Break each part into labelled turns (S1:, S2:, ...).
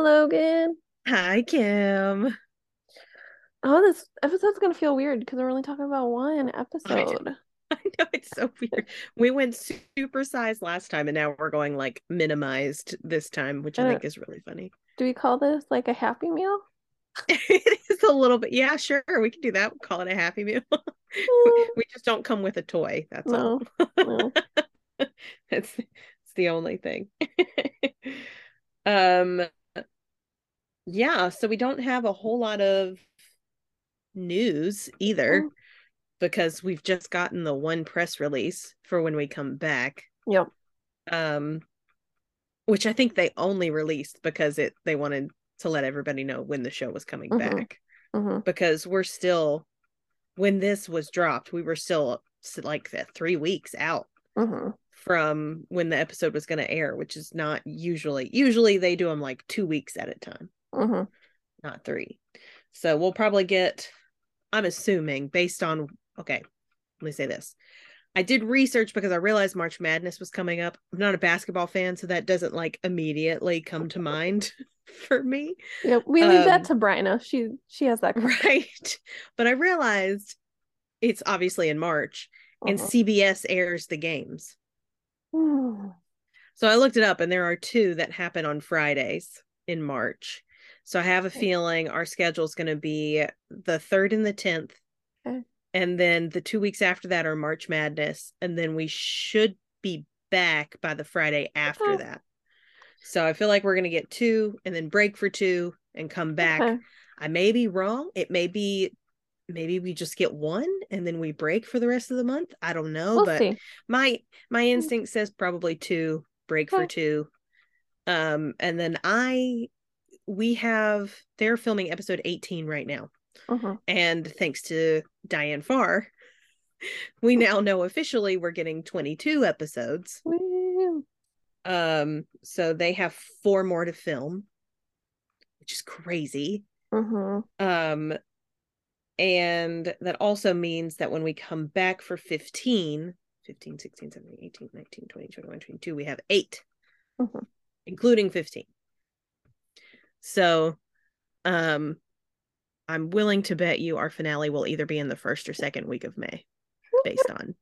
S1: Logan.
S2: Hi, Kim.
S1: Oh, this episode's gonna feel weird because we're only talking about one episode.
S2: I know it's so weird. We went super sized last time, and now we're going like minimized this time, which I,
S1: I
S2: think is really funny.
S1: Do we call this like a happy meal?
S2: it is a little bit, yeah, sure, we can do that. We'll call it a happy meal.
S1: Mm,
S2: we just don't come with a toy. That's all.
S1: no, no.
S2: That's it's the only thing. um, yeah. So we don't have a whole lot of news either.
S1: Mm.
S2: because we've just gotten the one press release for when we come back
S1: Yep.
S2: um which i think they only released because it they wanted to let everybody know when the show was coming
S1: Mhm.
S2: back
S1: hmm
S2: because we're still when this was dropped we were still like three weeks out
S1: hmm
S2: from when the episode was going to air which is not usually usually they do them like two weeks at a time
S1: hmm
S2: not three. So we'll probably get, I'm assuming, based on, okay, let me say this. I did research because I realized March Madness was coming up. I'm not a basketball fan, so that doesn't like immediately come to mind for me.
S1: Yep. We leave
S2: Um,
S1: that to Bryna. She she has that.
S2: Right. But I realized it's obviously in March and
S1: Mhm.
S2: CBS airs the games. So I looked it up and there are two that happen on Fridays in March. So I have a feeling our schedule is going to be the 3rd and the 10th.
S1: Okay.
S2: And then the two weeks after that are March Madness. And then we should be back by the Friday after
S1: Okay.
S2: that. So I feel like we're going to get two and then break for two and come back.
S1: Okay.
S2: I may be wrong. It may be, maybe we just get one and then we break for the rest of the month. I don't know.
S1: We'll
S2: but
S1: see.
S2: my my instinct says probably two break for two um and then i we have they're filming episode 18 right now
S1: hmm
S2: and thanks to diane farr we now know officially we're getting 22 episodes
S1: Woo.
S2: um so they have four more to film which is crazy
S1: Mhm.
S2: um and that also means that when we come back for 15 15 16 17 18 19 20 21 22 we have 8
S1: Mhm.
S2: including 15 so um i'm willing to bet you our finale will either be in the first or second week of may based on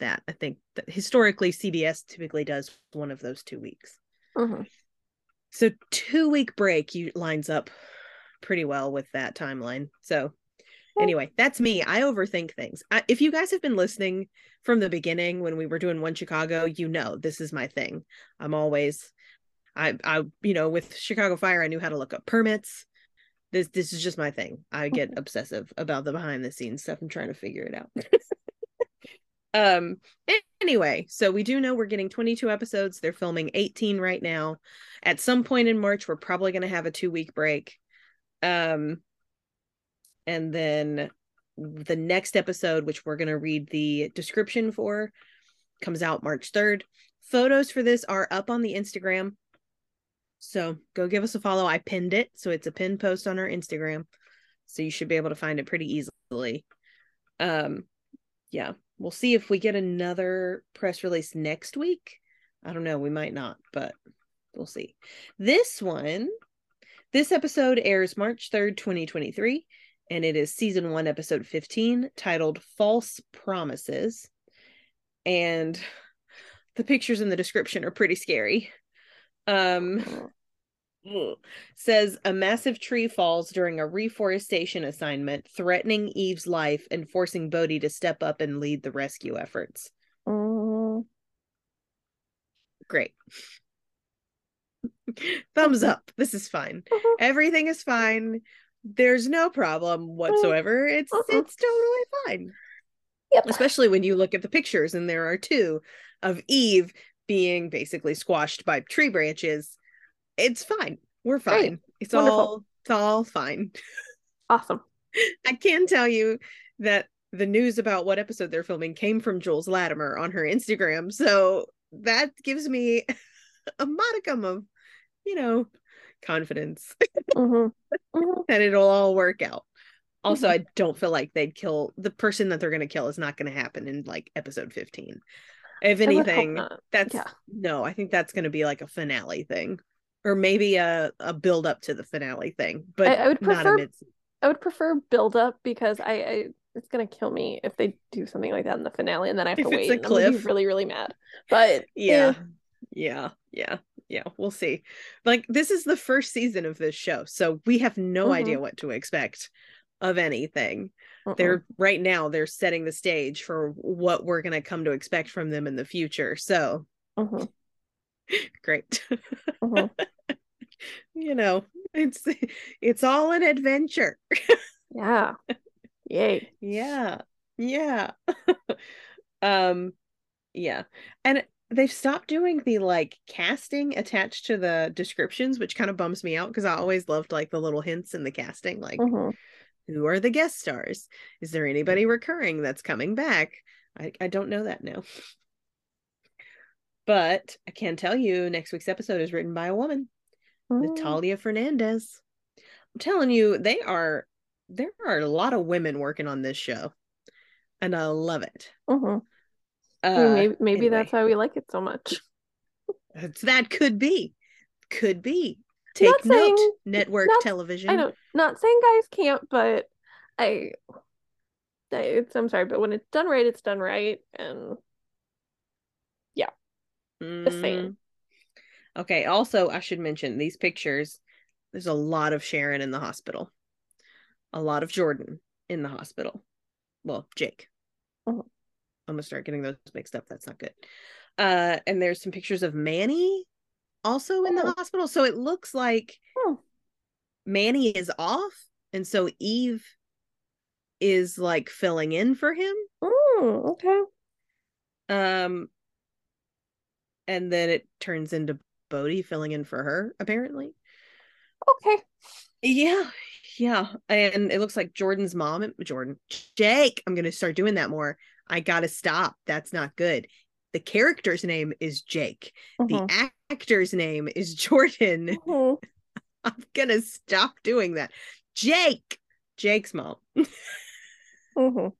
S2: that i think that historically cbs typically does one of those two weeks
S1: Mhm.
S2: so two week break you lines up pretty well with that timeline. So anyway, that's me. I overthink things. I, if you guys have been listening from the beginning when we were doing one Chicago, you know this is my thing. I'm always I I you know with Chicago Fire I knew how to look up permits. This this is just my thing. I get obsessive about the behind the scenes stuff and trying to figure it out. um anyway, so we do know we're getting 22 episodes. They're filming 18 right now. At some point in March we're probably going to have a 2 week break. Um and then the next episode which we're going to read the description for comes out March 3rd. Photos for this are up on the Instagram. So go give us a follow. I pinned it, so it's a pinned post on our Instagram. So you should be able to find it pretty easily. Um yeah, we'll see if we get another press release next week. I don't know, we might not, but we'll see. This one, this episode airs March 3rd, 2023, and it is season 1 episode 15 titled False Promises. And the pictures in the description are pretty scary. Um says a massive tree falls during a reforestation assignment, threatening Eve's life and forcing Bode to step up and lead the rescue efforts.
S1: Mm.
S2: Great. Thumbs up. This is fine.
S1: Mhm.
S2: Everything is fine. There's no problem whatsoever. It's
S1: Uh-uh.
S2: it's totally fine.
S1: Yep.
S2: Especially when you look at the pictures and there are two of Eve being basically squashed by tree branches. It's fine. We're
S1: Great.
S2: fine. It's
S1: Wonderful.
S2: all it's all fine.
S1: Awesome.
S2: I can tell you that the news about what episode they're filming came from Jules Latimer on her Instagram. So that gives me a modicum of, you know, confidence
S1: hmm hmm
S2: that it'll all work out. Also,
S1: Mhm.
S2: I don't feel like they'd kill the person that they're going to kill is not going to happen in like episode 15. If
S1: I would hope
S2: anything, that's
S1: Yeah.
S2: no, I think that's going to be like a finale thing. or maybe a a build up to the finale thing, but
S1: I, I would prefer. I would prefer build up because I, I it's gonna kill me if they do something like that in the finale and then I have
S2: If
S1: to
S2: it's
S1: wait.
S2: a
S1: and I'm be
S2: cliff.
S1: really, really mad. But
S2: Yeah.
S1: eh,
S2: Yeah. Yeah. Yeah. We'll see. Like this is the first season of this show, so we have no
S1: Mhm.
S2: idea what to expect of anything.
S1: mm-mm.
S2: They're right now they're setting the stage for what we're going to come to expect from them in the future. So,
S1: Mhm,
S2: great.
S1: mhm.
S2: you know, it's it's all an adventure.
S1: yeah. Yay.
S2: Yeah. Yeah. um yeah. And they've stopped doing the like casting attached to the descriptions, which kind of bums me out because I always loved like the little hints in the casting like
S1: Mhm.
S2: Who are the guest stars? Is there anybody recurring that's coming back? I I don't know that now. But I can tell you next week's episode is written by a woman.
S1: Mm,
S2: Natalia Fernandez. I'm telling you, they are there are a lot of women working on this show. And I love it.
S1: mhm.
S2: Uh
S1: maybe maybe that's why we like it so much.
S2: that could be. Could be. Take
S1: Not
S2: note,
S1: saying-
S2: network
S1: not-
S2: television.
S1: I don't not saying guys can't, but I, I it's, I'm sorry, but when it's done right, it's done right. And just the
S2: same. Okay, also I should mention these pictures. There's a lot of Sharon in the hospital. A lot of Jordan in the hospital. Well, Jake.
S1: Mhm.
S2: I'm gonna start getting those mixed up. That's not good. Uh, and there's some pictures of Manny also in the
S1: Oh.
S2: hospital. So it looks like
S1: Hmm.
S2: Manny is off, and so Eve is like filling in for him.
S1: Mm, okay.
S2: Um, and then it turns into Bode filling in for her, apparently.
S1: Okay.
S2: Yeah, yeah. And it looks like Jordan's mom, Jordan, Jake. I'm gonna start doing that more. I gotta stop. That's not good. The character's name is Jake.
S1: Mhm,
S2: The actor's name is Jordan.
S1: mhm.
S2: I'm gonna stop doing that. Jake, Jake's mom
S1: Mhm.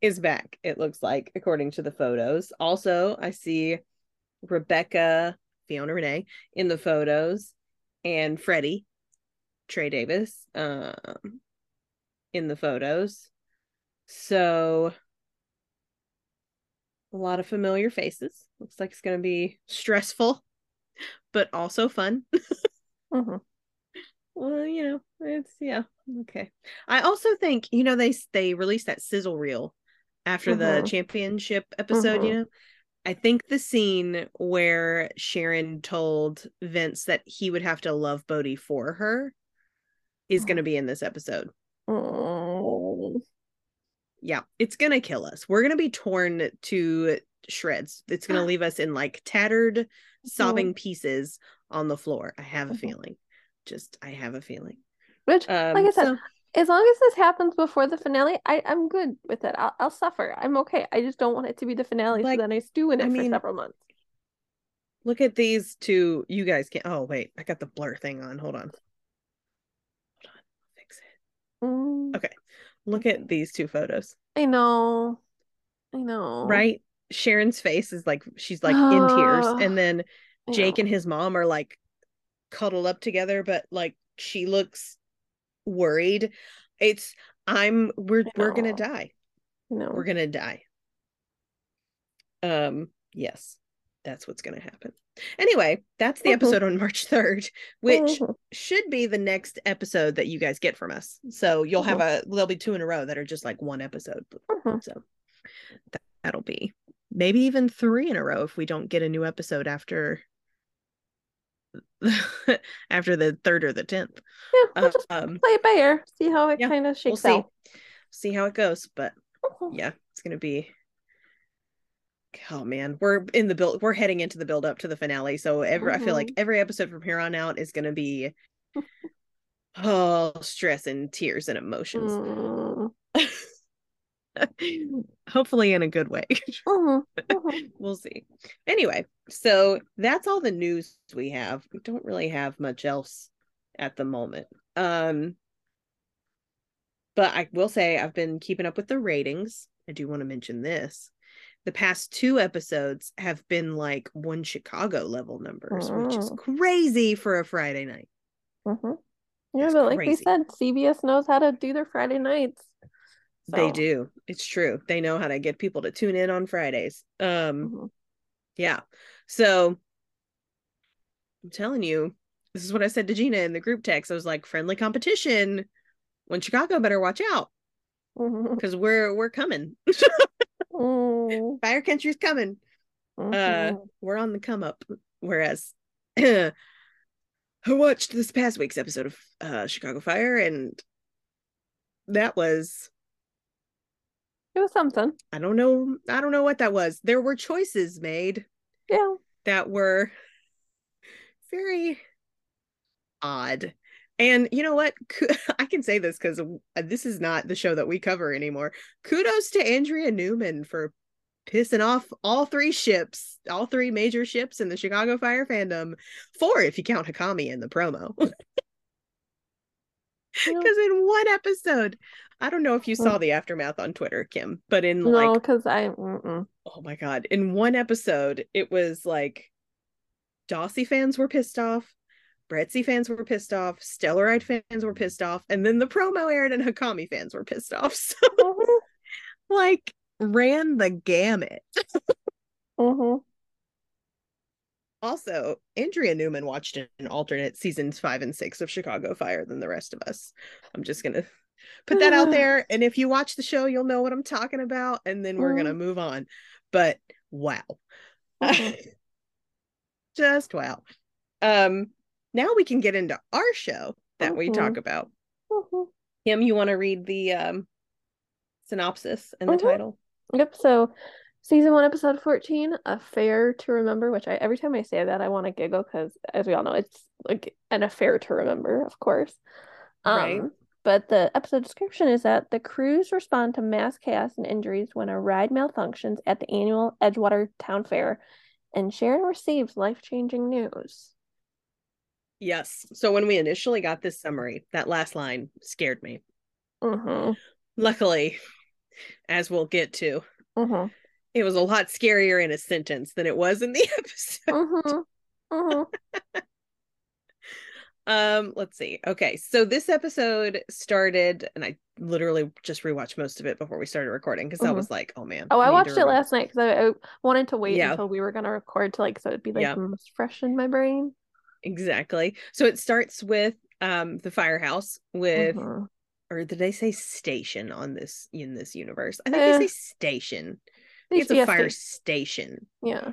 S2: is back. It looks like, according to the photos. Also, I see Rebecca, Fiona Rene in the photos, and Freddie, Trey Davis, um, in the photos. So, a lot of familiar faces. Looks like it's going to be stressful, but also fun.
S1: Mhm.
S2: Well, you know, it's yeah, okay. I also think you know they they released that sizzle reel after the
S1: Mhm.
S2: championship episode. You
S1: Mhm.
S2: know, I think the scene where Sharon told Vince that he would have to love Bode for her is going to be in this episode. Yeah, it's going to kill us. We're going to be torn to shreds. It's going to leave us in like tattered, sobbing pieces on the floor. I have a feeling. Just I have a feeling.
S1: Which,
S2: Um,
S1: like I said,
S2: so-
S1: as long as this happens before the finale, I, I'm good with it. I'll, I'll suffer. I'm okay. I just don't want it to be the finale,
S2: Like,
S1: so then I stew in it
S2: I
S1: for
S2: mean,
S1: several months.
S2: Look at these two. You guys can't. Oh wait, I got the blur thing on. Hold on. Hold on. I'll fix it.
S1: Mm,
S2: Okay. Look at these two photos.
S1: I know. I know.
S2: Right. Sharon's face is like she's like in tears, and then Jake and his mom are like cuddled up together, but like she looks worried. It's I'm we're we're gonna die.
S1: No.
S2: We're gonna die. Um. Yes, that's what's gonna happen. Anyway, that's the
S1: Mhm.
S2: episode on March 3rd, which
S1: Mhm.
S2: should be the next episode that you guys get from us. So you'll have a there'll be two in a row that are just like one episode. So that, that'll be maybe even three in a row if we don't get a new episode after after the third or the tenth.
S1: Yeah, we'll
S2: Uh,
S1: just
S2: um,
S1: play it by ear. See how it
S2: yeah,
S1: kind of
S2: we'll
S1: shakes
S2: see.
S1: out.
S2: See how it goes, but yeah, it's gonna be. Oh man, we're in the build. We're heading into the build up to the finale, so every I feel like
S1: Mhm.
S2: every episode from here on out is gonna be oh stress and tears and emotions.
S1: Mm.
S2: Hopefully, in a good way.
S1: Mhm. Mhm.
S2: we'll see. Anyway, so that's all the news we have. We don't really have much else at the moment. Um but I will say I've been keeping up with the ratings. I do want to mention this. The past two episodes have been like one Chicago level numbers, which is
S1: Mm.
S2: crazy for a Friday night.
S1: hmm Yeah,
S2: That's
S1: but like
S2: crazy.
S1: we said, CBS knows how to do their Friday nights.
S2: They do. It's true. They know how to get people to tune in on Fridays. Um
S1: mhm.
S2: yeah. So I'm telling you, this is what I said to Gina in the group text. I was like, friendly competition. When Chicago better watch out because we're we're coming. Fire country's coming. Uh
S1: mhm.
S2: we're on the come up. Whereas I watched this past week's episode of uh Chicago Fire and that was
S1: It was something.
S2: I don't know I don't know what that was. There were choices made
S1: Yeah.
S2: that were very odd. And you know what? I can say this because this is not the show that we cover anymore. Kudos to Andrea Newman for pissing off all three ships, all three major ships in the Chicago Fire fandom. Four, if you count Hakami in the promo. Because in one episode, I don't know if you saw the aftermath on Twitter, Kim, but in like
S1: No,
S2: like
S1: because I. Mm-mm.
S2: oh my god in one episode it was like Dawsey fans were pissed off Brettsey fans were pissed off Stellaride fans were pissed off and then the promo aired and Hakami fans were pissed off so
S1: Mhm.
S2: like ran the gamut.
S1: Mhm.
S2: also Andrea Newman watched an alternate seasons five and six of Chicago Fire than the rest of us. I'm just gonna put that out there and if you watch the show you'll know what I'm talking about and then we're gonna move on. But wow.
S1: Mhm.
S2: just wow. Um now we can get into our show that we
S1: Mhm.
S2: talk about.
S1: Mhm.
S2: kim you want to read the um synopsis and the title
S1: Yep. So, season one, episode 14, Affair to Remember, which I every time I say that, I want to giggle because, as we all know, it's like an affair to remember, of course.
S2: Right.
S1: Um, but the episode description is that the crews respond to mass chaos and injuries when a ride malfunctions at the annual Edgewater Town Fair, and Sharon receives life-changing news.
S2: yes so when we initially got this summary that last line scared me
S1: Mm-hmm.
S2: luckily as we'll get to
S1: Mm-hmm.
S2: it was a lot scarier in a sentence than it was in the episode
S1: Mm-hmm. Mm-hmm.
S2: Um, let's see. Okay, so this episode started, and I literally just rewatched most of it before we started recording because I was like, "Oh man."
S1: Oh, I
S2: to
S1: watched it last night because I, I wanted to wait
S2: Yeah.
S1: until we were gonna record to like so it'd be like
S2: Yeah.
S1: most fresh in my brain.
S2: Exactly. So it starts with um the firehouse with. Or did they say station on this in this universe? I think
S1: Eh.
S2: they say station.
S1: They
S2: it's a
S1: used to be
S2: fire
S1: sta-
S2: station.
S1: Yeah,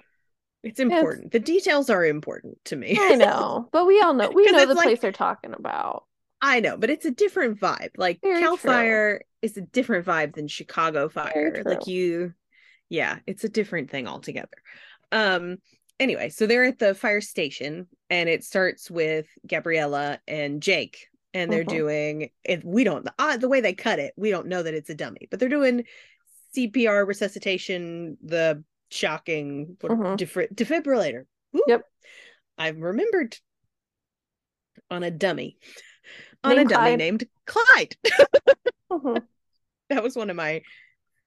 S2: It's important. The details are important to me.
S1: I know, but we all know we know the
S2: like-
S1: place they're talking about.
S2: I know, but it's a different vibe. Like
S1: Very
S2: Cal
S1: true.
S2: Fire is a different vibe than Chicago Fire. Like you yeah, it's a different thing altogether. Um anyway, so they're at the fire station and it starts with Gabriella and Jake and they're
S1: Mhm.
S2: doing it we don't uh, the way they cut it, we don't know that it's a dummy, but they're doing CPR resuscitation, the shocking
S1: Mhm.
S2: defri- defibrillator. Woo.
S1: Yep.
S2: I've remembered on a dummy. On
S1: Named
S2: a dummy
S1: Clyde.
S2: named Clyde.
S1: Mhm.
S2: that was one of my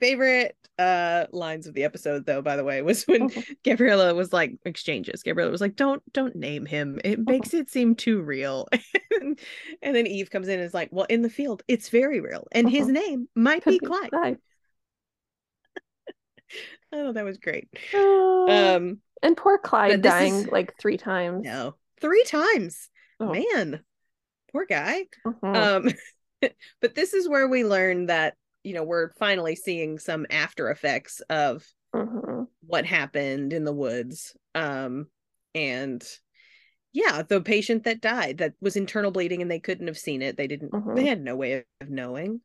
S2: favorite uh lines of the episode though by the way was when
S1: Mhm.
S2: gabriella was like exchanges gabriella was like don't don't name him it makes it seem too real and then eve comes in and is like well in the field it's very real and his
S1: Mhm.
S2: name might
S1: Could
S2: be clyde
S1: Clyde.
S2: oh that was great
S1: Uh,
S2: um
S1: and poor Clyde dying
S2: is-
S1: like three times.
S2: no three times
S1: Oh.
S2: man poor guy
S1: Mhm.
S2: um but this is where we learn that you know we're finally seeing some after effects of
S1: Mhm.
S2: what happened in the woods um and yeah the patient that died that was internal bleeding and they couldn't have seen it they didn't
S1: Mhm.
S2: they had no way of knowing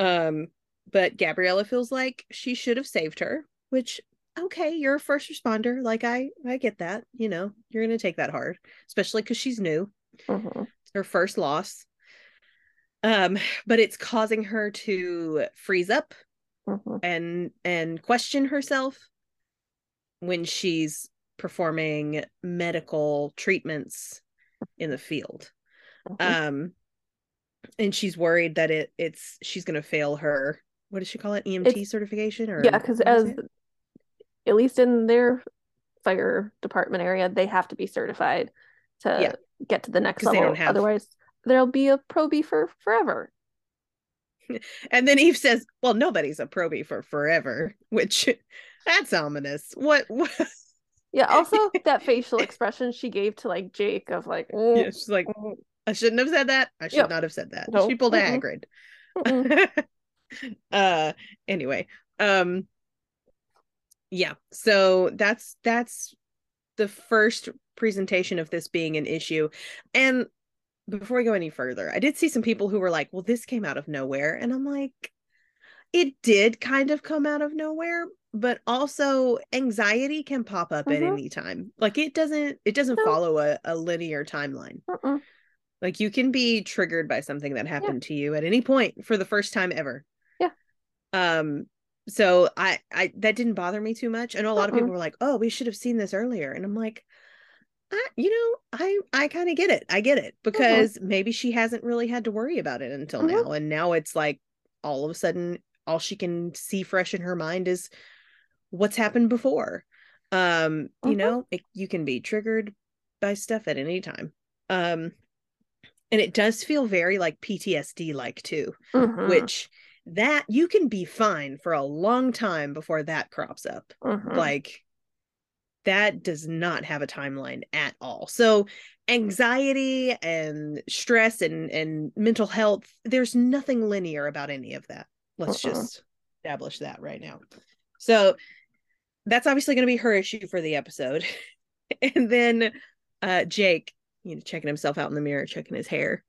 S2: um but gabriella feels like she should have saved her which okay you're a first responder like i i get that you know you're gonna take that hard especially because she's new
S1: Mhm.
S2: it's her first loss um but it's causing her to freeze up
S1: Mhm.
S2: and and question herself when she's performing medical treatments in the field
S1: Mhm.
S2: um and she's worried that it it's she's going to fail her what does she call it EMT
S1: It's-
S2: certification or
S1: yeah, because as
S2: it?
S1: at least in their fire department area, they have to be certified to
S2: Yeah.
S1: get to the next level.
S2: don't have-
S1: Otherwise, there'll be a probie for forever.
S2: And then Eve says, "Well, nobody's a probie for forever," which that's ominous. What? what?
S1: Yeah. Also, that facial expression she gave to like Jake of like, mm,
S2: Yeah, she's like,
S1: mm,
S2: I shouldn't have said that. I should
S1: Yep.
S2: not have said that.
S1: No.
S2: She pulled a
S1: Mm-mm.
S2: Hagrid.
S1: mm-mm.
S2: uh anyway um yeah so that's that's the first presentation of this being an issue and before we go any further i did see some people who were like well this came out of nowhere and i'm like it did kind of come out of nowhere but also anxiety can pop up at
S1: Mhm.
S2: any time like it doesn't it doesn't
S1: No.
S2: follow a, a linear timeline
S1: Mm-mm.
S2: like you can be triggered by something that happened to you at any point for the first time ever.
S1: Yeah.
S2: Um so I I that didn't bother me too much. I know a lot of people were like, "Oh, we should have seen this earlier." And I'm like, I, you know, I I kind of get it. I get it because maybe she hasn't really had to worry about it until
S1: Mhm.
S2: now and now it's like all of a sudden all she can see fresh in her mind is what's happened before. Um, you
S1: Mhm.
S2: know, it, you can be triggered by stuff at any time. Um and it does feel very like PTSD like too,
S1: Mhm.
S2: which that you can be fine for a long time before that crops up.
S1: Mhm.
S2: Like that does not have a timeline at all. So anxiety and stress and and mental health, there's nothing linear about any of that. Let's
S1: Mm-mm.
S2: just establish that right now. So that's obviously going to be her issue for the episode. and then uh Jake, you know, checking himself out in the mirror, checking his hair.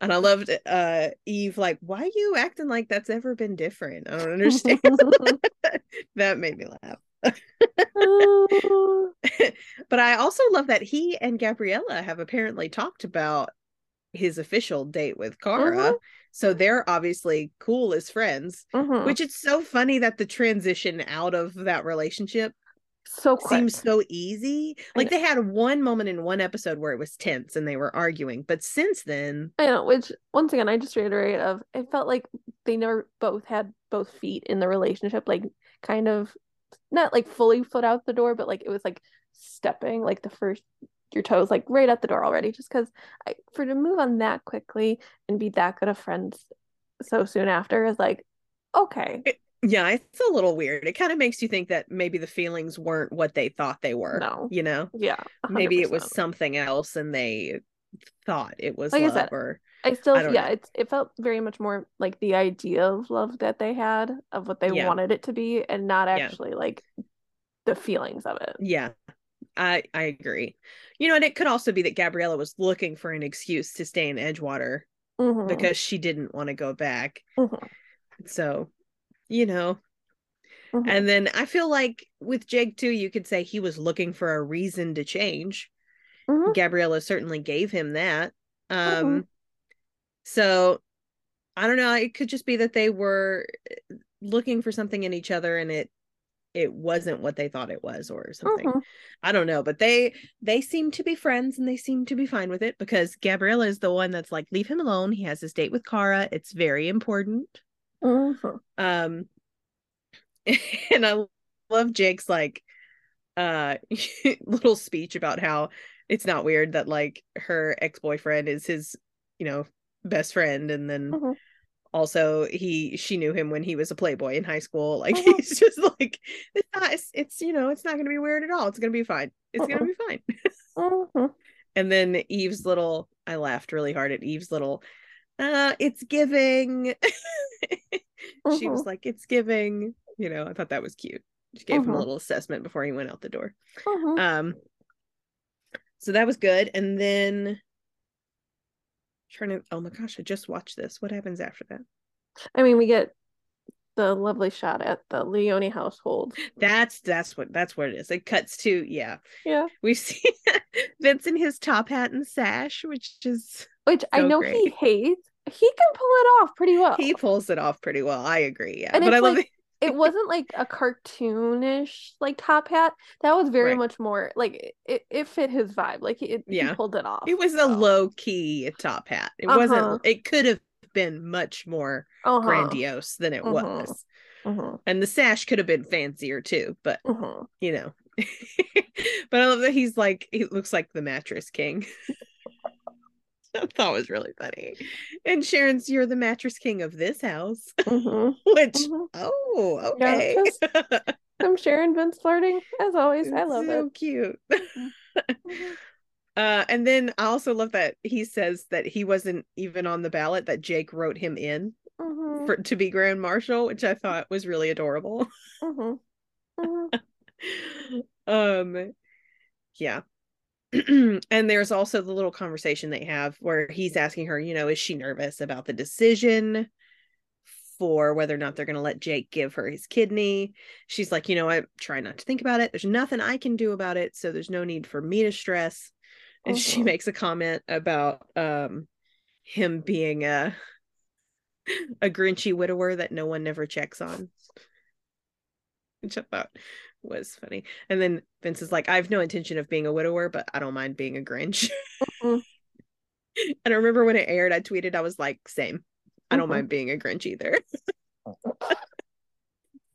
S2: And I loved uh Eve like, why are you acting like that's ever been different? I don't understand. that made me laugh. But I also love that he and Gabriella have apparently talked about his official date with Kara.
S1: Mhm.
S2: So they're obviously cool as friends,
S1: Mhm.
S2: which it's so funny that the transition out of that relationship
S1: so quick.
S2: seems so easy. Like they had one moment in one episode where it was tense and they were arguing, but since then,
S1: I know, which once again, I just reiterate of it felt like they never both had both feet in the relationship, like kind of not like fully foot out the door, but like it was like stepping, like the first your toes like right at the door already. Just because I for to move on that quickly and be that good of friends so soon after is like okay,
S2: yeah, it's a little weird. It kind of makes you think that maybe the feelings weren't what they thought they were.
S1: No.
S2: You know?
S1: yeah,
S2: Maybe it was something else and they thought it was
S1: Like I
S2: love
S1: said,
S2: or
S1: I still,
S2: I
S1: yeah,
S2: know.
S1: it's it felt very much more like the idea of love that they had, of what they
S2: Yeah.
S1: wanted it to be, and not
S2: Yeah.
S1: actually like the feelings of it.
S2: yeah. I I agree. You know, and it could also be that Gabriella was looking for an excuse to stay in Edgewater
S1: Mhm,
S2: because she didn't want to go back.
S1: mhm,
S2: So, you know,
S1: mhm.
S2: And then I feel like with Jake too, you could say he was looking for a reason to change.
S1: Mhm.
S2: Gabriella certainly gave him that. Um
S1: Mhm.
S2: So I don't know, it could just be that they were eh, looking for something in each other and it it wasn't what they thought it was or something.
S1: Mhm.
S2: I don't know, but they they seem to be friends and they seem to be fine with it because Gabriella is the one that's like leave him alone. He has his date with Kara. It's very important.
S1: Mhm.
S2: Um, and I love Jake's like uh little speech about how it's not weird that like her ex-boyfriend is his, you know, best friend and then
S1: Mhm.
S2: also he she knew him when he was a playboy in high school. Like
S1: Mhm.
S2: he's just like it's not it's, it's you know, it's not gonna be weird at all. It's gonna be fine. It's gonna be fine.
S1: Mhm.
S2: And then Eve's little I laughed really hard at Eve's little uh it's giving. she was
S1: Mhm.
S2: like, It's giving. You know, I thought that was cute. She gave him a
S1: Mhm.
S2: little assessment before he went out the door. Um so that was good. And then trying to oh my gosh, I just watched this. What happens after that?
S1: I mean, we get the lovely shot at the Leone household.
S2: That's that's what that's what it is. It cuts to yeah.
S1: Yeah,
S2: We see Vince in his top hat and sash, which is
S1: which I know
S2: great.
S1: he hates. He can pull it off pretty well.
S2: he pulls it off pretty well. I agree. Yeah.
S1: And
S2: but I
S1: it's
S2: love it.
S1: It wasn't like a cartoonish like top hat. That was very
S2: Right.
S1: much more like it, it fit his vibe. Like it, he pulled it off.
S2: It was a low key top hat. It
S1: Uh-huh.
S2: wasn't it could have been much more
S1: Uh-huh.
S2: grandiose than it
S1: Mhm.
S2: was.
S1: Mhm.
S2: And the sash could have been fancier too, but
S1: Mhm.
S2: you know. but I love that he's like he looks like the mattress king. I thought was really funny. And Sharon's you're the mattress king of this house.
S1: Mhm.
S2: Which
S1: Mhm.
S2: oh,
S1: Yeah,
S2: okay.
S1: 'cause I'm Sharon Vince flirting as always. I love
S2: so
S1: it.
S2: So cute.
S1: Mhm.
S2: Uh, and then I also love that he says that he wasn't even on the ballot, that Jake wrote him in
S1: Mhm.
S2: for to be Grand Marshal, which I thought was really adorable.
S1: Mhm. Mhm.
S2: um yeah. and there's also the little conversation they have where he's asking her, you know, is she nervous about the decision for whether or not they're going to let Jake give her his kidney? She's like, you know, I try not to think about it. There's nothing I can do about it, so there's no need for me to stress. And she
S1: Mhm.
S2: makes a comment about um him being a a grinchy widower that no one never checks on. Which I thought was funny. And then Vince is like, I have no intention of being a widower, but I don't mind being a Grinch.
S1: Mhm.
S2: and I remember when it aired, I tweeted, I was like, same. I don't
S1: Mhm.
S2: mind being a Grinch either.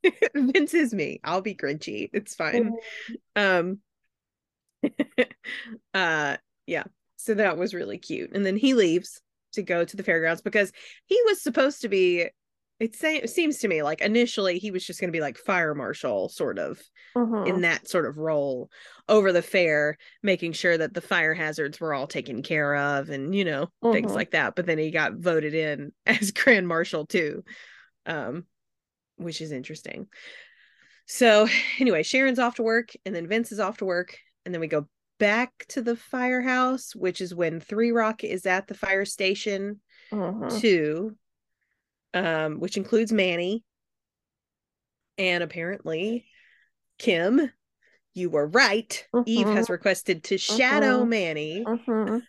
S2: Vince is me. I'll be Grinchy. It's fine. Um uh yeah. So that was really cute. And then he leaves to go to the fairgrounds because he was supposed to be it, seems to me like initially he was just going to be like fire marshal sort of in that sort of role over the fair making sure that the fire hazards were all taken care of and you know things
S1: Mhm.
S2: like that but then he got voted in as grand marshal too um which is interesting so anyway sharon's off to work and then vince is off to work and then we go back to the firehouse which is when three rock is at the fire station
S1: Mhm.
S2: too um which includes manny and apparently kim you were right eve has
S1: Mhm.
S2: requested to shadow
S1: Mhm.
S2: manny
S1: Mhm.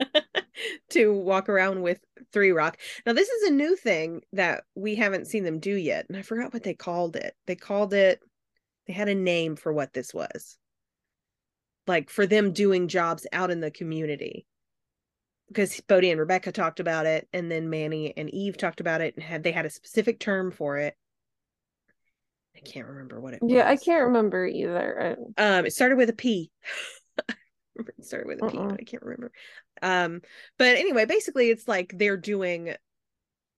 S2: to walk around with three rock now this is a new thing that we haven't seen them do yet and i forgot what they called it they called it they had a name for what this was like for them doing jobs out in the community because Bode and Rebecca talked about it, and then Manny and Eve talked about it, and had they had a specific term for it. I can't remember what it
S1: Yeah, I can't remember either.
S2: Um, it started with a P. it started with a P,
S1: Mm-mm.
S2: but I can't remember. Um, but anyway, basically, it's like they're doing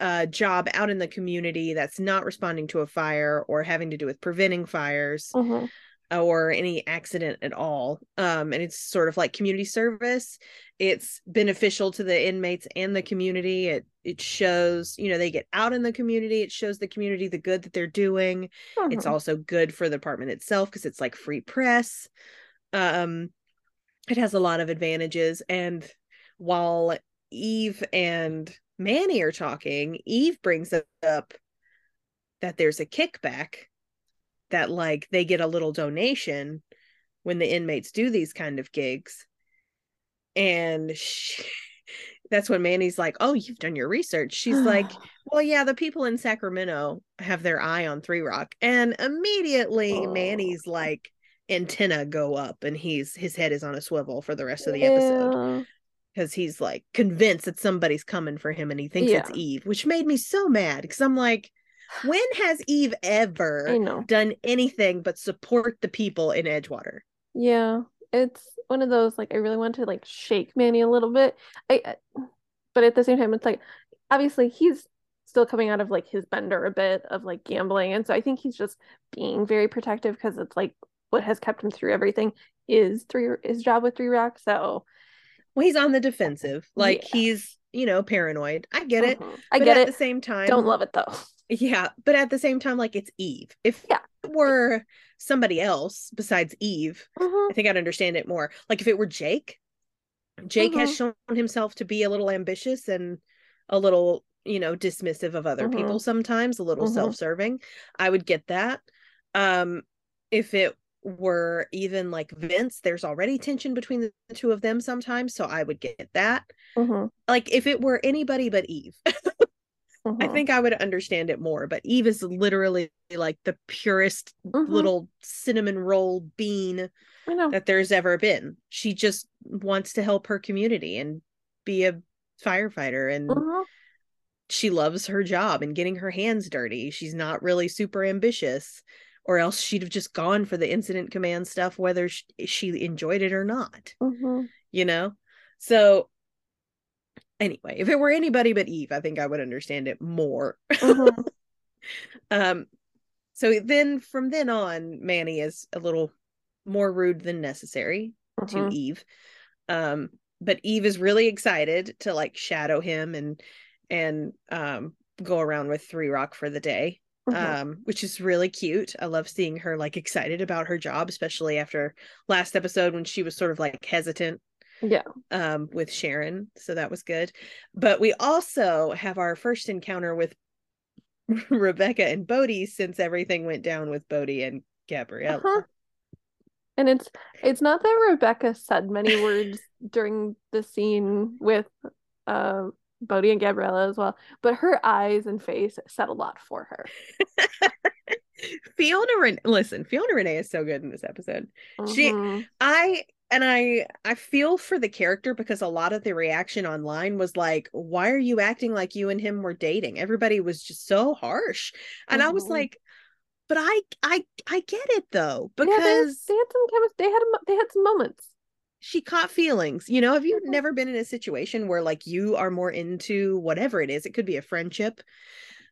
S2: a job out in the community that's not responding to a fire or having to do with preventing fires
S1: Mhm.
S2: Or any accident at all. Um, and it's sort of like community service. It's beneficial to the inmates and the community. It it shows, you know, they get out in the community. It shows the community the good that they're doing. It's
S1: Mhm.
S2: also good for the department itself because it's like free press. Um, it has a lot of advantages. And while Eve and Manny are talking, Eve brings up that there's a kickback that like they get a little donation when the inmates do these kind of gigs. And she, that's when Manny's like, "Oh, you've done your research." She's like, "Well, yeah, the people in Sacramento have their eye on Three Rock." And immediately
S1: Oh.
S2: Manny's like antenna go up and he's his head is on a swivel for the rest of the episode because he's like convinced that somebody's coming for him and he thinks it's Eve, which made me so mad because I'm like, when has Eve ever done anything but support the people in Edgewater?
S1: Yeah, it's one of those like I really want to like shake Manny a little bit. I, I- but at the same time, it's like obviously he's still coming out of like his bender a bit of like gambling, and so I think he's just being very protective because it's like what has kept him through everything is three his job with Three Rock. So
S2: Well, he's on the defensive. Like
S1: Yeah.
S2: he's, you know, paranoid. I get it.
S1: mhm. I
S2: but
S1: get
S2: at
S1: it.
S2: At the same time,
S1: Don't love it though.
S2: Yeah, but at the same time, like it's Eve. If
S1: Yeah.
S2: it were somebody else besides Eve,
S1: Mhm.
S2: I think I'd understand it more. Like if it were Jake, Jake has shown himself to be a little ambitious and a little, you know, dismissive of other
S1: Mhm.
S2: people sometimes, a little
S1: Mhm.
S2: self-serving. I would get that. Um if it were even like Vince, there's already tension between the two of them sometimes, so I would get that.
S1: Mhm.
S2: Like if it were anybody but Eve, I
S1: Mhm.
S2: think I would understand it more, but Eve is literally like the purest
S1: Mhm.
S2: little cinnamon roll bean that there's ever been. She just wants to help her community and be a firefighter and
S1: Mhm.
S2: she loves her job and getting her hands dirty. She's not really super ambitious, or else she'd have just gone for the incident command stuff, whether she, enjoyed it or not.
S1: Mm-hmm.
S2: You know? So, anyway, if it were anybody but Eve, I think I would understand it more.
S1: Mm-hmm.
S2: um, so then from then on, Manny is a little more rude than necessary
S1: Mhm.
S2: to Eve. Um, but Eve is really excited to like shadow him and and um go around with Three Rock for the day.
S1: Mhm.
S2: Um, which is really cute. I love seeing her like excited about her job, especially after last episode when she was sort of like hesitant
S1: yeah.
S2: um with Sharon. So that was good. But we also have our first encounter with Rebecca and Bode since everything went down with Bode and Gabriella.
S1: Uh-huh. And it's it's not that Rebecca said many words during the scene with uh, Bode and Gabriella as well, but her eyes and face said a lot for her.
S2: Fiona Ren- listen, Fiona Rene is so good in this episode. She-
S1: Mhm.
S2: I and I I feel for the character because a lot of the reaction online was like, why are you acting like you and him were dating? Everybody was just so harsh. And I was
S1: Mhm.
S2: like, but I I I get it though,
S1: Yeah, they, they had
S2: because
S1: some chemistry. They had they had some moments.
S2: She caught feelings. You know, have you
S1: Mhm.
S2: never been in a situation where like you are more into whatever it is? It could be a friendship.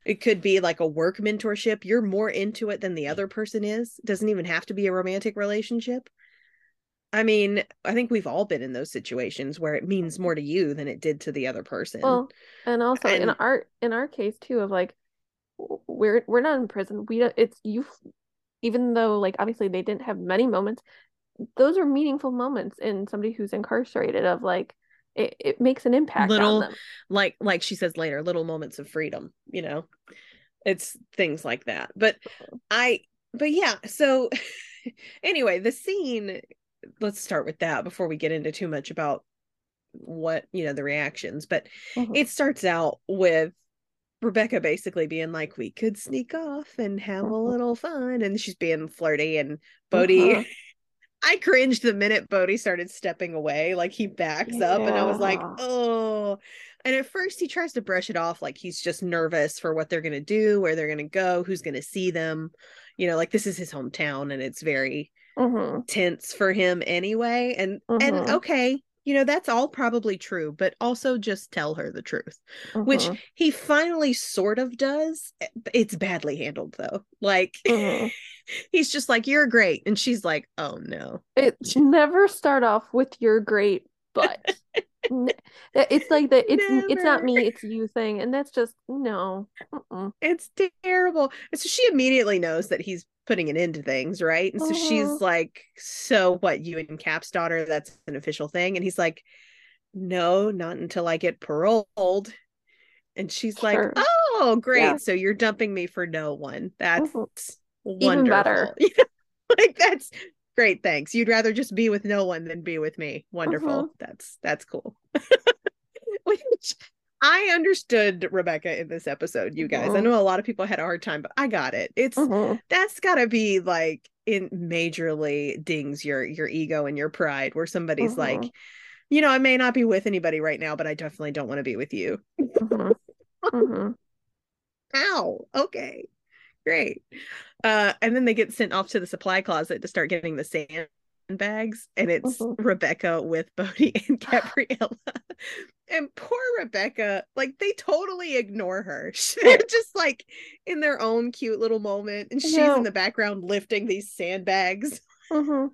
S2: It could be like a work mentorship. You're more into it than the other person is. It doesn't even have to be a romantic relationship. I mean, I think we've all been in those situations where it means more to you than it did to the other person.
S1: Well, and also in our in our case too of like we're we're not in prison. We don't, it's you even though like obviously they didn't have many moments, those are meaningful moments in somebody who's incarcerated of like it, it makes an impact
S2: Little-
S1: on them.
S2: like like she says later, little moments of freedom, you know. It's things like that. But I but yeah, so anyway, the scene let's start with that before we get into too much about what, you know, the reactions. But
S1: Mhm.
S2: it starts out with Rebecca basically being like, we could sneak off and have a
S1: Mhm.
S2: little fun. And she's being flirty. And
S1: Uh-huh.
S2: I cringed the minute Bode started stepping away. Like he backs up, and I was like, oh. And at first, he tries to brush it off like he's just nervous for what they're going to do, where they're going to go, who's going to see them. You know, like this is his hometown and it's very
S1: Mhm.
S2: tense for him anyway. And and
S1: Mhm.
S2: okay, you know, that's all probably true, but also just tell her the truth, which
S1: Mhm.
S2: he finally sort of does. Eh, It's badly handled though. Like
S1: Mhm.
S2: he's just like, You're great. And she's like, Oh no.
S1: It never start off with your great butt. N- it's like that it's it's not me, it's you thing, and that's just no. Mm-mm.
S2: It's terrible. So she immediately knows that he's putting an end to things, right? And so she's
S1: Mhm.
S2: like, So what, you and Cap's daughter, that's an official thing? And he's like, No, not until I get paroled. And she's like, Oh, great.
S1: Yeah.
S2: So you're dumping me for no one. That's
S1: Mhm.
S2: wonderful.
S1: Even better.
S2: Like that's great, thanks. You'd rather just be with no one than be with me. Wonderful.
S1: Mhm.
S2: That's that's cool. Which I understood Rebecca in this episode, you guys. I
S1: Mhm.
S2: know a lot of people had a hard time, but I got it. It's
S1: Mhm.
S2: that's gotta be like in majorly dings your your ego and your pride where somebody's like,
S1: Mhm.
S2: you know, I may not be with anybody right now, but I definitely don't want to be with you.
S1: Mhm. Mhm.
S2: Ow. Okay. Great. Uh, and then they get sent off to the supply closet to start getting the sandbags, and it's
S1: Mhm.
S2: Rebecca with Bode and Gabriella. and poor Rebecca, like they totally ignore her. They're just like in their own cute little moment, and she's
S1: Yeah.
S2: in the background lifting these sandbags.
S1: Mhm.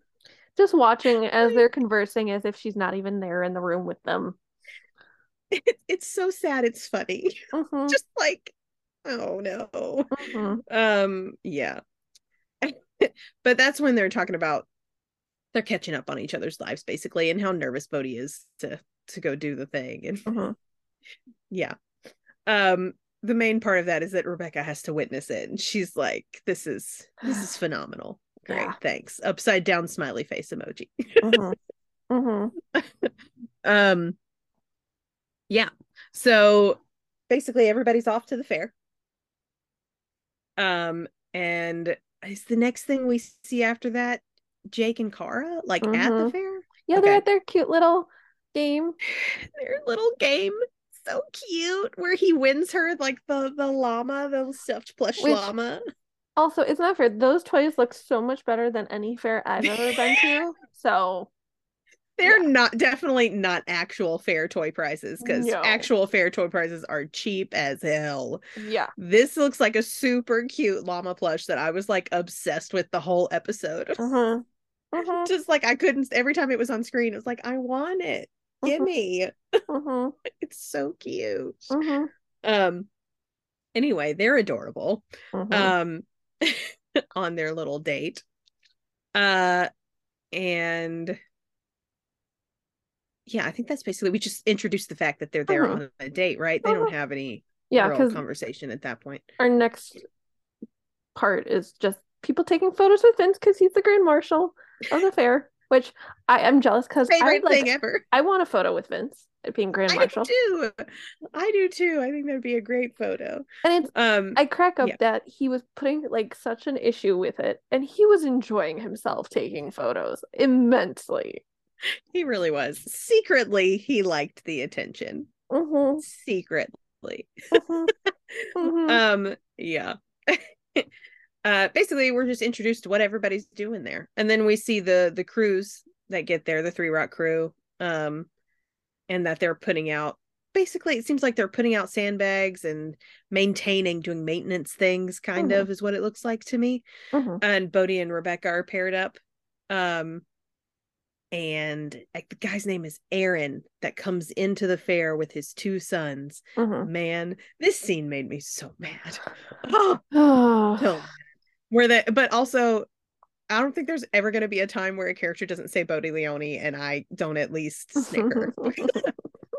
S1: Just watching as they're conversing as if she's not even there in the room with them.
S2: It, it's so sad. It's funny.
S1: Mhm.
S2: Just like, oh no.
S1: Mhm.
S2: um yeah but that's when they're talking about they're catching up on each other's lives basically and how nervous bode is to to go do the thing and
S1: Mhm.
S2: yeah um the main part of that is that rebecca has to witness it and she's like this is this is phenomenal great
S1: Yeah.
S2: thanks upside down smiley face emoji
S1: Mhm. Mhm.
S2: um yeah so basically everybody's off to the fair um and is the next thing we see after that jake and kara like at the
S1: Mhm.
S2: fair
S1: Yeah, they're at their cute little game.
S2: their little game so so cute where he wins her like the the llama, the stuffed plush
S1: Which-
S2: llama.
S1: Also, it's not fair. Those toys look so much better than any fair I've ever been to. So,
S2: They're not definitely not actual fair toy prices because
S1: No.
S2: actual fair toy prices are cheap as hell.
S1: yeah.
S2: This looks like a super cute llama plush that I was like obsessed with the whole episode.
S1: Uh-huh. Uh-huh.
S2: Just like I couldn't every time it was on screen, it was like, I want it. Give
S1: Mhm.
S2: me.
S1: Uh-huh.
S2: It's so cute.
S1: Uh-huh.
S2: Um anyway, they're adorable.
S1: Uh-huh.
S2: um on their little date uh and yeah i think that's basically we just introduced the fact that they're there
S1: Mhm.
S2: on a date right they don't have any
S1: yeah,
S2: real conversation at that point
S1: our next part is just people taking photos with Vince because he's the grand marshal of the fair, which I am jealous because I
S2: favorite
S1: would like
S2: thing ever
S1: I want a photo with Vince at being grand marshal.
S2: i do too i do too i think that'd be a great photo
S1: And it's
S2: um
S1: I crack up
S2: Yeah.
S1: that he was putting like such an issue with it and he was enjoying himself taking photos immensely.
S2: he really was secretly he liked the attention
S1: Mm-hmm.
S2: secretly
S1: Mm-hmm. mm-hmm.
S2: um yeah uh basically we're just introduced to what everybody's doing there and then we see the the crews that get there the three rock crew um and that they're putting out basically it seems like they're putting out sandbags and maintaining doing maintenance things kind
S1: Mhm.
S2: of is what it looks like to me
S1: Mm-hmm.
S2: and bode and rebecca are paired up um and like, the guy's name is aaron that comes into the fair with his two sons.
S1: Mm-hmm.
S2: man this scene made me so mad. Oh
S1: Oh,
S2: so where the but also i don't think there's ever going to be a time where a character doesn't say bode leone and i don't at least snicker.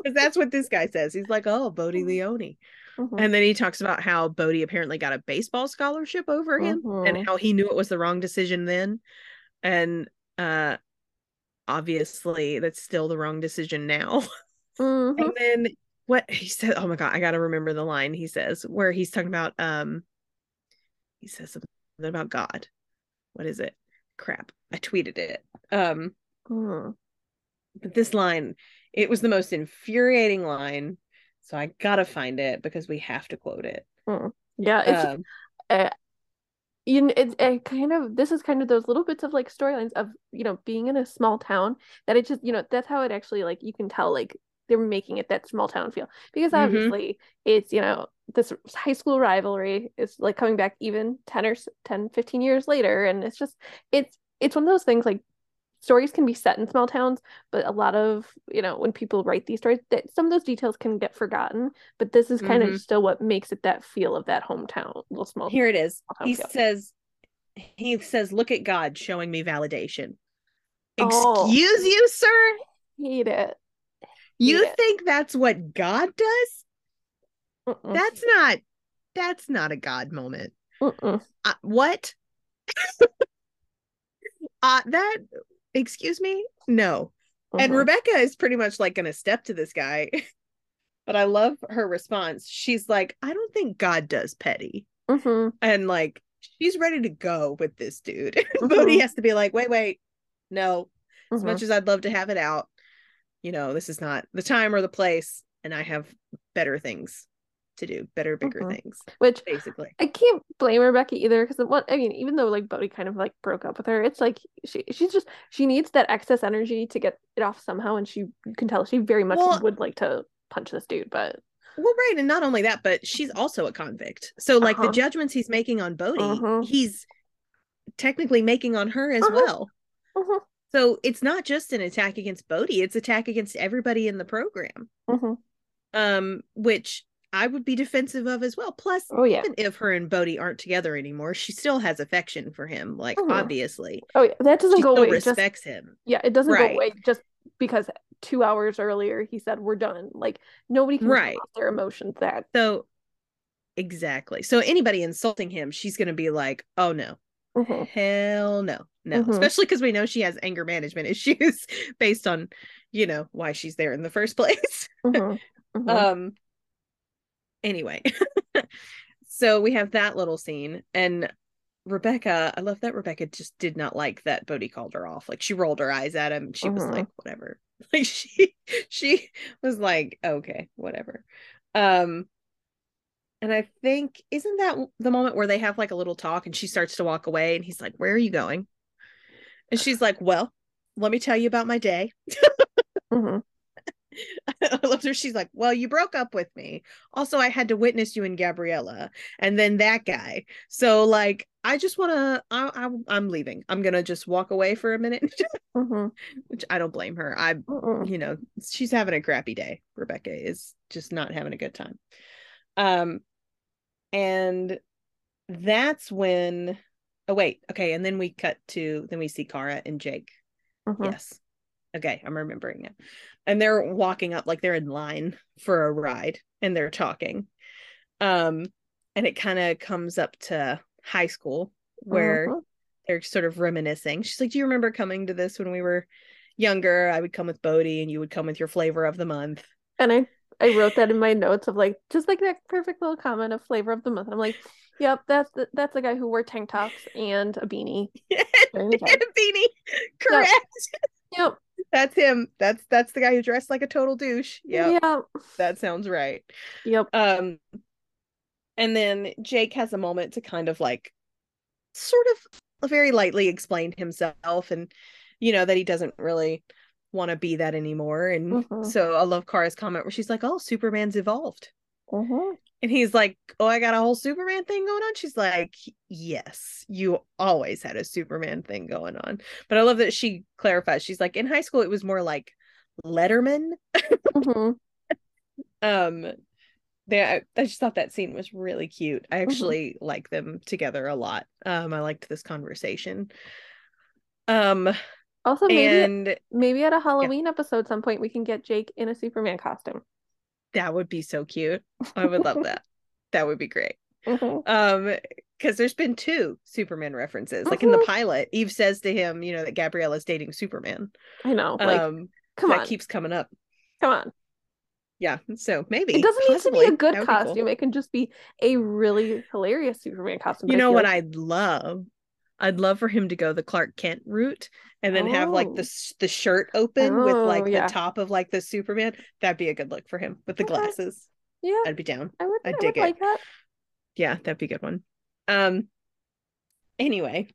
S2: Because that's what this guy says. He's like oh bode leone.
S1: Mhm.
S2: and then he talks about how bode apparently got a baseball scholarship over him and how he knew it was the wrong decision then. And uh obviously that's still the wrong decision now.
S1: Mhm.
S2: and then what he said oh my god i gotta remember the line he says where he's talking about um he says something about god. What is it? Crap i tweeted it. Um
S1: Mhm.
S2: but this line it was the most infuriating line so i gotta find it because we have to quote it.
S1: Yeah, it's
S2: um,
S1: uh, you know, it's it kind of this is kind of those little bits of like storylines of you know being in a small town that it just you know that's how it actually like you can tell like they're making it that small town feel because
S2: Mhm.
S1: obviously it's you know this high school rivalry is like coming back even 10 or s- 10 15 years later and it's just it's it's one of those things like stories can be set in small towns but a lot of you know when people write these stories that some of those details can get forgotten but this is kind
S2: Mhm.
S1: of still what makes it that feel of that hometown little small
S2: here it is he
S1: you.
S2: says he says look at god showing me validation
S1: Oh.
S2: excuse you sir
S1: hate it
S2: you
S1: it.
S2: think that's what god does
S1: Mm-mm.
S2: that's not that's not a god moment uh, what uh that excuse me? No. And
S1: Mhm.
S2: rebecca is pretty much like gonna step to this guy. But i love her response. She's like i don't think god does petty.
S1: Mhm.
S2: and like she's ready to go with this dude. Bode has to be like wait wait. No. As much as i'd love to have it out you know this is not the time or the place and i have better things to do better bigger
S1: Mhm.
S2: things
S1: which
S2: basically
S1: I can't blame Rebecca either because what I mean, even though like Bode kind of like broke up with her, it's like she she's just she needs that excess energy to get it off somehow, and she you can tell she very much
S2: Well-
S1: would like to punch this dude, but
S2: Well, right, and not only that, but she's also a convict. So, like the
S1: Uh-huh.
S2: judgments he's making on Bode,
S1: Mhm.
S2: he's technically making on her as
S1: Uh-huh.
S2: well.
S1: Mhm.
S2: So it's not just an attack against Bode; it's attack against everybody in the program. Um, which I would be defensive of as well. Plus,
S1: oh yeah,
S2: even if her and Bode aren't together anymore, she still has affection for him. Like
S1: Mhm.
S2: obviously,
S1: oh yeah, that doesn't
S2: she
S1: go away. Just
S2: respects him.
S1: yeah, it doesn't
S2: Right.
S1: go away just because two hours earlier he said we're done. Like nobody can
S2: Right.
S1: their emotions that.
S2: So exactly. So anybody insulting him, she's going to be like, "Oh no,
S1: Mhm.
S2: Hell no. No.
S1: Mhm.
S2: Especially because we know she has anger management issues based on, you know, why she's there in the first place.
S1: Mhm. Mhm.
S2: um anyway. so we have that little scene and Rebecca, I love that Rebecca just did not like that Bode called her off. Like she rolled her eyes at him. She was
S1: Mhm.
S2: like, whatever. Like she she was like, okay, whatever. Um and I think isn't that the moment where they have like a little talk and she starts to walk away and he's like, "Where are you going?" And she's like, "Well, let me tell you about my day."
S1: hmm
S2: I loved her. She's like, Well, you broke up with me. Also, I had to witness you and Gabriella and then that guy. So, like, I just want to, I, I, I'm leaving. I'm going to just walk away for a minute,
S1: hmm
S2: which I don't blame her. I,
S1: Mm-mm.
S2: you know, she's having a crappy day. Rebecca is just not having a good time. Um, and that's when, oh, wait. Okay. And then we cut to, then we see Kara and Jake.
S1: Mhm.
S2: Yes. Okay, I'm remembering now. And they're walking up like they're in line for a ride and they're talking. Um and it kind of comes up to high school where
S1: Mhm.
S2: they're sort of reminiscing. She's like, "Do you remember coming to this when we were younger? I would come with Bode and you would come with your flavor of the month."
S1: And I I wrote that in my notes of like just like that perfect little comment of flavor of the month. And I'm like, yep, that's the, that's the guy who wore tank tops and a beanie.
S2: and a beanie. Correct.
S1: Yep.
S2: That's him. That's that's the guy who dressed like a total douche. Yeah,
S1: Yep.
S2: that sounds right.
S1: Yep.
S2: Um, and then Jake has a moment to kind of like sort of very lightly explain himself and you know that he doesn't really want to be that anymore. And
S1: Mhm.
S2: so I love Kara's comment where she's like, Oh, Superman's evolved.
S1: Mhm.
S2: And he's like, Oh, I got a whole Superman thing going on. She's like, Yes, you always had a Superman thing going on. But I love that she clarifies. She's like, In high school, it was more like Letterman.
S1: Mhm.
S2: um they I, I just thought that scene was really cute i actually like them together a lot um i liked this conversation um
S1: Also, maybe
S2: and
S1: maybe at a Halloween episode, some point we can get Jake in a Superman costume.
S2: That would be so cute i would love that that would be great
S1: Mhm.
S2: um because there's been two superman references like in the
S1: Mhm.
S2: pilot eve says to him you know that gabriella's dating superman
S1: I know. Like,
S2: um
S1: come
S2: that
S1: on,
S2: keeps coming up
S1: come on.
S2: yeah so maybe
S1: It doesn't need to be a good
S2: be cool.
S1: costume. It can just be a really hilarious Superman costume.
S2: You know what I'd love? I'd love for him to go the Clark Kent route and then have like
S1: Oh.
S2: the the shirt open with
S1: Oh,
S2: like
S1: yeah.
S2: the top of like the Superman. That'd be a good look for him with the
S1: Okay.
S2: glasses.
S1: Yeah,
S2: I'd be down.
S1: I would.
S2: I
S1: I,
S2: dig
S1: would
S2: it.
S1: like that.
S2: Yeah, that'd be a good one. Um anyway.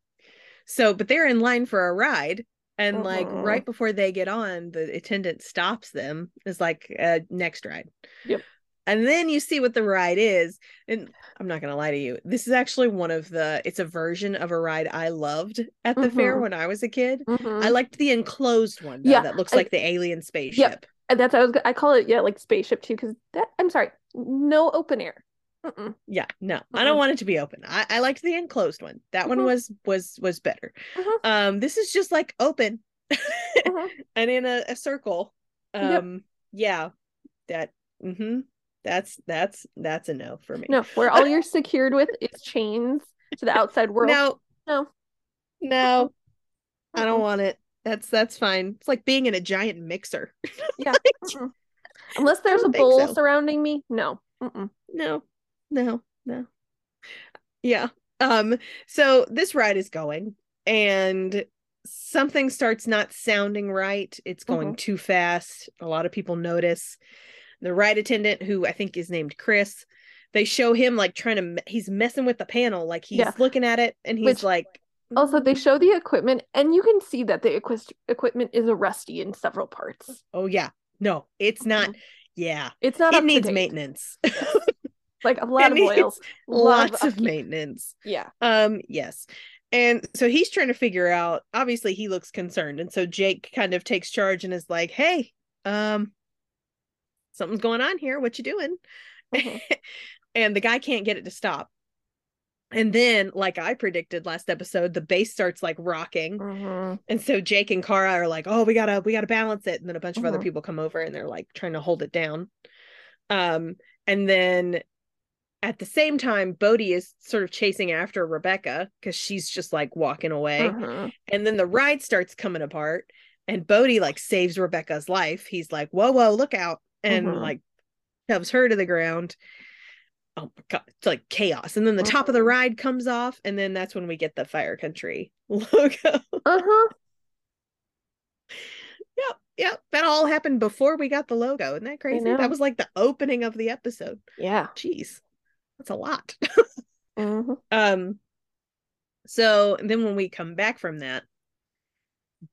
S2: So but they're in line for a ride and like
S1: Mhm.
S2: right before they get on, the attendant stops them. Is like uh, next ride.
S1: Yep.
S2: And then you see what the ride is. And I'm not going to lie to you. This is actually one of the, it's a version of a ride I loved at the fair
S1: Mhm.
S2: when I was a kid.
S1: Mhm.
S2: I liked the enclosed one though,
S1: Yeah,
S2: that looks
S1: I-
S2: like the alien spaceship.
S1: And that's I was. I call it yeah, like spaceship too, because that. I'm sorry, no open air. Mm-mm.
S2: Yeah, no, I don't want it to be open. I, I liked the enclosed one. That one
S1: Mhm.
S2: was was was better.
S1: Mhm.
S2: Um, this is just like open
S1: Mhm.
S2: and in a, a circle.
S1: Yep.
S2: Um, yeah, that. Mm-hmm. That's that's that's a no for me.
S1: No, where all you're secured with is chains to the outside world.
S2: no,
S1: no.
S2: no. I don't want it. That's that's fine. It's like being in a giant mixer.
S1: Yeah. Mm-mm. Unless there's a bowl
S2: so.
S1: surrounding me, no. Mm-mm.
S2: no, no, no. Yeah. Um, so this ride is going and something starts not sounding right. It's going too fast. A lot of people notice. The ride attendant, who I think is named Chris, they show him like trying to, he's messing with the panel, like he's
S1: Yeah.
S2: looking at it and he's
S1: Which-
S2: like,
S1: Also, they
S2: "Mm,
S1: show the equipment, and you can see that the equis- equipment is rusty in several parts.
S2: oh, yeah, no, it's not. Yeah,
S1: It's not
S2: it needs maintenance.
S1: Like a lot of
S2: needs
S1: oils,
S2: Lots of
S1: upkeep.
S2: maintenance.
S1: Yeah.
S2: Um, yes. And so he's trying to figure out, obviously he looks concerned. And so Jake kind of takes charge and is like, Hey, um, something's going on here. What you doing?
S1: Mhm.
S2: and the guy can't get it to stop. And then, like I predicted last episode, the bass starts like rocking.
S1: Mhm.
S2: And so Jake and Kara are like, "Oh, we gotta, we gotta balance it." And then a bunch of other
S1: Mhm.
S2: people come over and they're like trying to hold it down. Um, and then at the same time, Bode is sort of chasing after Rebecca because she's just like walking away.
S1: Mhm.
S2: And then the ride starts coming apart, and Bode like saves Rebecca's life. He's like, "Whoa, whoa, look out!" And
S1: Mhm.
S2: like shoves her to the ground. Oh my god, it's like chaos. And then the top of the
S1: Mhm.
S2: ride comes off, and then that's when we get the Fire Country logo.
S1: Uh-huh.
S2: yeah, that all happened before we got the logo. Isn't that crazy? That was like the opening of the episode.
S1: Yeah.
S2: Jeez, that's a lot.
S1: hmm
S2: um, so then when we come back from that,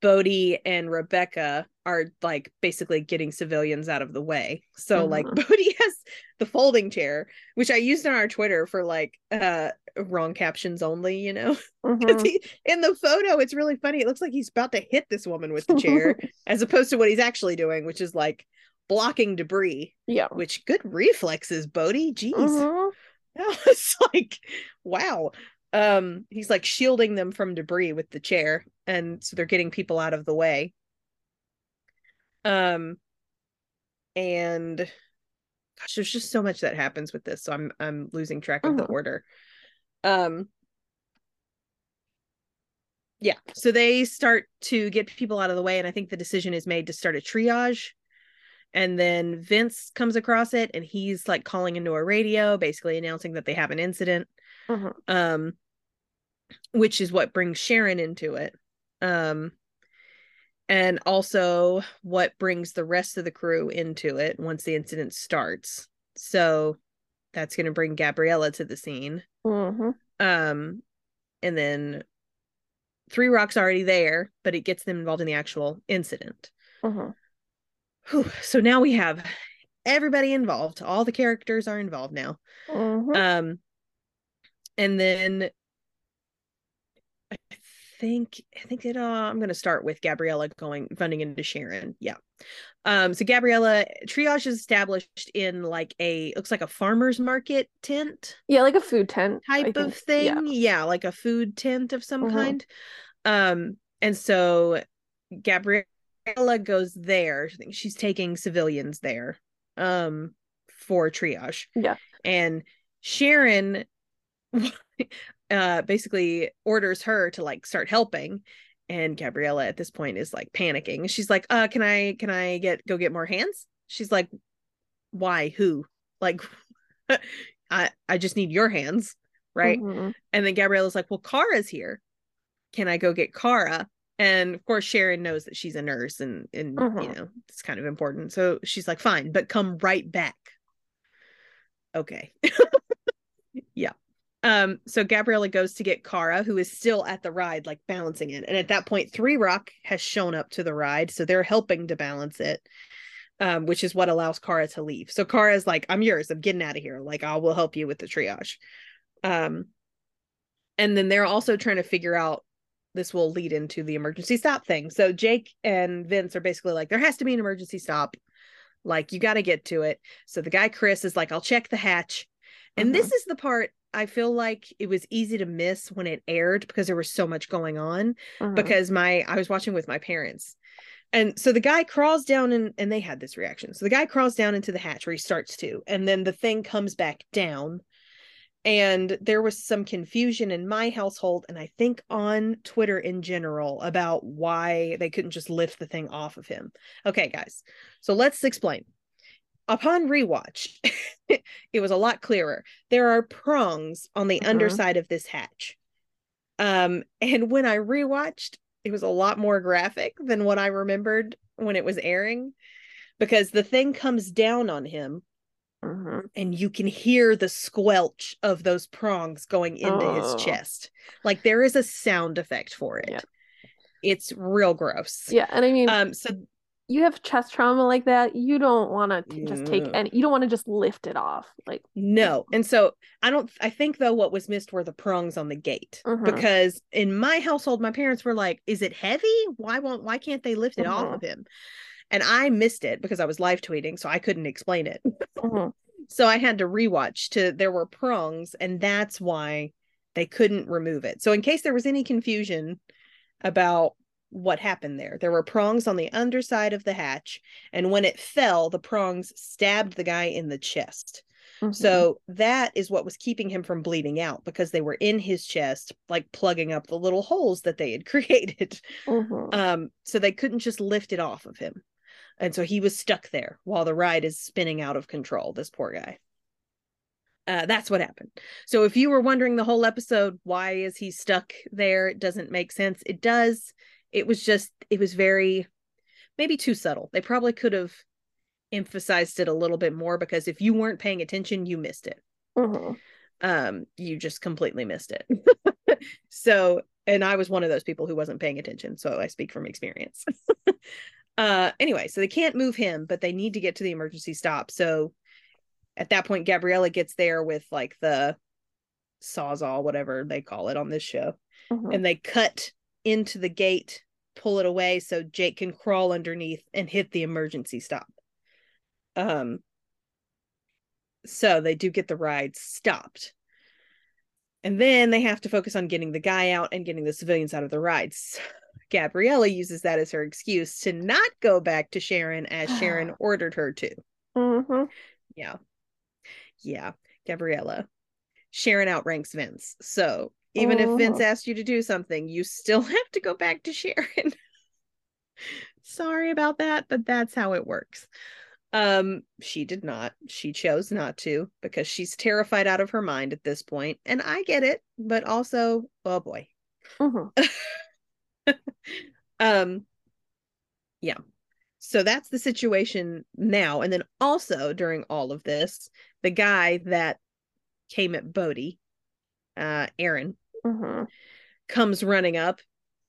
S2: Bode and Rebecca are like basically getting civilians out of the way. So like
S1: Mhm.
S2: Bode has the folding chair, which I used on our Twitter for like uh wrong captions only, you know.
S1: hmm
S2: he, in the photo, it's really funny. It looks like he's about to hit this woman with the chair, as opposed to what he's actually doing, which is like blocking debris.
S1: yeah.
S2: Which good reflexes, Bode. Jeez.
S1: Mhm.
S2: it's like wow um he's like shielding them from debris with the chair and so they're getting people out of the way um and gosh there's just so much that happens with this so i'm i'm losing track of the
S1: Mhm.
S2: order um yeah so they start to get people out of the way and i think the decision is made to start a triage and then Vince comes across it and he's like calling into a radio basically announcing that they have an incident
S1: Mhm.
S2: um which is what brings Sharon into it um and also what brings the rest of the crew into it once the incident starts so that's going to bring Gabriella to the scene
S1: Mhm.
S2: um and then Three Rocks already there but it gets them involved in the actual incident
S1: Mhm.
S2: Whew. so now we have everybody involved all the characters are involved now
S1: Mhm.
S2: um and then think i think it uh i'm going to start with gabriella going running into sharon yeah um so gabriella triage is established in like a looks like a farmer's market tent
S1: yeah, like a food tent
S2: type of thing
S1: Yeah.
S2: yeah. like a food tent of some
S1: Mhm.
S2: kind um and so gabriella goes there i think she's taking civilians there um for triage
S1: Yeah.
S2: and sharon uh basically orders her to like start helping. And gabriella at this point is like panicking. She's like uh can i can i get go get more hands? She's like why? Who? Like i i just need your hands right?
S1: Mhm.
S2: and then gabriella's like well kara's here. Can i go get kara and of course sharon knows that she's a nurse and and you
S1: Mhm.
S2: know it's kind of important. So she's like fine but come right back. Okay um so gabriella goes to get kara who is still at the ride like balancing it. And at that point three rock has shown up to the ride so they're helping to balance it um which is what allows kara to leave. So kara's like i'm yours. I'm getting out of here. Like i will help you with the triage. Um and then they're also trying to figure out this will lead into the emergency stop thing. So jake and vince are basically like there has to be an emergency stop. Like you got to get to it. So the guy chris is like i'll check the hatch. And this is the part i feel like it was easy to miss when it aired because there was so much going on
S1: Mhm.
S2: because my i was watching with my parents. And so the guy crawls down and and they had this reaction. So the guy crawls down into the hatch where he starts to and then the thing comes back down. And there was some confusion in my household and i think on twitter in general about why they couldn't just lift the thing off of him. Okay guys. So let's explain upon rewatch it was a lot clearer there are prongs on the
S1: Mhm.
S2: underside of this hatch um and when i rewatched it was a lot more graphic than what i remembered when it was airing because the thing comes down on him
S1: Mhm.
S2: and you can hear the squelch of those prongs going into
S1: Oh.
S2: his chest. Like there is a sound effect for it.
S1: Yeah.
S2: It's real gross.
S1: Yeah, and I mean,
S2: Um so
S1: you have chest trauma like that, you don't want to just take and. You don't want to just lift it off. Like,
S2: no. And so I don't I think though what was missed were the prongs on the gate.
S1: Mhm.
S2: Because in my household my parents were like, "Is it heavy? Why won't why can't they lift it off
S1: Mhm.
S2: of him?" And I missed it because I was live tweeting, so I couldn't explain it. so I had to rewatch to there were prongs and that's why they couldn't remove it. So in case there was any confusion about what happened there, there were prongs on the underside of the hatch and when it fell the prongs stabbed the guy in the chest.
S1: Mhm.
S2: So that is what was keeping him from bleeding out because they were in his chest like plugging up the little holes that they had created.
S1: Mhm.
S2: Um so they couldn't just lift it off of him. And so he was stuck there while the ride is spinning out of control, this poor guy. Uh, that's what happened. So if you were wondering the whole episode, why is he stuck there? It doesn't make sense. It does. It was just, it was very maybe too subtle. They probably could have emphasized it a little bit more because if you weren't paying attention, you missed it.
S1: Mhm.
S2: Um, you just completely missed it. so, and I was one of those people who wasn't paying attention, so I speak from experience. uh, anyway, so they can't move him, but they need to get to the emergency stop. So, at that point, Gabriella gets there with like the sawzall, whatever they call it on this show,
S1: Mhm.
S2: and they cut into the gate, pull it away so Jake can crawl underneath and hit the emergency stop. Um so they do get the ride stopped. And then they have to focus on getting the guy out and getting the civilians out of the rides. Gabriella uses that as her excuse to not go back to Sharon as Sharon ordered her to.
S1: Mhm.
S2: Yeah. Yeah. Gabriella. Sharon outranks Vince. So even if Vince
S1: Mhm.
S2: asked you to do something, you still have to go back to Sharon. Sorry about that, but that's how it works. Um, she did not. She chose not to because she's terrified out of her mind at this point, and I get it, but also, oh boy.
S1: Mhm.
S2: Um yeah. So that's the situation now. And then also during all of this, the guy that came at Bode, uh Aaron,
S1: Mhm.
S2: comes running up.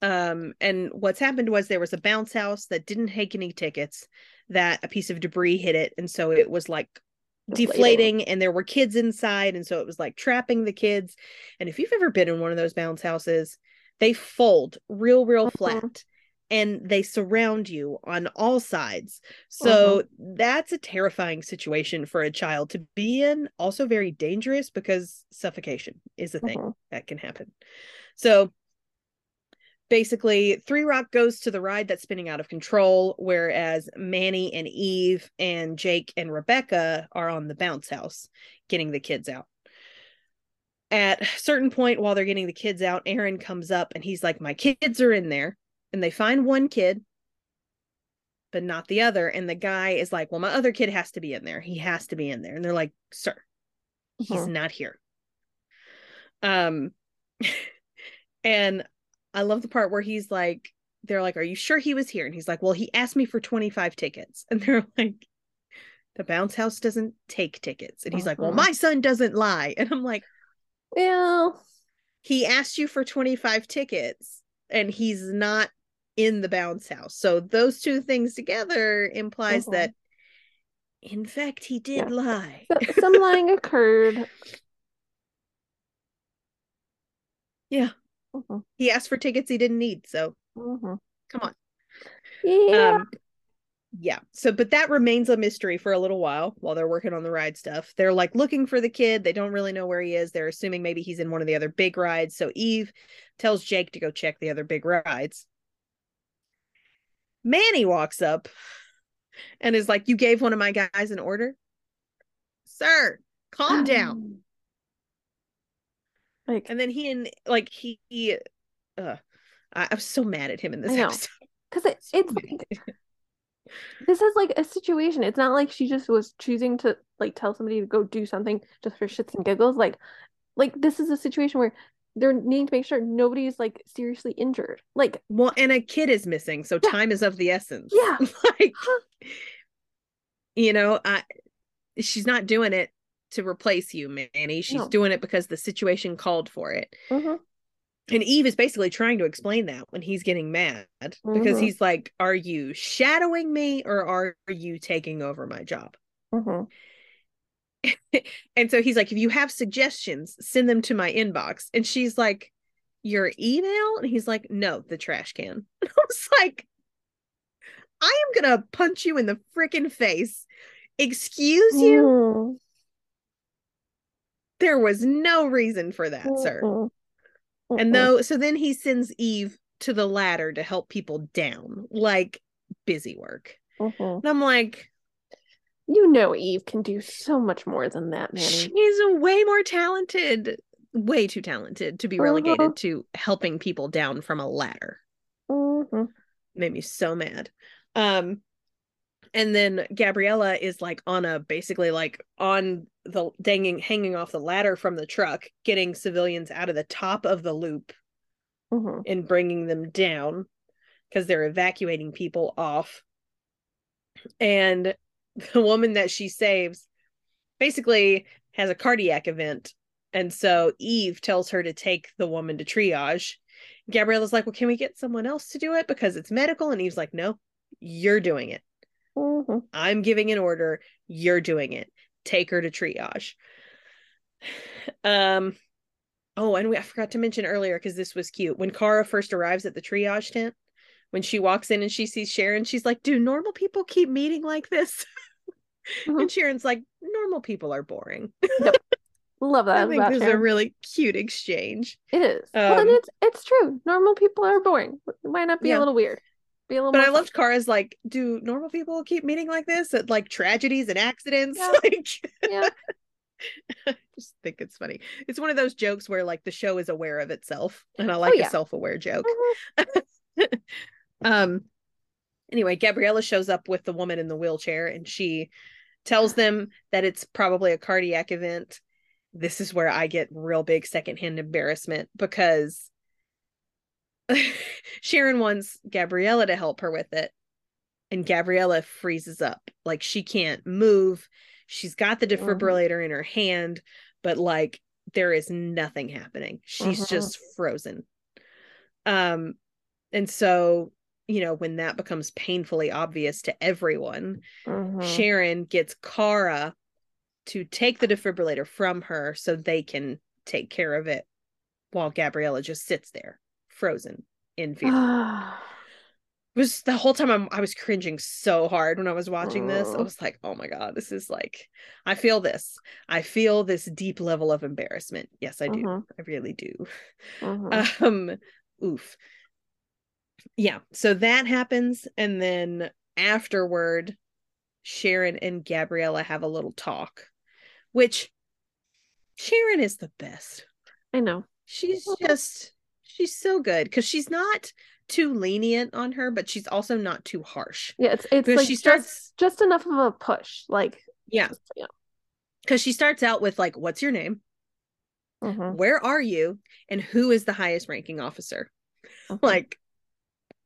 S2: Um, and what's happened was there was a bounce house that didn't take any tickets, that a piece of debris hit it, and so it was like
S1: Deflating.
S2: and there were kids inside, and so it was like trapping the kids. And if you've ever been in one of those bounce houses, they fold real, real
S1: Mhm.
S2: flat. And they surround you on all sides. So that's a terrifying situation for a child to be in. Also, very dangerous because suffocation is a thing
S1: Mhm.
S2: that can happen. So basically, Three Rock goes to the ride that's spinning out of control, whereas Manny and Eve and Jake and Rebecca are on the bounce house getting the kids out. At a certain point, while they're getting the kids out, Aaron comes up and he's like, My kids are in there. And they find one kid, but not the other. And the guy is like, Well, my other kid has to be in there. He has to be in there. And they're like, Sir, he's
S1: Mhm.
S2: not here. Um, and I love the part where he's like, they're like, Are you sure he was here? And he's like, Well, he asked me for 25 tickets. And they're like, The bounce house doesn't take tickets. And he's like, Well,
S1: Mhm.
S2: my son doesn't lie. And I'm like,
S1: well
S2: He asked you for 25 tickets and he's not in the bounce house. So those two things together implies
S1: Mhm.
S2: that, in fact, he did
S1: Yeah.
S2: lie.
S1: So, some lying occurred.
S2: Yeah.
S1: Mhm.
S2: He asked for tickets he didn't need. So
S1: Mhm.
S2: come on.
S1: Yeah.
S2: Um, yeah. So, but that remains a mystery for a little while while they're working on the ride stuff. They're like looking for the kid. They don't really know where he is. They're assuming maybe he's in one of the other big rides. So Eve tells Jake to go check the other big rides. Manny walks up and is like, You gave one of my guys an order? Sir, calm down.
S1: Like,
S2: And then he and like he, he uh, I, I was so mad at him in this episode.
S1: because it,
S2: So
S1: it's this is like a situation. It's not like she just was choosing to like tell somebody to go do something just for shits and giggles. Like, like this is a situation where they're needing to make sure nobody's like seriously injured. Like,
S2: Well, and a kid is missing, so
S1: Yeah.
S2: time is of the essence.
S1: Yeah.
S2: like you know, I she's not doing it to replace you, Manny. She's
S1: No.
S2: doing it because the situation called for it.
S1: mhm,
S2: And Eve is basically trying to explain that when he's getting mad because
S1: Mhm.
S2: he's like, Are you shadowing me or are you taking over my job?
S1: mhm.
S2: and so he's like, If you have suggestions, send them to my inbox. And she's like, Your email? And he's like, No, the trash can. I was like, I am gonna punch you in the freaking face. Excuse you?
S1: Mm,
S2: There was no reason for that, sir.
S1: mm, mm,
S2: And
S1: mm.
S2: though, so then he sends Eve to the ladder to help people down, like busy work. And I'm like,
S1: You know Eve can do so much more than that, Manny.
S2: she's way more talented, way too talented to be relegated
S1: Uh-huh.
S2: to helping people down from a ladder.
S1: Mhm.
S2: made me so mad. Um and then Gabriella is like on a basically like on the danging hanging off the ladder from the truck, getting civilians out of the top of the loop
S1: Mhm.
S2: and bringing them down because they're evacuating people off and the woman that she saves basically has a cardiac event. And so Eve tells her to take the woman to triage. Gabriella's like, Well, can we get someone else to do it because it's medical? And Eve's like, No, you're doing it.
S1: Mhm.
S2: I'm giving an order. You're doing it. Take her to triage. Um, oh, and we, I forgot to mention earlier because this was cute. When Kara first arrives at the triage tent, when she walks in and she sees Sharon, she's like, Do normal people keep meeting like this?
S1: Mhm.
S2: And Sharon's like, Normal people are boring.
S1: Love that
S2: I think this is a really cute exchange.
S1: It is. well, and
S2: Um,
S1: it's it's true. Normal people are boring. Why not be
S2: Yeah.
S1: a little weird? Be a little
S2: But
S1: more
S2: I
S1: fun.
S2: loved Kara's like, do normal people keep meeting like this at like tragedies and accidents?
S1: Yeah.
S2: Like
S1: Yeah.
S2: I just think it's funny. It's one of those jokes where like the show is aware of itself, and I like
S1: Oh, yeah.
S2: a self-aware joke.
S1: Mhm.
S2: Um anyway, Gabriella shows up with the woman in the wheelchair and she tells them that it's probably a cardiac event. This is where I get real big secondhand embarrassment because Sharon wants Gabriella to help her with it. And Gabriella freezes up. Like she can't move. She's got the
S1: Mhm.
S2: defibrillator in her hand, but like there is nothing happening. She's
S1: Mhm.
S2: just frozen. Um and so, you know, when that becomes painfully obvious to everyone,
S1: Mhm.
S2: Sharon gets Kara to take the defibrillator from her so they can take care of it while Gabriella just sits there, frozen in fear. Was the whole time I'm, I was cringing so hard when I was watching this. I
S1: Mm.
S2: was like, oh my God, this is like, I feel this. I feel this deep level of embarrassment. Yes, I do.
S1: Mhm.
S2: I really do.
S1: Mhm.
S2: Um, oof. Yeah, so that happens. And then afterward, Sharon and Gabriella have a little talk, which Sharon is the best.
S1: I know.
S2: She's just, she's so good because she's not too lenient on her, but she's also not too harsh.
S1: Yeah, it's it's
S2: Because
S1: like
S2: she
S1: just
S2: starts,
S1: just enough of a push. Like
S2: yeah,
S1: just, yeah.
S2: because she starts out with, like, what's your name?
S1: Mhm.
S2: Where are you? And who is the highest ranking officer?
S1: Mhm.
S2: Like,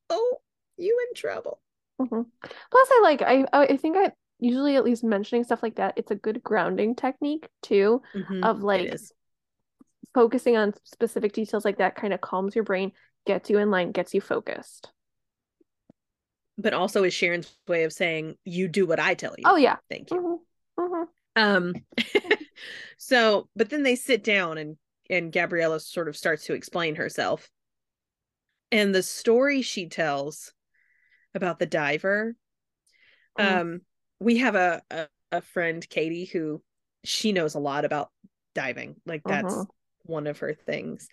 S2: oh, you in trouble.
S1: Mhm. Plus, I like I I think I usually at least mentioning stuff like that. It's a good grounding technique too
S2: Mhm,
S1: of like focusing on specific details like that. Kind of calms your brain, gets you in line, gets you focused.
S2: but also is Sharon's way of saying you do what I tell you.
S1: Oh yeah.
S2: Thank you.
S1: Mhm. Mhm.
S2: Um so but then they sit down and and Gabriella sort of starts to explain herself. And the story she tells about the diver
S1: Mm.
S2: um we have a, a a friend Katie who she knows a lot about diving. Like that's
S1: Mhm.
S2: one of her things.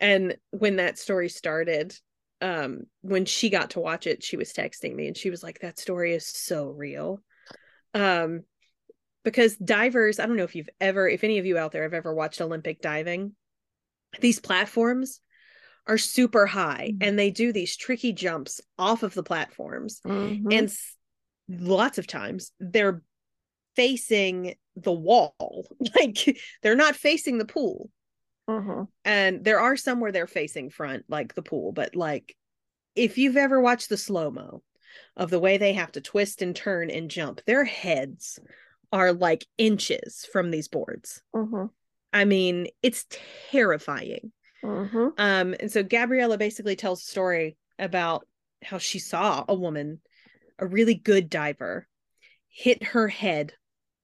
S2: And when that story started, um when she got to watch it, she was texting me and she was like that story is so real. Um because divers, I don't know if you've ever if any of you out there have ever watched Olympic diving, these platforms are super high
S1: Mhm.
S2: and they do these tricky jumps off of the platforms
S1: Mhm.
S2: and lots of times they're facing the wall like they're not facing the pool
S1: Mhm.
S2: and there are some where they're facing front like the pool but like if you've ever watched the slow mo of the way they have to twist and turn and jump their heads are like inches from these boards
S1: Mhm.
S2: i mean it's terrifying
S1: Mhm.
S2: um and so gabriella basically tells a story about how she saw a woman a really good diver hit her head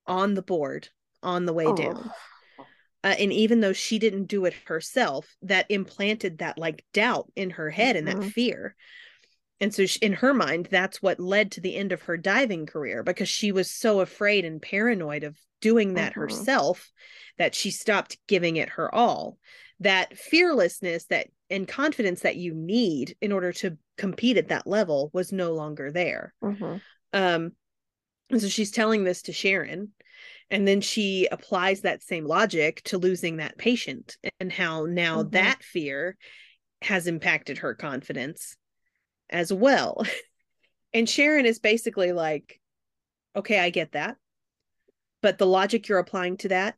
S2: on the board on the way down
S1: Oh.
S2: uh, and even though she didn't do it herself that implanted that like doubt in her head and that
S1: Mhm.
S2: fear and so she, in her mind that's what led to the end of her diving career because she was so afraid and paranoid of doing that
S1: Mhm.
S2: herself that she stopped giving it her all that fearlessness that and confidence that you need in order to compete at that level was no longer there
S1: Mhm.
S2: um and so she's telling this to Sharon and then she applies that same logic to losing that patient and how now
S1: Mhm.
S2: that fear has impacted her confidence as well. And Sharon is basically like, okay, I get that. But the logic you're applying to that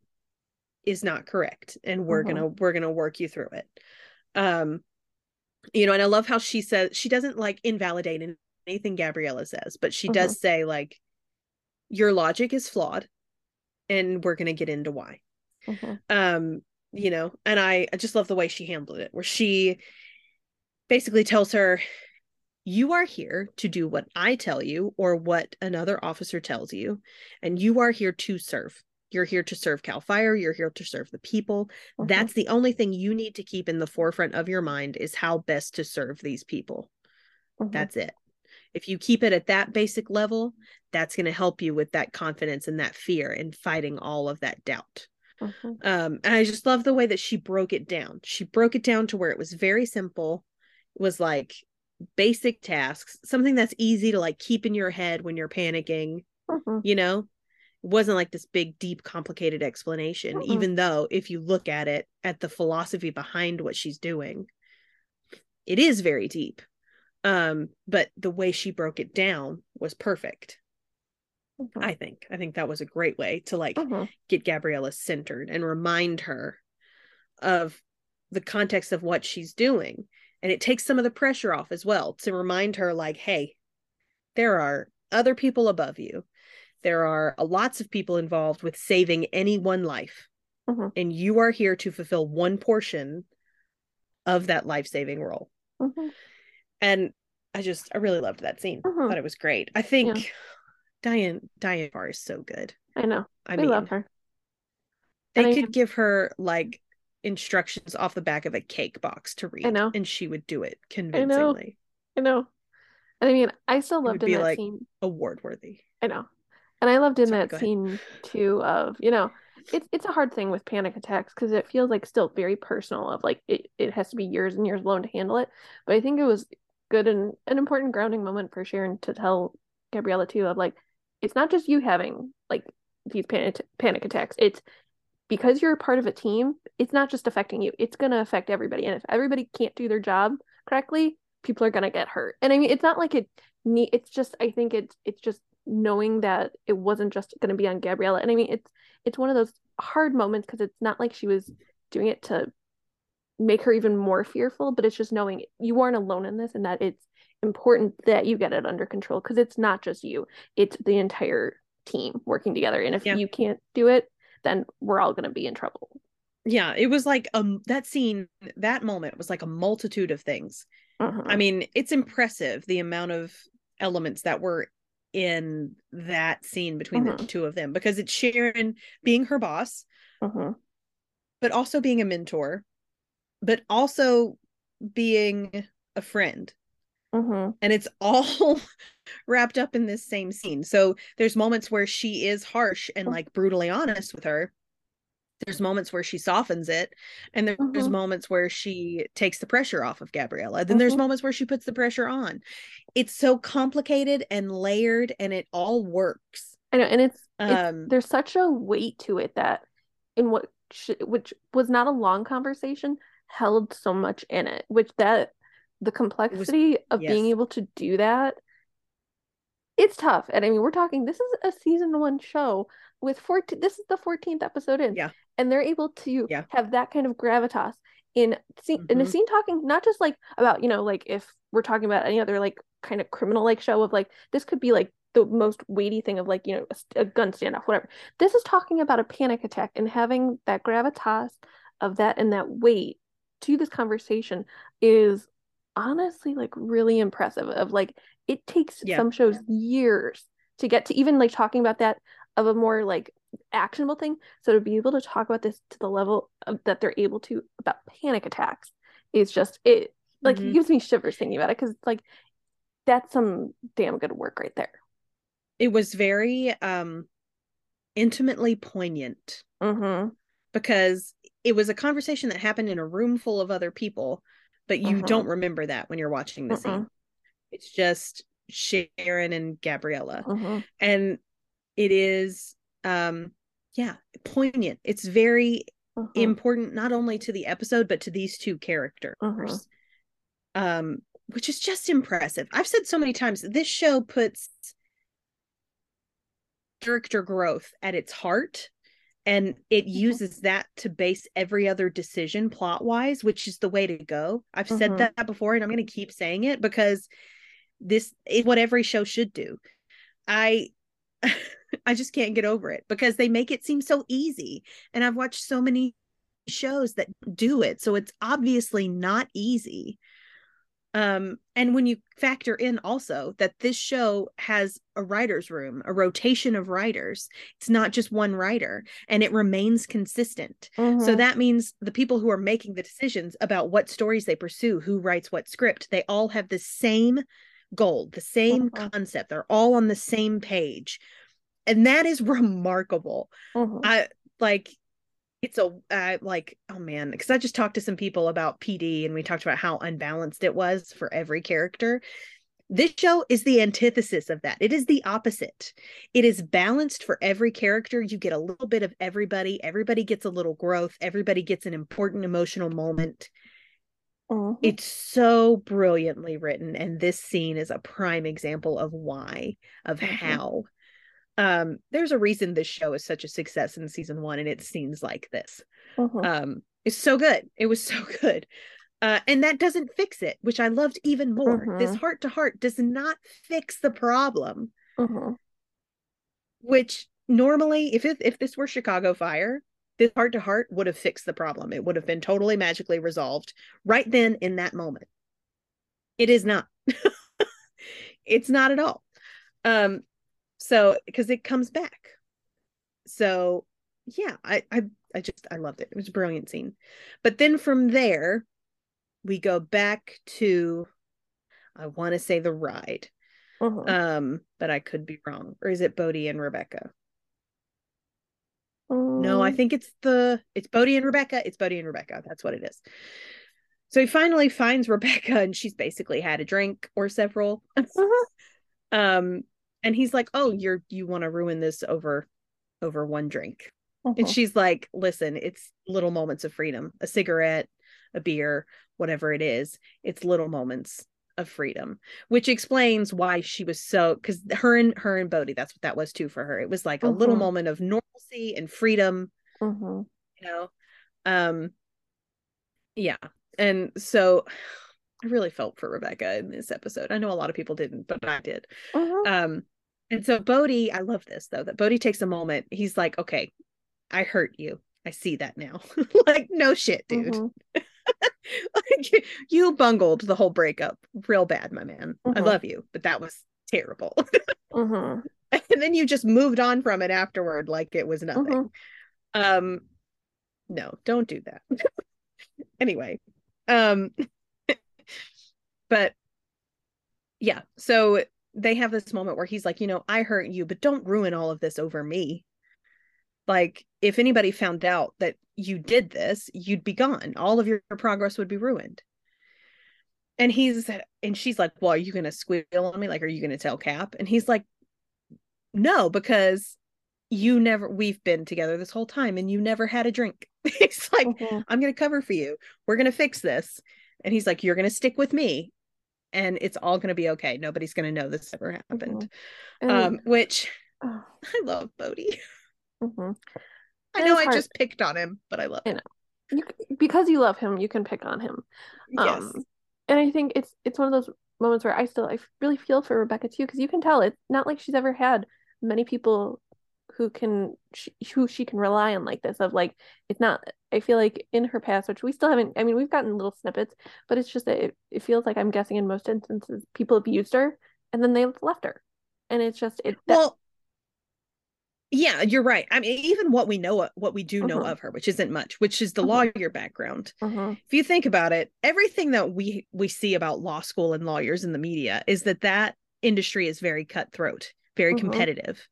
S2: is not correct. And we're
S1: Mhm.
S2: gonna we're gonna work you through it. Um, you know, and I love how she says she doesn't like invalidate anything Gabriella says, but she
S1: Mhm.
S2: does say like your logic is flawed and we're to get into why.
S1: Mhm.
S2: Um, you know, and I, I just love the way she handled it where she basically tells her you are here to do what I tell you or what another officer tells you and you are here to serve. You're here to serve Cal Fire, you're here to serve the people.
S1: Mhm.
S2: That's the only thing you need to keep in the forefront of your mind is how best to serve these people.
S1: Mhm.
S2: That's it. If you keep it at that basic level, that's going to help you with that confidence and that fear and fighting all of that doubt.
S1: Mhm.
S2: Um, and I just love the way that she broke it down. She broke it down to where it was very simple. It was like basic tasks, something that's easy to like keep in your head when you're panicking,
S1: Mhm.
S2: you know? Wasn't like this big, deep, complicated explanation, even though if you look at it, at the philosophy behind what she's doing, it is very deep. Um, but the way she broke it down was perfect.
S1: Mhm.
S2: I think. I think that was a great way to like
S1: Mhm.
S2: get Gabriella centered and remind her of the context of what she's doing. And it takes some of the pressure off as well to remind her, like, hey, there are other people above you. There are lots of people involved with saving any one life.
S1: Mhm.
S2: And you are here to fulfill one portion of that life saving role.
S1: Mhm.
S2: And I just, I really loved that scene.
S1: Mhm.
S2: Thought it was great. I think Diane, Diane Farr is so good.
S1: I know.
S2: I
S1: we
S2: mean,
S1: love her.
S2: they
S1: And I-
S2: could give her like instructions off the back of a cake box to read
S1: know.
S2: and she would do it convincingly
S1: I know. And I mean, I still
S2: would
S1: loved in
S2: be
S1: that
S2: like-
S1: scene.
S2: award worthy
S1: I know. And I loved in
S2: Sorry,
S1: that scene too of, you know, it's it's a hard thing with panic attacks because it feels like still very personal of like it, it has to be years and years alone to handle it. But I think it was good and an important grounding moment for Sharon to tell Gabriella too of like it's not just you having like these panic panic attacks. It's because you're a part of a team, it's not just affecting you. It's gonna affect everybody. And if everybody can't do their job correctly, people are gonna get hurt. And I mean it's not like it it's just I think it's it's just knowing that it wasn't just going to be on Gabriella. And I mean, it's it's one of those hard moments because it's not like she was doing it to make her even more fearful, but it's just knowing you aren't alone in this and that it's important that you get it under control because it's not just you, it's the entire team working together. And if
S2: Yeah.
S1: you can't do it, then we're all going to be in trouble.
S2: yeah it was like um that scene that moment was like a multitude of things
S1: Mhm.
S2: i mean it's impressive the amount of elements that were in that scene between the
S1: Mhm.
S2: two of them because it's sharon being her boss
S1: Mhm.
S2: but also being a mentor but also being a friend
S1: Mhm.
S2: and it's all wrapped up in this same scene. So there's moments where she is harsh and like brutally honest with her. There's moments where she softens it, and there- there's
S1: Mhm.
S2: moments where she takes the pressure off of Gabriella. Then there's
S1: Mhm.
S2: moments where she puts the pressure on. It's so complicated and layered, and it all works.
S1: I know, and it's, it's
S2: Um,
S1: there's such a weight to it that in what sh which was not a long conversation held so much in it, which that the complexity of being able to do that it's tough. And I mean, we're talking this is a season one show with 14 this is the 14th episode in.
S2: Yeah.
S1: And they're able to
S2: Yeah.
S1: have that kind of gravitas in scene in a
S2: mm-hmm.
S1: scene talking not just like about, you know, like if we're talking about any other like kind of criminal like show of like this could be like the most weighty thing of like, you know, a, a gun standoff, whatever. This is talking about a panic attack and having that gravitas of that and that weight to this conversation is honestly like really impressive of like it takes
S2: Yeah.
S1: some shows years to get to even like talking about that of a more like actionable thing so to be able to talk about this to the level of, that they're able to about panic attacks is just it like
S2: Mhm.
S1: it gives me shivers thinking about it because it's like that's some damn good work right there
S2: it was very um intimately poignant
S1: mm-hmm
S2: because it was a conversation that happened in a room full of other people, but you
S1: Mhm.
S2: don't remember that when you're watching the scene. It's just Sharon and Gabriella.
S1: mm-hmm
S2: And it is um yeah, poignant. It's very
S1: mm-hmm.
S2: important not only to the episode but to these two characters.
S1: Mhm.
S2: Um which is just impressive. I've said so many times this show puts character growth at its heart and it uses that to base every other decision plot wise which is the way to go i've said
S1: Mhm.
S2: that before and i'm going to keep saying it because this is what every show should do. I I just can't get over it because they make it seem so easy. And I've watched so many shows that do it. So it's obviously not easy. Um, and when you factor in also that this show has a writer's room, a rotation of writers, it's not just one writer and it remains consistent. Mm-hmm. So that means the people who are making the decisions about what stories they pursue, who writes what script, they all have the same goal, the same mm-hmm. concept. They're all on the same page. And that is remarkable. Mm-hmm. I like it's a uh, like oh man because i just talked to some people about pd and we talked about how unbalanced it was for every character this show is the antithesis of that it is the opposite it is balanced for every character you get a little bit of everybody everybody gets a little growth everybody gets an important emotional moment mm-hmm. it's so brilliantly written and this scene is a prime example of why of mm-hmm. how um there's a reason this show is such a success in season one and it scenes like this. Mm-hmm. um it's so good. It was so good. Uh and that doesn't fix it which i loved even more. Mm-hmm. this heart to heart does not fix the problem. Mm-hmm. which normally if it, if this were chicago fire this heart to heart would have fixed the problem. It would have been totally magically resolved right then in that moment. It is not. It's not at all. Um so because it comes back. So yeah I, I i just i loved it. It was a brilliant scene. But then from there we go back to i want to say the ride. Uh-huh. um but i could be wrong. Or is it bode and rebecca? Um... no i um. think it's the it's bode and rebecca it's bode and rebecca. That's what it is. So he finally finds rebecca and she's basically had a drink or several. Uh-huh. um and he's like oh you're you want to ruin this over over one drink uh-huh. and she's like listen it's little moments of freedom a cigarette a beer whatever it is it's little moments of freedom which explains why she was so because her and her and bode that's what that was too for her it was like uh-huh. a little mm-hmm. moment of normalcy and freedom uh-huh. you know um yeah and so I really felt for Rebecca in this episode. I know a lot of people didn't, but I did. Uh-huh. Um, and so Bode, I love this though, that Bode takes a moment. He's like, okay, I hurt you. I see that now. like, no shit, dude. Mm-hmm. like, you bungled the whole breakup real bad, my man. Mm-hmm. I love you, but that was terrible. mm-hmm. And then you just moved on from it afterward like it was nothing. Mm-hmm. Um, no, don't do that. anyway, um, but yeah, so they have this moment where he's like, you know, I hurt you, but don't ruin all of this over me. Like, if anybody found out that you did this, you'd be gone. All of your progress would be ruined. And he's, and she's like, well, are you going to squeal on me? Like, are you going to tell Cap? And he's like, no, because you never, we've been together this whole time and you never had a drink. he's like, mm-hmm. I'm going to cover for you. We're going to fix this. And he's like, you're going to stick with me and it's all going to be okay. Nobody's going to know this ever happened. Mm-hmm. Um, which oh. I love Bode. Mm-hmm. I know I hard. just picked on him, but I love him.
S1: You, because you love him, you can pick on him. Yes. Um, and I think it's it's one of those moments where I still I really feel for Rebecca too because you can tell it's not like she's ever had many people who can she, who she can rely on like this of like it's not i feel like in her past which we still haven't i mean we've gotten little snippets but it's just that it, it feels like i'm guessing in most instances people have used her and then they've left her and it's just it
S2: that... well yeah you're right i mean even what we know what we do know uh-huh. of her which isn't much which is the uh-huh. lawyer background uh-huh. if you think about it everything that we we see about law school and lawyers in the media is that that industry is very cutthroat very competitive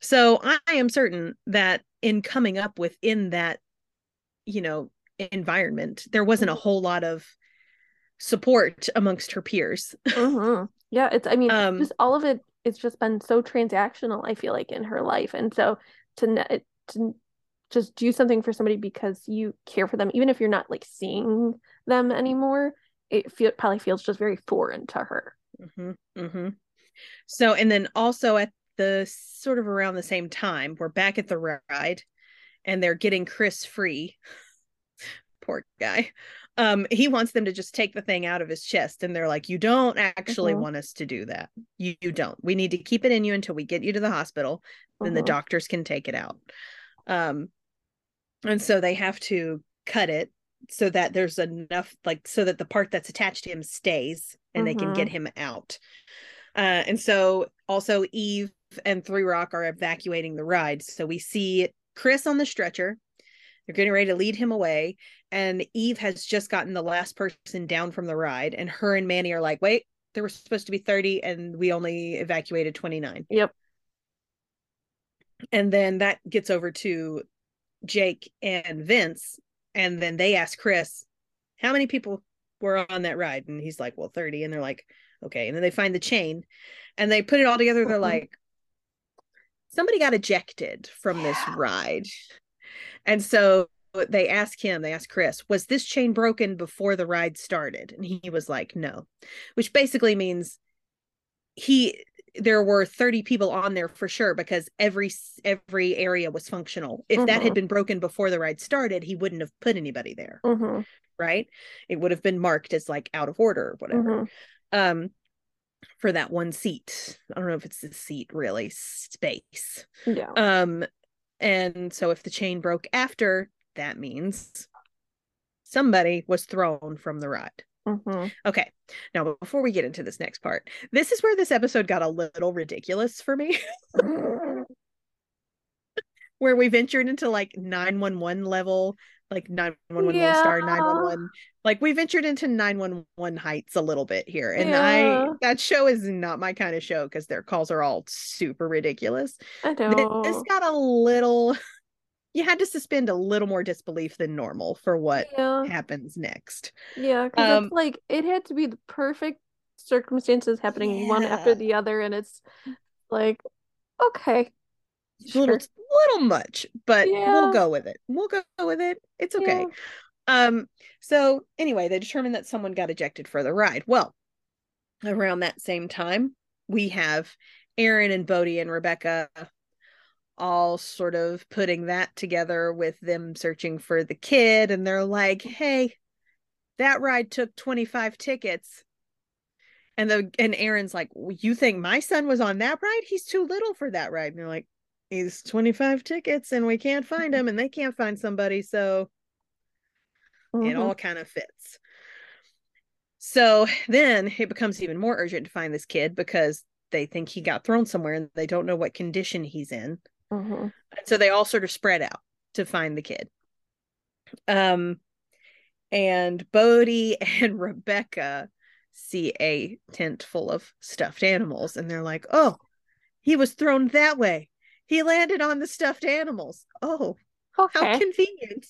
S2: so I am certain that in coming up within that, you know, environment, there wasn't a mm-hmm. whole lot of support amongst her peers.
S1: mm-hmm. Yeah, it's I mean, um, just all of it it's just been so transactional, I feel like in her life. And so to to just do something for somebody because you care for them, even if you're not like seeing them anymore, it feel, probably feels just very foreign to her.
S2: Mm-hmm, mm-hmm. So, and then also at the sort of around the same time, we're back at the ride and they're getting Chris free. Poor guy. um he wants them to just take the thing out of his chest and they're like you don't actually
S1: Mhm.
S2: want us to do that you, you don't we need to keep it in you until we get you to the hospital then the
S1: Mhm.
S2: doctors can take it out um and so they have to cut it so that there's enough like so that the part that's attached to him stays and they can get him out uh and so also eve and three rock are evacuating the ride so we see chris on the stretcher they're getting ready to lead him away and eve has just gotten the last person down from the ride and her and manny are like wait there were supposed to be 30 and we only evacuated 29
S1: Yep.
S2: and then that gets over to Jake and Vince, and then they ask Chris, "How many people were on that ride?" And he's like, "Well, 30." And they're like, "Okay." And then they find the chain, and they put it all together. They're
S1: Mhm.
S2: like, "Somebody got ejected from this ride," and so they ask him. They ask Chris, "Was this chain broken before the ride started?" And he was like, "No," which basically means he there were 30 people on there for sure because every every area was functional if that had
S1: Mhm.
S2: been broken before the ride started he wouldn't have put anybody there
S1: Mhm.
S2: right it would have been marked as like out of order or whatever
S1: Mhm.
S2: um for that one seat i don't know if it's the seat really space
S1: Yeah.
S2: um and so if the chain broke after that means somebody was thrown from the ride
S1: Mhm.
S2: Okay. Now, before we get into this next part, this is where this episode got a little ridiculous for me, where we ventured into like 911 level, like 911 Lone Star,
S1: Yeah.
S2: 911. Like we ventured into 911 heights a little bit here. And
S1: Yeah.
S2: I, that show is not my kind of show because their calls are all super ridiculous.
S1: I know.
S2: This got a little, you had to suspend a little more disbelief than normal for what
S1: Yeah.
S2: happens next.
S1: Yeah, because
S2: Um,
S1: it's like it had to be the perfect circumstances happening one after the other, and it's like, okay,
S2: A little little much, but we'll go with it. We'll go with it. It's okay.
S1: Yeah.
S2: Um, so anyway, they determined that someone got ejected for the ride. Well, around that same time, we have Aaron and Bode and Rebecca all sort of putting that together with them searching for the kid, and they're like, hey, that ride took 25 tickets. And the and Aaron's like, you think my son was on that ride? He's too little for that ride. And they're like, he's 25 tickets and we can't find him and they can't find somebody. So it
S1: Mhm.
S2: all kind of fits. So then it becomes even more urgent to find this kid because they think he got thrown somewhere and they don't know what condition he's in.
S1: Mhm.
S2: So they all sort of spread out to find the kid. Um and Bode and Rebecca see a tent full of stuffed animals and they're like, "Oh, he was thrown that way. He landed on the stuffed animals. Oh, how convenient."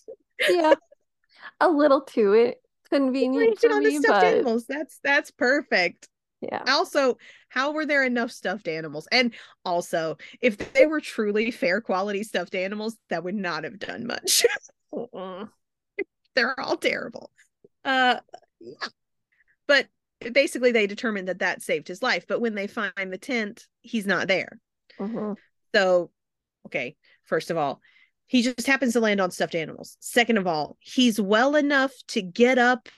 S1: Yeah. A little too it
S2: He
S1: convenient
S2: landed on the stuffed
S1: but
S2: animals. That's that's perfect.
S1: yeah.
S2: Also, how were there enough stuffed animals? And also, if they were truly fair quality stuffed animals, that would not have done much. They're all terrible. Uh yeah. But basically they determined that that saved his life, but when they find the tent, he's not there.
S1: Mhm.
S2: So, okay, first of all, he just happens to land on stuffed animals. Second of all, he's well enough to get up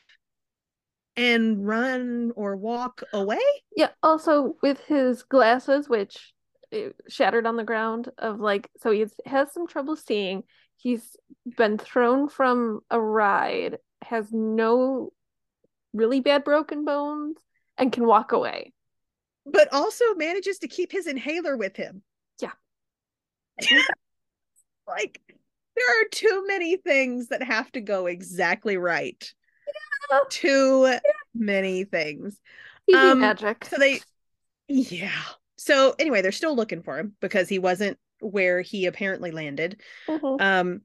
S2: and run or walk away.
S1: Yeah, also with his glasses, which eh, shattered on the ground, of like, so he has some trouble seeing. He's been thrown from a ride, has no really bad broken bones, and can walk away.
S2: but also manages to keep his inhaler with him.
S1: Yeah.
S2: like there are too many things that have to go exactly right.
S1: Yeah.
S2: Too many things. Um,
S1: magic.
S2: So they yeah. So anyway, they're still looking for him because he wasn't where he apparently landed.
S1: Mhm.
S2: Um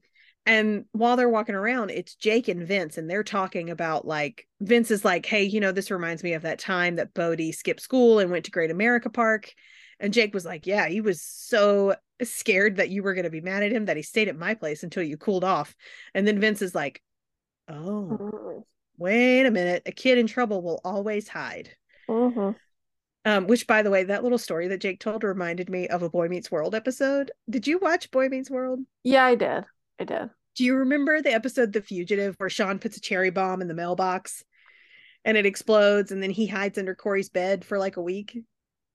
S2: and while they're walking around, it's Jake and Vince, and they're talking about like Vince is like, Hey, you know, this reminds me of that time that Bode skipped school and went to Great America Park. And Jake was like, Yeah, he was so scared that you were gonna be mad at him that he stayed at my place until you cooled off. And then Vince is like, Oh,
S1: Mhm.
S2: wait a minute, a kid in trouble will always hide.
S1: Mhm.
S2: Um, which by the way, that little story that Jake told reminded me of a Boy Meets World episode. Did you watch Boy Meets World?
S1: Yeah, I did. I did.
S2: Do you remember the episode The Fugitive where Sean puts a cherry bomb in the mailbox and it explodes and then he hides under Corey's bed for like a week?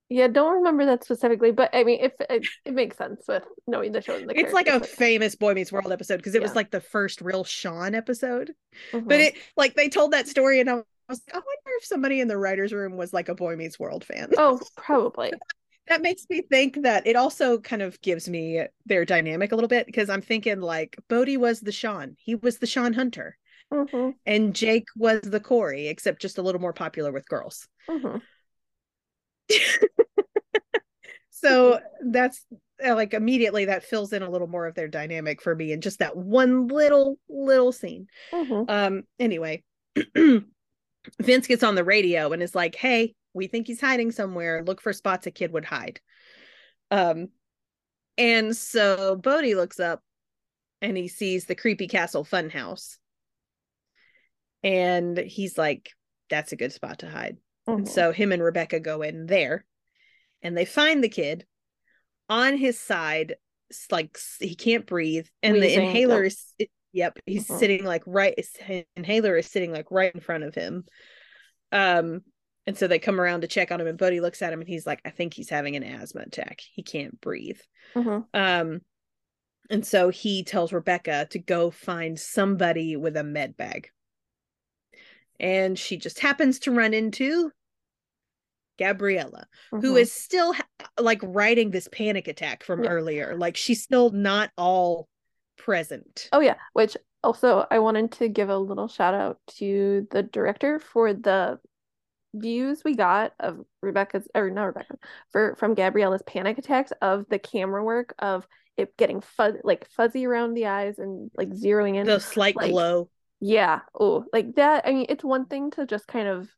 S1: Yeah, don't remember that specifically, but I mean, if it, it makes sense with knowing the show. And the
S2: it's like a famous Boy Meets World episode because it was like the first real Sean episode.
S1: Mhm.
S2: But it like they told that story and I was like, I wonder if somebody in the writer's room was like a Boy Meets World fan.
S1: oh, probably.
S2: that makes me think that it also kind of gives me their dynamic a little bit because I'm thinking like Bode was the Sean. He was the Sean Hunter.
S1: hmm
S2: And Jake was the Corey, except just a little more popular with girls.
S1: hmm
S2: So that's uh, like immediately that fills in a little more of their dynamic for me in just that one little little scene.
S1: hmm
S2: Um anyway, Vince gets on the radio and is like, "Hey, we think he's hiding somewhere. Look for spots a kid would hide." Um and so Bode looks up and he sees the creepy castle funhouse. And he's like, "That's a good spot to hide." And
S1: Mhm.
S2: so him and Rebecca go in there and they find the kid on his side, like he can't breathe. And
S1: Wheezing,
S2: the inhaler is, it- yep, he's
S1: Mhm.
S2: sitting like right, his inhaler is sitting like right in front of him. Um, and so they come around to check on him, and Bode looks at him and he's like, I think he's having an asthma attack. He can't breathe.
S1: Mhm.
S2: Um, and so he tells Rebecca to go find somebody with a med bag. And she just happens to run into Gabriella, who
S1: Mhm.
S2: is still like writing this panic attack from
S1: Yeah.
S2: earlier. Like she's still not all present.
S1: Oh yeah, which also I wanted to give a little shout out to the director for the views we got of Rebecca's or not Rebecca for from Gabriella's panic attacks of the camera work of it getting fuzz like fuzzy around the eyes and like zeroing in.
S2: The slight
S1: like-
S2: glow.
S1: Yeah. Oh, like that. I mean, it's one thing to just kind of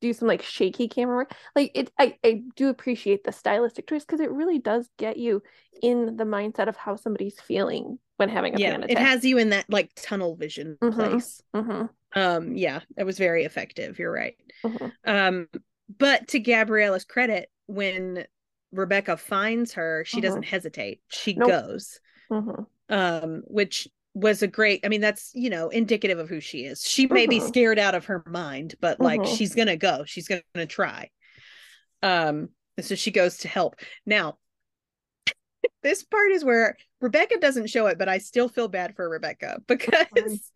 S1: do some like shaky camera work. Like it, I, I do appreciate the stylistic choice because it really does get you in the mindset of how somebody's feeling when having a
S2: Yeah,
S1: panic
S2: it has you in that like tunnel vision
S1: Mhm.
S2: place.
S1: hmm
S2: Um, yeah, it was very effective. You're right.
S1: hmm
S2: Um, but to Gabriella's credit, when Rebecca finds her, she
S1: Mhm.
S2: doesn't hesitate. She
S1: Nope.
S2: goes.
S1: hmm
S2: Um, which was a great, I mean, that's you know, indicative of who she is. She may be
S1: Mhm.
S2: scared out of her mind, but like
S1: Mhm.
S2: she's gonna go, she's gonna try. Um, and so she goes to help. Now, this part is where Rebecca doesn't show it, but I still feel bad for Rebecca because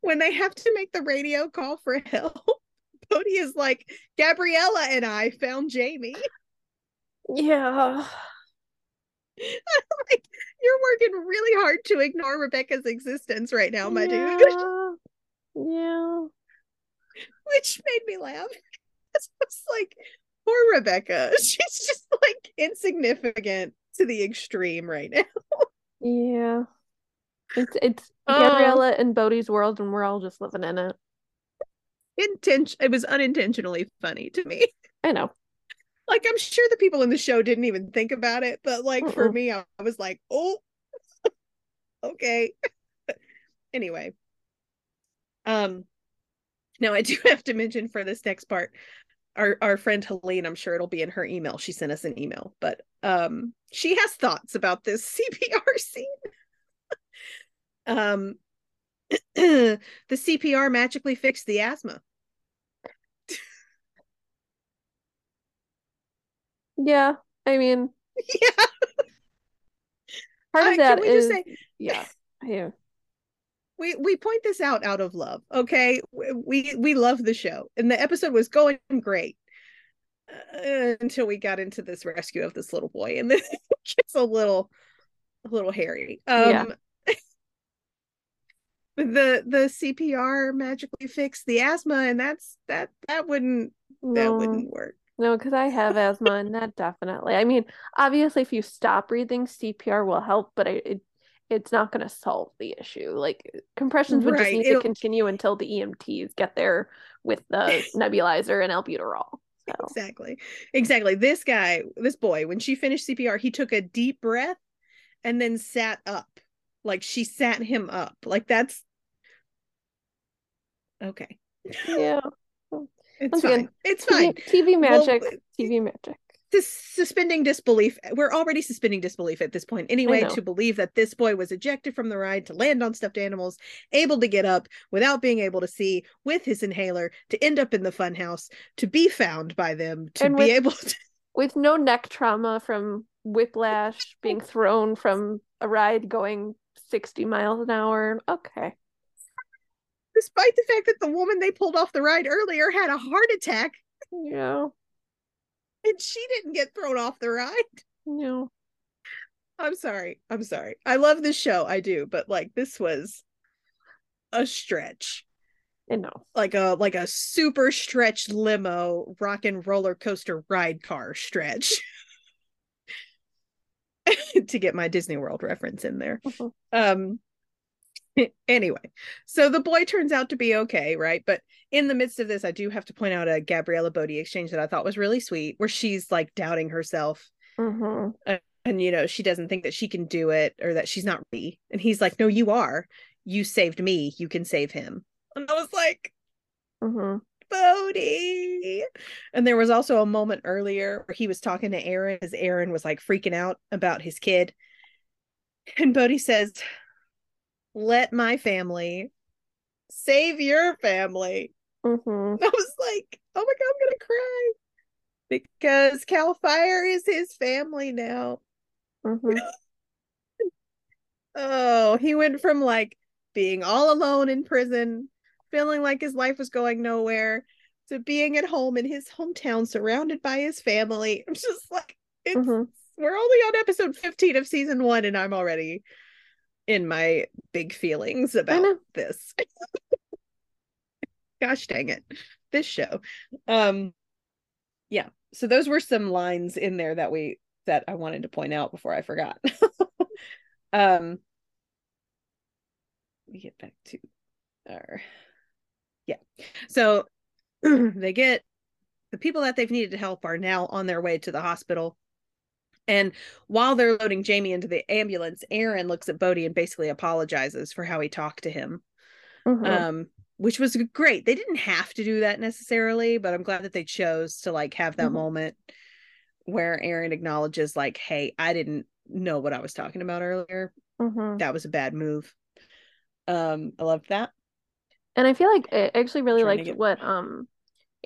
S2: when they have to make the radio call for help, Bode is like, Gabriella and I found Jamie.
S1: Yeah.
S2: like, you're working really hard to ignore Rebecca's existence right now, my dude.
S1: yeah. Yeah.
S2: Which made me laugh. It's like, poor Rebecca. She's just like insignificant to the extreme right now.
S1: Yeah. It's it's
S2: Oh.
S1: Gabriella and Bode's world, and we're all just living in it.
S2: Intention it was unintentionally funny to me.
S1: I know.
S2: Like I'm sure the people in the show didn't even think about it, but like for me, I I was like, oh, okay. anyway, um, now I do have to mention for this next part, our our friend Helene. I'm sure it'll be in her email. She sent us an email, but um, she has thoughts about this CPR scene. um, the CPR magically fixed the asthma.
S1: Yeah. I mean,
S2: yeah.
S1: part
S2: Uh,
S1: of
S2: can
S1: that
S2: just say-
S1: yeah. Yeah.
S2: we we point this out out of love okay we we love the show and the episode was going great uh, until we got into this rescue of this little boy and this gets a little a little hairy um
S1: Yeah.
S2: the the cpr magically fixed the asthma and that's that that wouldn't that wouldn't work
S1: No, because I have asthma, and that definitely. I mean, obviously, if you stop breathing, CPR will help, but I, it it's not going to solve the issue. Like compressions would just need to
S2: it'll-
S1: continue until the EMTs get there with the nebulizer and albuterol. So
S2: exactly exactly this guy this boy when she finished cpr he took a deep breath and then sat up like she sat him up like that's okay
S1: yeah,
S2: it's
S1: Once
S2: fine
S1: again,
S2: it's
S1: TV,
S2: fine
S1: TV
S2: Well,
S1: magic, TV magic.
S2: sus- suspending disbelief. We're already suspending disbelief at this point anyway to believe that this boy was ejected from the ride to land on stuffed animals, able to get up without being able to see with his inhaler, to end up in the funhouse, to be found by them, to
S1: And
S2: be
S1: with-
S2: able to.
S1: With no neck trauma from whiplash, being thrown from a ride going 60 miles an hour. Okay.
S2: Despite the fact that the woman they pulled off the ride earlier had a heart attack
S1: Yeah.
S2: and she didn't get thrown off the ride.
S1: No.
S2: I'm sorry. I'm sorry. I love this show. I do, but like this was a stretch.
S1: I know.
S2: Like a like a super stretch limo rock and roller coaster ride car stretch. to get my Disney World reference in there.
S1: Mhm.
S2: Um anyway, so the boy turns out to be okay, right? But in the midst of this, I do have to point out a Gabriella Bode exchange that I thought was really sweet, where she's like doubting herself.
S1: Mhm.
S2: and you know she doesn't think that she can do it or that she's not ready. And he's like no you are. You saved me. You can save him. And i was like
S1: Mhm.
S2: bode. And there was also a moment earlier where he was talking to aaron as aaron was like freaking out about his kid. And bode says let my family save your family
S1: Mhm.
S2: i was like oh my god i'm gonna cry because cal fire is his family now
S1: Mhm.
S2: Oh, he went from like being all alone in prison, feeling like his life was going nowhere, to being at home in his hometown surrounded by his family. I'm just like, it's
S1: Mhm.
S2: we're only on episode 15 of season one, and I'm already in my big feelings about this. Gosh dang it. This show. Um yeah. So those were some lines in there that we that I wanted to point out before I forgot. um let me get back to our yeah. So they get the people that they've needed to help are now on their way to the hospital. And while they're loading Jamie into the ambulance, Aaron looks at Bode and basically apologizes for how he talked to him.
S1: Mhm.
S2: Um, which was great. They didn't have to do that necessarily, but I'm glad that they chose to like have that
S1: Mhm.
S2: moment where Aaron acknowledges, like, hey, I didn't know what I was talking about earlier.
S1: Mhm.
S2: That was a bad move. Um, I loved that.
S1: And I feel like I actually really
S2: Trying
S1: liked
S2: get-
S1: what um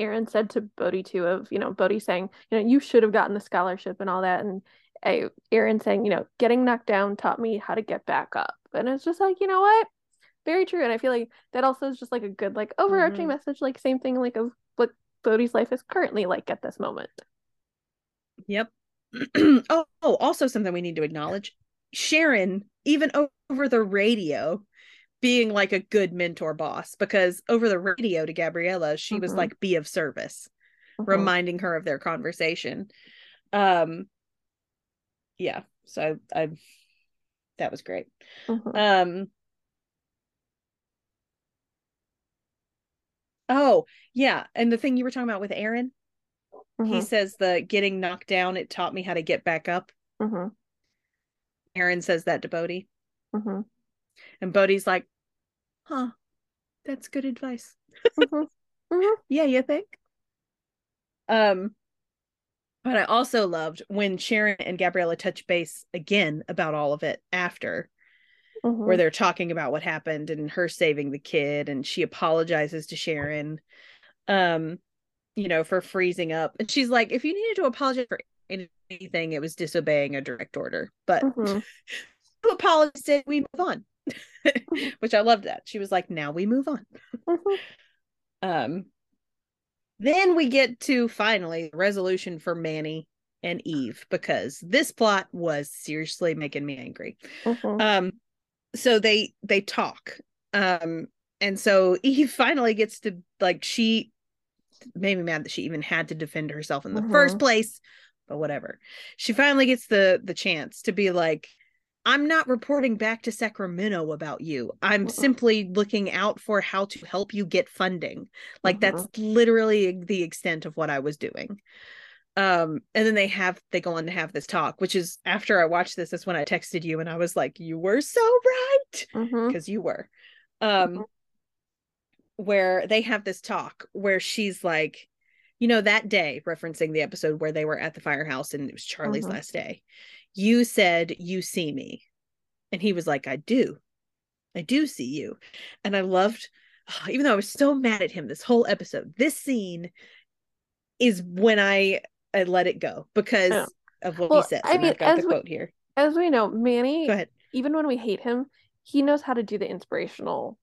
S1: Aaron said to Bode too of, you know, Bode saying, you know, you should have gotten the scholarship and all that. And I, Aaron saying, you know, getting knocked down taught me how to get back up. And it's just like, you know what? Very true. And I feel like that also is just like a good, like overarching
S2: Mhm.
S1: message, like same thing like of what Bode's life is currently like at this moment.
S2: Yep. oh, oh, also something we need to acknowledge. Sharon, even over the radio, being like a good mentor boss, because over the radio to Gabriella, she was
S1: Mhm.
S2: like be of service.
S1: Mhm.
S2: reminding her of their conversation. Um yeah, so I, I that was great.
S1: Mhm.
S2: Um Oh, yeah, and the thing you were talking about with Aaron, he
S1: Mhm.
S2: says the getting knocked down it taught me how to get back up.
S1: Mhm.
S2: Aaron says that to Bode,
S1: Mhm.
S2: And Bode's like, "Huh. That's good advice."
S1: Mhm. Mhm.
S2: Yeah, you think? Um but I also loved when Sharon and Gabriella touch base again about all of it after
S1: Mhm.
S2: where they're talking about what happened and her saving the kid and she apologizes to Sharon um you know for freezing up and she's like if you needed to apologize for anything it was disobeying a direct order but
S1: Mhm.
S2: you apologized we move on which I loved that she was like now we move on
S1: Mhm.
S2: um then we get to finally resolution for Manny and Eve because this plot was seriously making me angry
S1: Mhm.
S2: um so they they talk um and so eve finally gets to like she made me mad that she even had to defend herself in the first
S1: Mhm.
S2: place but whatever she finally gets the the chance to be like i'm not reporting back to sacramento about you. I'm
S1: Mhm.
S2: simply looking out for how to help you get funding. Like
S1: Mhm.
S2: that's literally the extent of what i was doing. Um and then they have they go on to have this talk which is after i watched this is when i texted you and i was like you were so right. Because you were. Um
S1: Mhm.
S2: where they have this talk where she's like you know, that day, referencing the episode where they were at the firehouse and it was Charlie's last day, you said, You see me. And he was like, I do. I do see you. And I loved, even though I was so mad at him this whole episode, this scene is when I, I let it go because
S1: Yeah.
S2: of what
S1: Well,
S2: he says.
S1: I mean,
S2: I've got the
S1: we-
S2: quote here.
S1: As we know, Manny, even when we hate him, he knows how to do the inspirational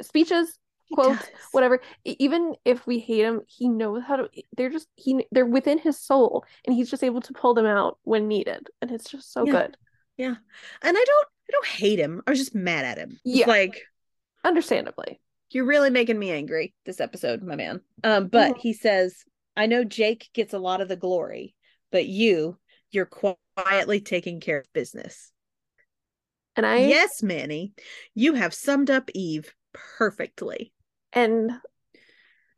S1: speeches,
S2: He
S1: quotes, whatever. Even if we hate him, he knows how to. They're just he. They're within his soul, and he's just able to pull them out when needed, and it's just so
S2: Yeah.
S1: good.
S2: Yeah. And I don't I don't hate him. I was just mad at him.
S1: Yeah.
S2: like
S1: Understandably.
S2: you're really making me angry this episode, my man. Um, but
S1: Mhm.
S2: he says, I know Jake gets a lot of the glory, but you, you're quietly taking care of business.
S1: And I
S2: yes, Manny, you have summed up Eve perfectly.
S1: and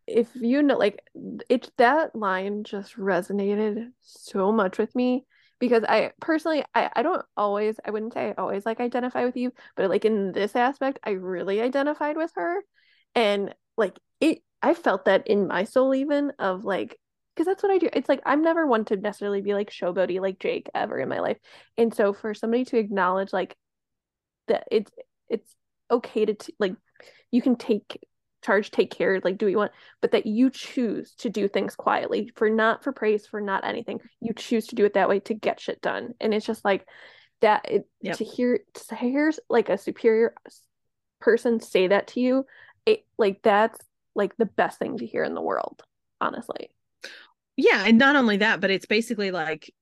S1: if you know like it that line just resonated so much with me because I personally I, I don't always I wouldn't say I always like identify with you, but like in this aspect, I really identified with her. And like it I felt that in my soul even of like because that's what I do. It's like I'm never one to necessarily be like showboaty like Jake ever in my life. And so for somebody to acknowledge like that it's it's okay to t- like you can take charge, take care, like do what you want, but that you choose to do things quietly for not for praise, for not anything. You choose to do it that way to get shit done. And it's just like that it,
S2: Yep.
S1: to hear to hear like a superior person say that to you, it like that's like the best thing to hear in the world, honestly.
S2: Yeah, and not only that, but it's basically like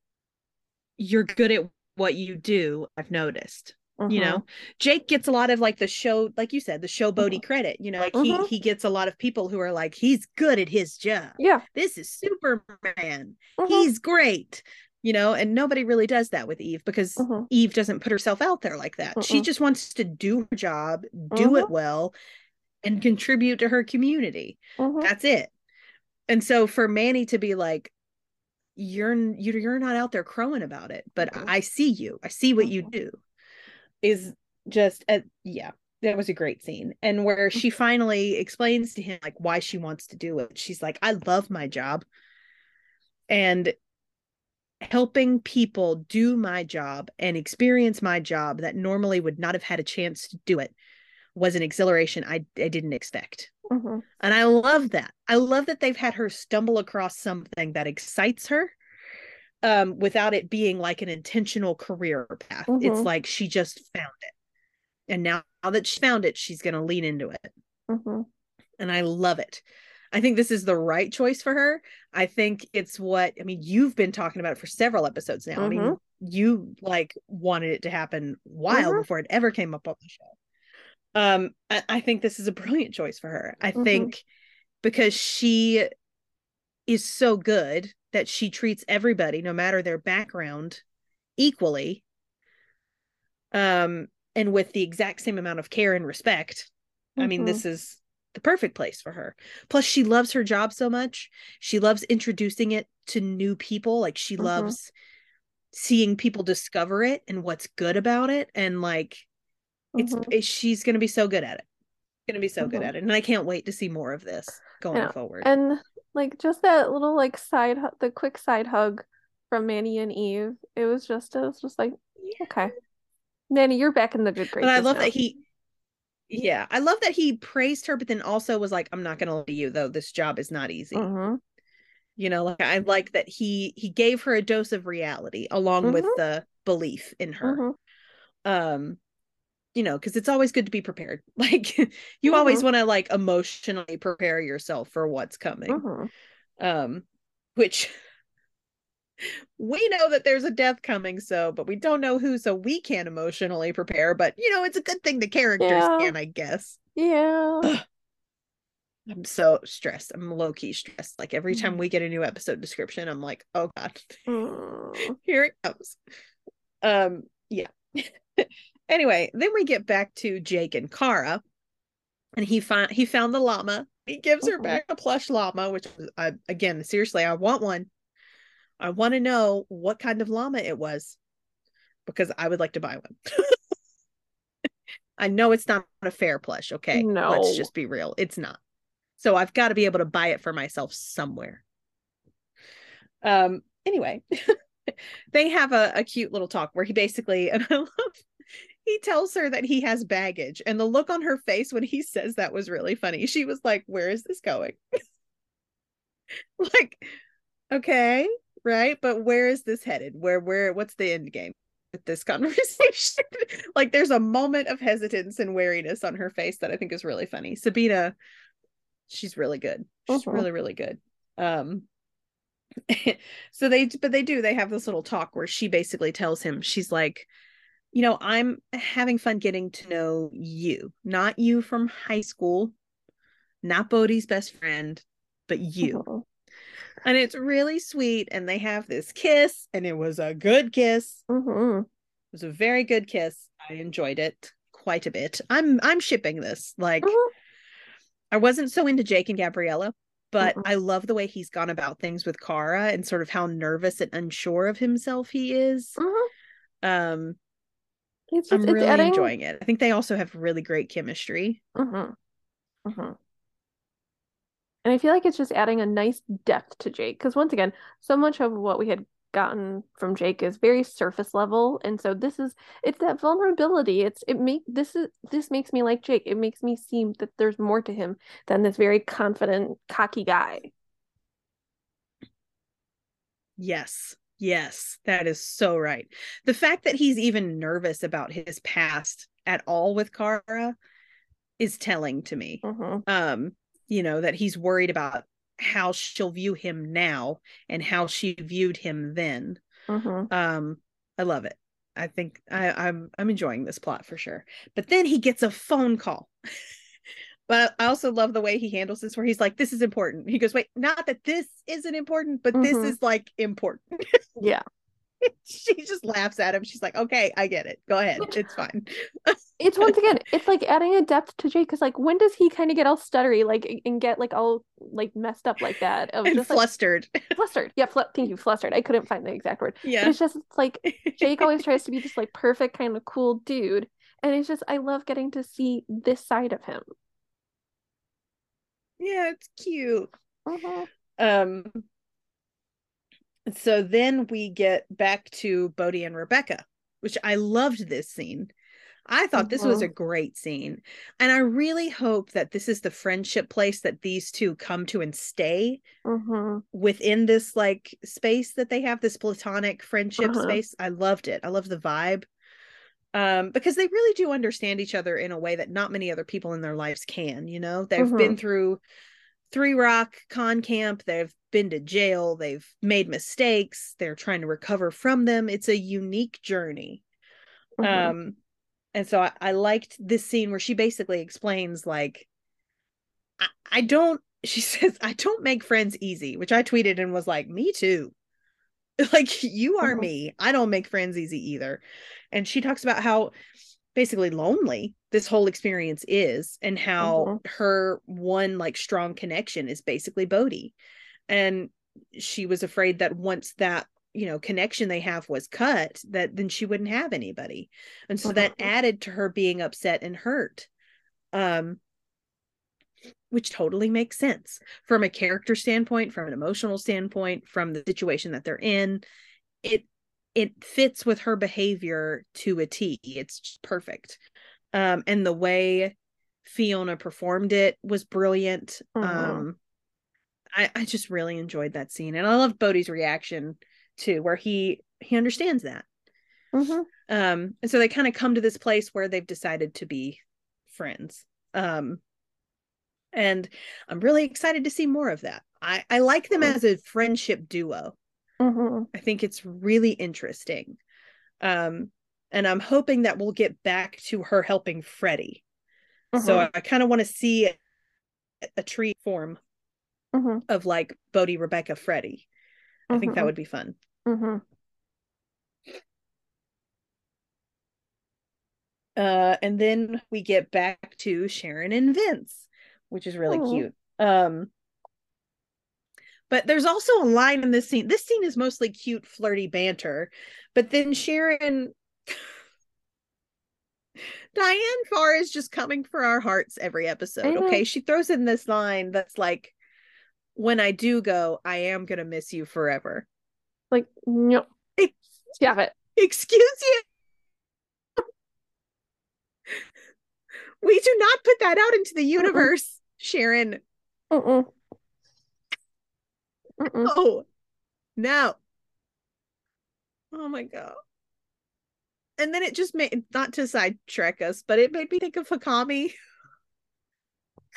S2: you're good at what you do, I've noticed. You
S1: Mhm.
S2: know jake gets a lot of like the show like you said the showboaty credit you know like he he gets a lot of people who are like he's good at his job.
S1: Yeah.
S2: this is superman.
S1: Mhm.
S2: he's great you know and nobody really does that with eve because
S1: Mhm.
S2: eve doesn't put herself out there like that. She just wants to do her job do it well and contribute to her community. That's it. And so for manny to be like you're you're, you're not out there crowing about it but i see you. I see what you do is just a, yeah that was a great scene and where she finally explains to him like why she wants to do it she's like i love my job and helping people do my job and experience my job that normally would not have had a chance to do it was an exhilaration i, I didn't expect
S1: Mhm.
S2: and I love that. I love that they've had her stumble across something that excites her um, without it being like an intentional career path. It's
S1: Mhm.
S2: like she just found it. And now, now that she found it, she's going to lean into it.
S1: Mhm.
S2: And I love it. I think this is the right choice for her. I think it's what, I mean, you've been talking about it for several episodes now. I mean,
S1: Mhm.
S2: you like wanted it to happen while
S1: Mhm.
S2: before it ever came up on the show. Um, I, I think this is a brilliant choice for her. I
S1: Mhm.
S2: think because she is so good that she treats everybody, no matter their background, equally. Um, and with the exact same amount of care and respect. I mean, this is the perfect place for her. Plus, she loves her job so much. She loves introducing it to new people. Like she
S1: Mhm.
S2: loves seeing people discover it and what's good about it. And like it's
S1: Mhm.
S2: it- she's gonna be so good at it. Gonna be so good
S1: Mhm.
S2: at it. And I can't wait to see more of this going
S1: Yeah.
S2: forward.
S1: And like just that little like side hu- the quick side hug from Manny and Eve. It was just it was just like
S2: Yeah.
S1: okay. Manny, you're back in the good graces
S2: But I love
S1: now.
S2: that he yeah, I love that he praised her, but then also was like, I'm not gonna lie to you though, this job is not easy.
S1: Mhm.
S2: You know, like I like that he he gave her a dose of reality along with
S1: Mhm.
S2: the belief in her.
S1: Mhm.
S2: Um, you know, because it's always good to be prepared. Like you always
S1: Mhm.
S2: want to like emotionally prepare yourself for what's coming.
S1: Mhm.
S2: Um, which we know that there's a death coming, so but we don't know who, so we can't emotionally prepare. But you know, it's a good thing the characters
S1: Yeah.
S2: can, I guess.
S1: Yeah.
S2: I'm so stressed. I'm low key stressed. Like every time we get a new episode description, I'm like, oh god,
S1: Mm.
S2: here it comes. Um, yeah. Anyway, then we get back to Jake and Kara, and he found he found the llama. He gives her
S1: Mhm.
S2: back a plush llama, which I, again, seriously, I want one. I want to know what kind of llama it was because I would like to buy one. I know it's not a fair plush, okay?
S1: No.
S2: Let's just be real. It's not. So I've got to be able to buy it for myself somewhere. Um, anyway, they have a, a cute little talk where he basically, and I love, he tells her that he has baggage, and the look on her face when he says that was really funny. She was like, Where is this going? like, okay, right? But where is this headed? Where, where, what's the end game? with this conversation. like there's a moment of hesitance and wariness on her face that I think is really funny. Sabina, she's really good. She's
S1: Mhm.
S2: really, really good. Um so they but they do, they have this little talk where she basically tells him, she's like, you know, I'm having fun getting to know you, not you from high school, not Bode's best friend, but you.
S1: Mhm.
S2: And it's really sweet. And they have this kiss, and it was a good kiss.
S1: Mhm.
S2: It was a very good kiss. I enjoyed it quite a bit. I'm I'm shipping this. Like
S1: Mhm.
S2: I wasn't so into Jake and Gabriella, but
S1: Mm-mm.
S2: I love the way he's gone about things with Kara and sort of how nervous and unsure of himself he is.
S1: Mhm.
S2: Um
S1: It's
S2: I'm
S1: it's
S2: really
S1: adding.
S2: enjoying it. I think they also have really great chemistry.
S1: Mhm. Mhm. And I feel like it's just adding a nice depth to Jake because once again, so much of what we had gotten from Jake is very surface level, and so this is it's that vulnerability. It's it make this is this makes me like Jake. It makes me seem that there's more to him than this very confident, cocky guy.
S2: Yes. Yes, that is so right. The fact that he's even nervous about his past at all with Kara is telling to me.
S1: hmm
S2: Um, you know, that he's worried about how she'll view him now and how she viewed him then.
S1: hmm
S2: Um, I love it. I think I, I'm I'm enjoying this plot for sure. But then he gets a phone call. but I also love the way he handles this, where he's like, "This is important." He goes, "Wait, not that this isn't important, but this
S1: Mhm.
S2: is like important."
S1: Yeah.
S2: she just laughs at him. She's like, "Okay, I get it. Go ahead. It's fine."
S1: It's once again, it's like adding a depth to Jake because like when does he kind of get all stuttery like and get like all like messed up like that? Of
S2: and
S1: just like
S2: flustered.
S1: flustered. Yeah, fl- thank you, flustered. I couldn't find the exact word. But
S2: yeah.
S1: it's just it's like Jake always tries to be this like perfect kind of cool dude. And it's just I love getting to see this side of him.
S2: Yeah, it's cute.
S1: Mhm.
S2: Um so then we get back to Bode and Rebecca, which I loved this scene. I thought this was a great scene. And I really hope that this is the friendship place that these two come to and stay
S1: Mhm.
S2: within this like space that they have, this platonic friendship
S1: Uh-huh.
S2: space. I loved it. I love the vibe. Um, because they really do understand each other in a way that not many other people in their lives can, you know. They've
S1: Mhm.
S2: been through Three Rock con camp, they've been to jail, they've made mistakes, they're trying to recover from them. It's a unique journey.
S1: Mhm.
S2: Um, and so I, I liked this scene where she basically explains, like, I, I don't, she says, I don't make friends easy, which I tweeted and was like, me too. Like, you are
S1: Mhm.
S2: me. I don't make friends easy either. And she talks about how basically lonely this whole experience is and how her one like strong connection is basically Bode. And she was afraid that once that you know connection they have was cut that then she wouldn't have anybody and so that
S1: Mhm.
S2: added to her being upset and hurt um which totally makes sense from a character standpoint from an emotional standpoint from the situation that they're in it it fits with her behavior to a T it's perfect um and the way Fiona performed it was brilliant
S1: Mhm.
S2: um I, I just really enjoyed that scene and I loved Bode's reaction too, where he he understands that.
S1: Mhm.
S2: Um, and so they kind of come to this place where they've decided to be friends. Um, and I'm really excited to see more of that. I, I like them
S1: Mhm.
S2: as a friendship duo.
S1: Mhm.
S2: I think it's really interesting. Um, and I'm hoping that we'll get back to her helping Freddie. So
S1: Mhm.
S2: I kind of want to see a, a tree form
S1: Mhm.
S2: of like Bode, Rebecca, Freddie. I think that
S1: Mhm.
S2: would be fun.
S1: Mhm.
S2: Uh, and then we get back to Sharon and Vince, which is really
S1: Aw.
S2: cute. Um, but there's also a line in this scene. This scene is mostly cute, flirty banter, but then Sharon, Diane Farr is just coming for our hearts every episode. Okay, she throws in this line that's like, "When I do go, I am gonna miss you forever."
S1: Like, no. Stop it.
S2: Excuse you. We do not put that out into the universe, Sharon.
S1: Mm-mm. Mm-mm.
S2: Oh, no. Oh my God. And then it just made, not to sidetrack us, but it made me think of Hakami.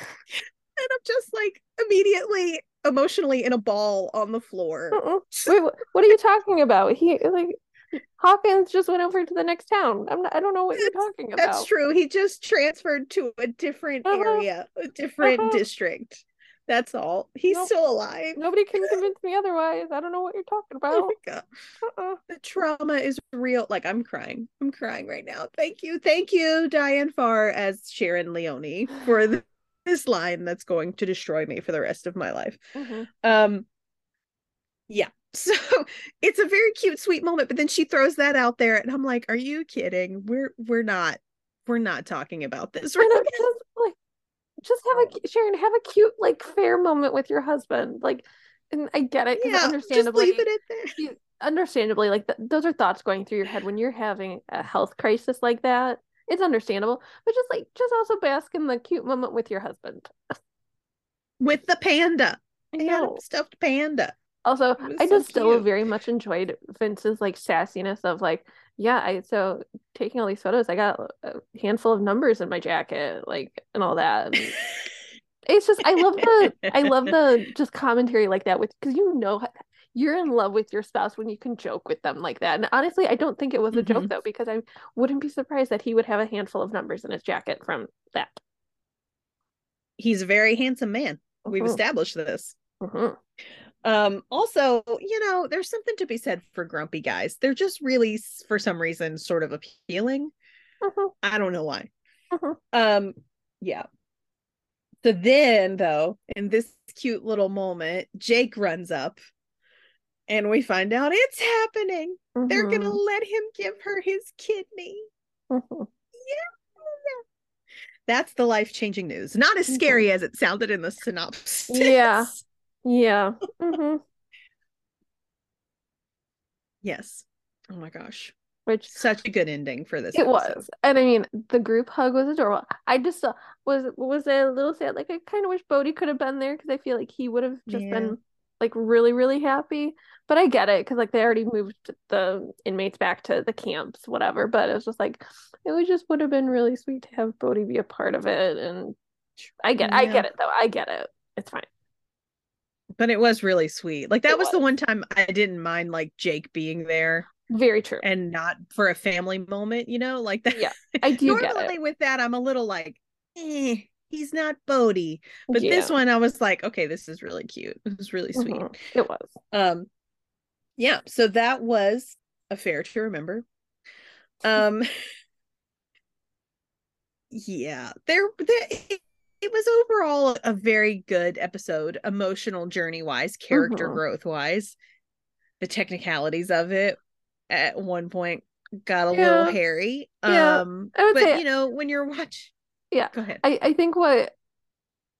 S2: and I'm just like immediately emotionally in a ball on the floor.
S1: Wait, what are you talking about? He like Hawkins just went over to the next town. I'm not, I don't know what you're talking about.
S2: That's true. He just transferred to a different
S1: Uh-huh.
S2: area, a different
S1: Uh-huh.
S2: district. That's all. He's
S1: Nope.
S2: still alive.
S1: Nobody can convince me otherwise. I don't know what you're talking about. Uh-uh.
S2: The trauma is real. Like I'm crying. I'm crying right now. Thank you. Thank you, Diane Farr as Sharon Leone for th- this line that's going to destroy me for the rest of my life.
S1: Mhm.
S2: Um yeah. So it's a very cute, sweet moment, but then she throws that out there, and I'm like, are you kidding? We're we're not we're not talking about this right now.
S1: just like just have a oh. Sharon, have a cute like fair moment with your husband. Like, and I get it
S2: Yeah, just
S1: understandably,
S2: leave it at
S1: you- understandably, like th- those are thoughts going through your head when you're having a health crisis like that. It's understandable, but just like just also bask in the cute moment with your husband.
S2: With the panda.
S1: I know.
S2: stuffed panda.
S1: Also, I
S2: so
S1: just still very much enjoyed Vince's like sassiness of like, yeah, I so taking all these photos, I got a handful of numbers in my jacket, like and all that. And it's just I love the I love the just commentary like that with because you know you're in love with your spouse when you can joke with them like that. And honestly, I don't think it was a joke
S2: Mhm.
S1: though because I wouldn't be surprised that he would have a handful of numbers in his jacket from that.
S2: He's a very handsome man. We've
S1: Mhm.
S2: established this.
S1: Mhm.
S2: Um, also, you know, there's something to be said for grumpy guys. They're just really, for some reason, sort of appealing.
S1: Mhm.
S2: I don't know why.
S1: Mhm.
S2: Um, yeah. So then, though, in this cute little moment, Jake runs up and we find out it's happening. They're gonna
S1: Mhm.
S2: let him give her his kidney.
S1: Mhm.
S2: That's the life changing news. Not as scary as it sounded in the synopsis.
S1: Yeah. Yeah. Mhm.
S2: Yes. Oh my gosh.
S1: Which
S2: Such a good ending for this.
S1: It
S2: episode.
S1: was, and I mean, the group hug was adorable. I just uh, was was a little sad. Like I kind of wish Bode could have been there because I feel like he would have just
S2: Yeah.
S1: been like really really happy. But I get it because like they already moved the inmates back to the camps, whatever. But it was just like it would just would have been really sweet to have Bode be a part of it. And I get, I get it though. I get it. It's fine.
S2: But it was really sweet. Like that
S1: It
S2: was, the one time I didn't mind like Jake being there
S1: Very true.
S2: and not for a family moment, you know, like that.
S1: Yeah, I do get
S2: Normally
S1: it.
S2: with that, I'm a little like, eh, he's not Bode. But this one I was like, okay, this is really cute. This is really sweet.
S1: Mhm. It was.
S2: Um yeah, so that was a fair to remember. Um yeah, there there it, was overall a very good episode, emotional journey wise, character
S1: Mhm.
S2: growth wise. The technicalities of it at one point got a
S1: Yeah.
S2: little hairy.
S1: Yeah,
S2: Um
S1: I would
S2: but
S1: say-
S2: you know, when you're watch
S1: Yeah.
S2: go ahead.
S1: I, I think what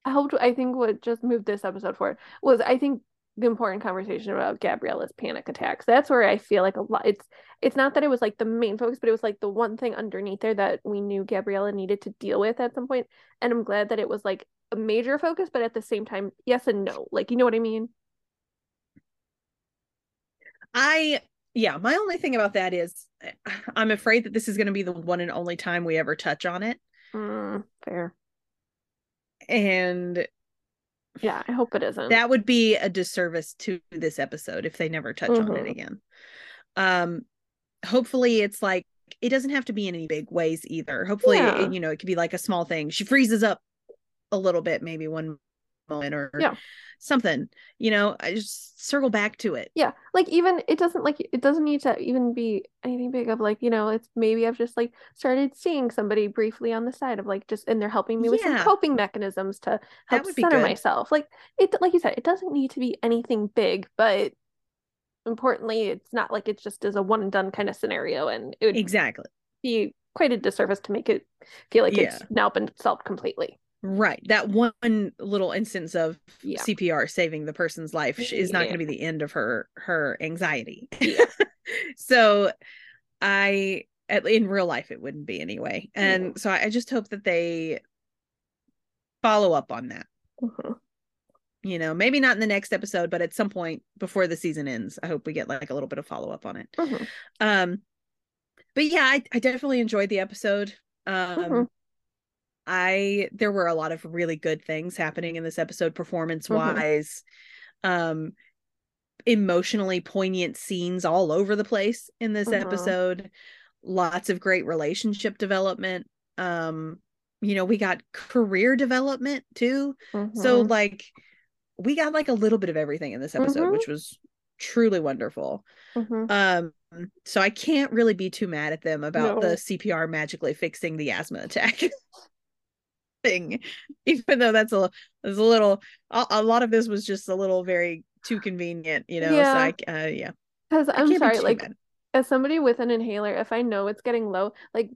S1: helped, I think what just moved this episode forward was I think the important conversation about Gabriella's panic attacks. That's where I feel like a lot it's it's not that it was like the main focus, but it was like the one thing underneath there that we knew Gabriella needed to deal with at some point. And I'm glad that it was like a major focus, but at the same time, yes and no. Like you know what I mean?
S2: I yeah, my only thing about that is I'm afraid that this is going to be the one and only time we ever touch on it.
S1: Mm, fair.
S2: And
S1: Yeah, I hope it isn't.
S2: that would be a disservice to this episode if they never touch on it
S1: Mhm.
S2: again. Um hopefully it's like it doesn't have to be in any big ways either. Hopefully
S1: Yeah.
S2: it- you know, it could be like a small thing. She freezes up a little bit maybe one moment or
S1: Yeah.
S2: something. You know, I just circle back to it.
S1: Yeah, like even it doesn't like it doesn't need to even be anything big of like, you know, it's maybe I've just like started seeing somebody briefly on the side of like just and they're helping me with some coping mechanisms to help center myself. Like it like you said, it doesn't need to be anything big, but importantly, it's not like it's just as a one and done kind of scenario and it would
S2: Exactly.
S1: be quite a disservice to make it feel like it's now been solved completely.
S2: Right. That one little instance of
S1: Yeah.
S2: CPR saving the person's life is not
S1: Yeah.
S2: going to be the end of her her anxiety.
S1: Yeah.
S2: so I at, in real life it wouldn't be anyway. And
S1: Yeah.
S2: so I just hope that they follow up on that.
S1: Mhm.
S2: You know, maybe not in the next episode, but at some point before the season ends, I hope we get like a little bit of follow up on it.
S1: Mhm.
S2: Um but yeah, I, I definitely enjoyed the episode. Um
S1: Mhm.
S2: I there were a lot of really good things happening in this episode performance wise. Um emotionally poignant scenes all over the place in this
S1: Mhm.
S2: episode. Lots of great relationship development. Um you know, we got career development too. So
S1: Mhm.
S2: like we got like a little bit of everything in this episode,
S1: Mhm.
S2: which was truly wonderful.
S1: Mhm.
S2: Um, so I can't really be too mad at them about
S1: No.
S2: the CPR magically fixing the asthma attack thing, even though that's a that's a little a, a lot of this was just a little very too convenient, you know. So I uh, yeah,
S1: Because I'm
S2: can't be
S1: sorry, like
S2: mad.
S1: as somebody with an inhaler, if I know it's getting low, like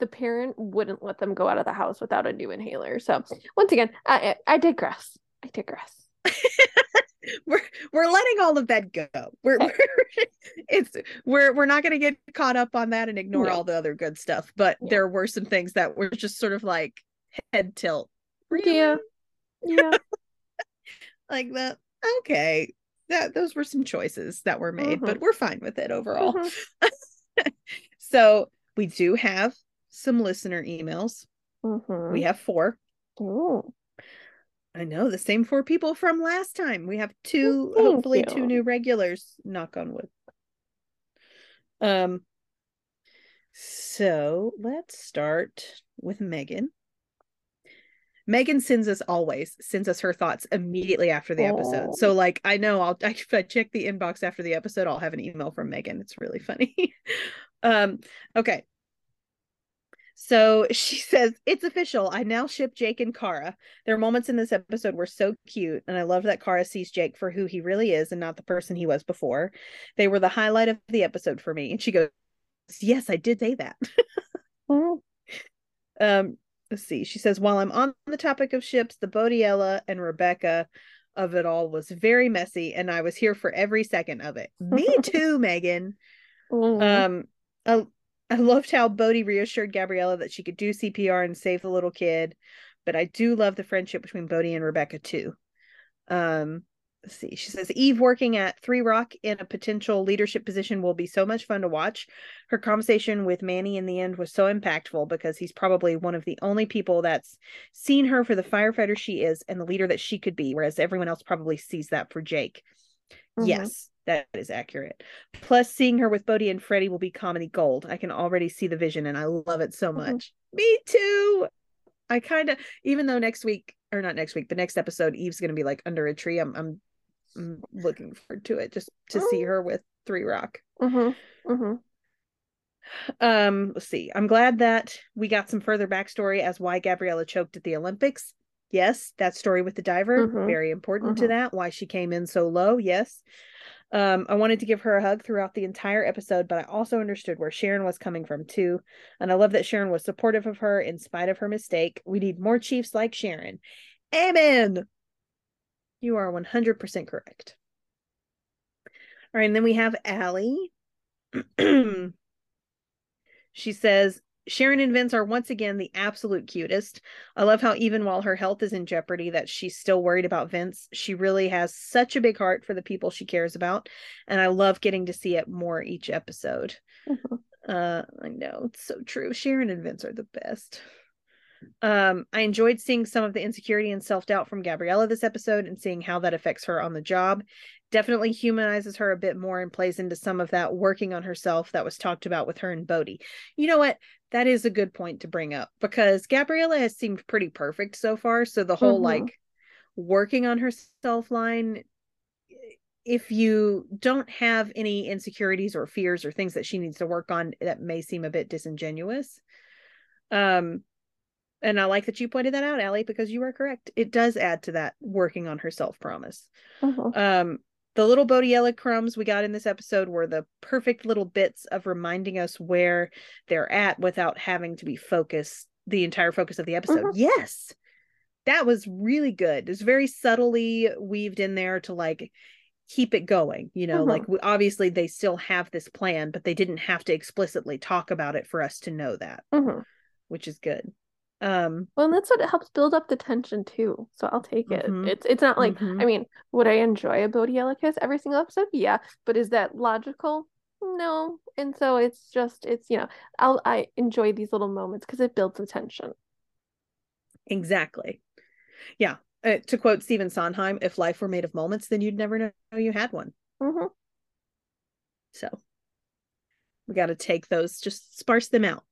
S1: the parent wouldn't let them go out of the house without a new inhaler. So once again, I I I digress. I digress.
S2: we're we're letting all of that go. We're, we're it's we're we're not going to get caught up on that and ignore
S1: No.
S2: all the other good stuff. But
S1: Yeah.
S2: there were some things that were just sort of like head tilt. Really?
S1: Yeah. Yeah.
S2: like that okay that those were some choices that were made but
S1: Mhm.
S2: we're fine with it overall
S1: Mhm.
S2: so we do have some listener emails
S1: Mhm.
S2: we have four
S1: Ooh.
S2: I know the same four people from last time we have two
S1: Thank
S2: hopefully two new regulars knock on wood um so let's start with megan Megan sends us always sends us her thoughts immediately after the episode. So like I know I'll if I check the inbox after the episode, I'll have an email from Megan. It's really funny. um okay. So she says, It's official. I now ship Jake and Kara. Their moments in this episode were so cute, and I love that Kara sees Jake for who he really is and not the person he was before. They were the highlight of the episode for me. And she goes, Yes, I did say that.
S1: Mm.
S2: Um, let's see. She says, while I'm on the topic of ships, the Bodiella and Rebecca of it all was very messy, and I was here for every second of it. Me too, Megan.
S1: Mm.
S2: Um, I, I loved how Bode reassured Gabriella that she could do CPR and save the little kid, but I do love the friendship between Bode and Rebecca too. Um, let's see. She says Eve working at Three Rock in a potential leadership position will be so much fun to watch. Her conversation with Manny in the end was so impactful because he's probably one of the only people that's seen her for the firefighter she is and the leader that she could be, whereas everyone else probably sees that for Jake.
S1: Mhm.
S2: Yes, that is accurate. Plus, seeing her with Bode and Freddie will be comedy gold. I can already see the vision and I love it so
S1: Mhm.
S2: much. Me too. I kind of, even though next week, or not next week, but next episode, Eve's going to be like under a tree. I'm, I'm, I'm looking forward to it just to see
S1: Oh.
S2: her with Three Rock.
S1: Mhm. Mhm.
S2: Um, let's see. I'm glad that we got some further backstory as why Gabriella choked at the Olympics. Yes, that story with the diver,
S1: Mhm.
S2: very important to that. Why she came in so low. Yes. Um, I wanted to give her a hug throughout the entire episode, but I also understood where Sharon was coming from too. And I love that Sharon was supportive of her in spite of her mistake. We need more chiefs like Sharon. Amen. You are 100% correct. All right, and then we have Allie. she says, Sharon and Vince are once again the absolute cutest. I love how even while her health is in jeopardy that she's still worried about Vince. She really has such a big heart for the people she cares about, and I love getting to see it more each episode.
S1: Mhm.
S2: Uh I know, it's so true. Sharon and Vince are the best. Um, I enjoyed seeing some of the insecurity and self-doubt from Gabriella this episode and seeing how that affects her on the job. Definitely humanizes her a bit more and plays into some of that working on herself that was talked about with her and Bode. You know what? That is a good point to bring up because Gabriella has seemed pretty perfect so far. So the whole
S1: Mhm.
S2: like working on herself line if you don't have any insecurities or fears or things that she needs to work on that may seem a bit disingenuous um and i like that you pointed that out Allie, because you are correct it does add to that working on herself promise
S1: Mhm.
S2: um the little bodiella crumbs we got in this episode were the perfect little bits of reminding us where they're at without having to be focused the entire focus of the episode
S1: Mhm.
S2: yes that was really good. It's very subtly weaved in there to like keep it going you know
S1: Mhm.
S2: like we, obviously they still have this plan but they didn't have to explicitly talk about it for us to know that
S1: Mhm.
S2: which is good um
S1: Well, and that's what it helps build up the tension too. So I'll take it.
S2: Mhm.
S1: It's it's not like
S2: Mhm.
S1: I mean, would I enjoy a Bodhi Ella kiss every single episode? Yeah, but is that logical? No. And so it's just it's you know I'll I enjoy these little moments because it builds the tension.
S2: exactly yeah uh, to quote Stephen Sondheim if life were made of moments then you'd never know you had one
S1: hmm
S2: so we got to take those just sparse them out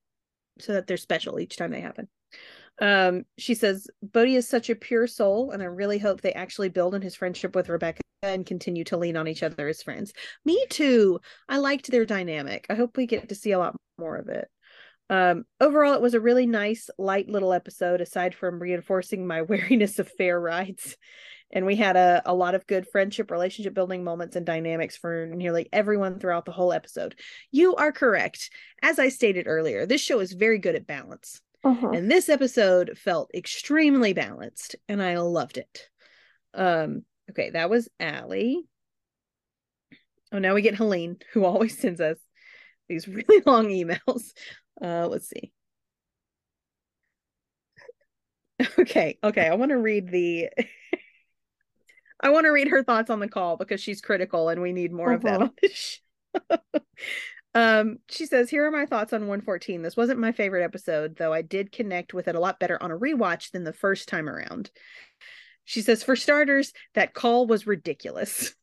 S2: so that they're special each time they happen um she says bode is such a pure soul and i really hope they actually build on his friendship with rebecca and continue to lean on each other as friends. Me too. I liked their dynamic. I hope we get to see a lot more of it. Um overall it was a really nice light little episode aside from reinforcing my wariness of fair rides. And we had a, a lot of good friendship relationship building moments and dynamics for nearly everyone throughout the whole episode. You are correct. As i stated earlier this show is very good at balance
S1: hmm
S2: and this episode felt extremely balanced and i loved it. Um okay that was Allie. oh now we get helene who always sends us these really long emails. Uh let's see. Okay okay i want to read the i want to read her thoughts on the call because she's critical and we need more of that
S1: Mhm.
S2: on this show um she says here are my thoughts on 114 this wasn't my favorite episode though i did connect with it a lot better on a rewatch than the first time around. She says for starters that call was ridiculous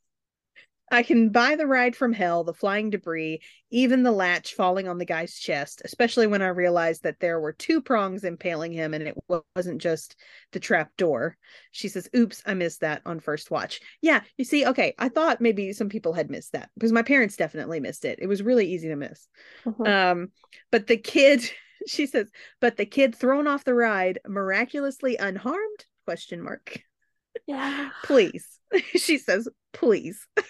S2: I can buy the ride from hell, the flying debris, even the latch falling on the guy's chest, especially when I realized that there were two prongs impaling him and it wasn't just the trap door. She says, Oops, I missed that on first watch. Yeah, you see, okay, I thought maybe some people had missed that because my parents definitely missed it. It was really easy to miss.
S1: Mhm.
S2: Um, but the kid, she says, but the kid thrown off the ride miraculously unharmed? Question mark.
S1: Yeah.
S2: Please. she says, please.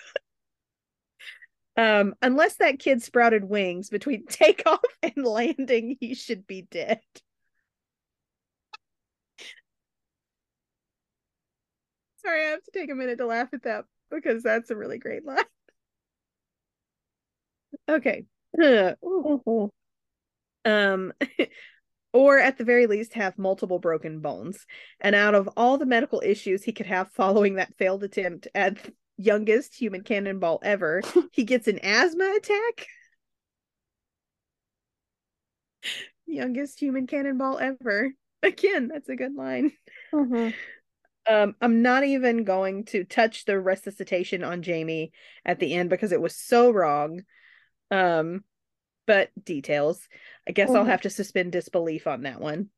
S2: Um, unless that kid sprouted wings between takeoff and landing, he should be dead. Sorry, I have to take a minute to laugh at that because that's a really great line. Okay. Um, or at the very least, have multiple broken bones. And out of all the medical issues he could have following that failed attempt at youngest human cannonball ever, he gets an asthma attack. youngest human cannonball ever. Again, that's a good line.
S1: Mhm.
S2: Um, I'm not even going to touch the resuscitation on Jamie at the end because it was so wrong. Um, but details. I guess I'll
S1: Mhm.
S2: have to suspend disbelief on that one.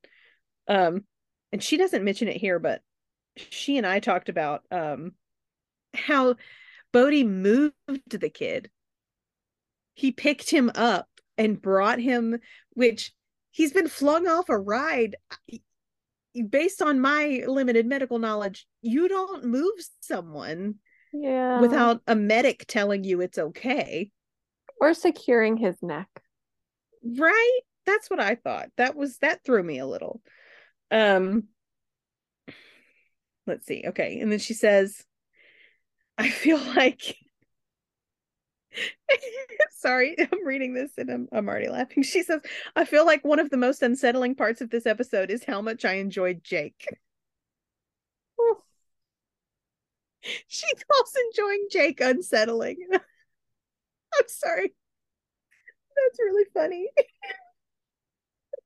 S2: Um, and she doesn't mention it here, but she and I talked about um how Bode moved the kid. He picked him up and brought him, which he's been flung off a ride. Based on my limited medical knowledge, you don't move someone
S1: Yeah.
S2: without a medic telling you it's okay.
S1: or securing his neck.
S2: Right? That's what I thought. That was that threw me a little. Um let's see. Okay. And then she says, I feel like sorry, I'm reading this and I'm I'm already laughing. She says, I feel like one of the most unsettling parts of this episode is how much I enjoyed Jake. She calls enjoying Jake unsettling. I'm sorry. That's really funny.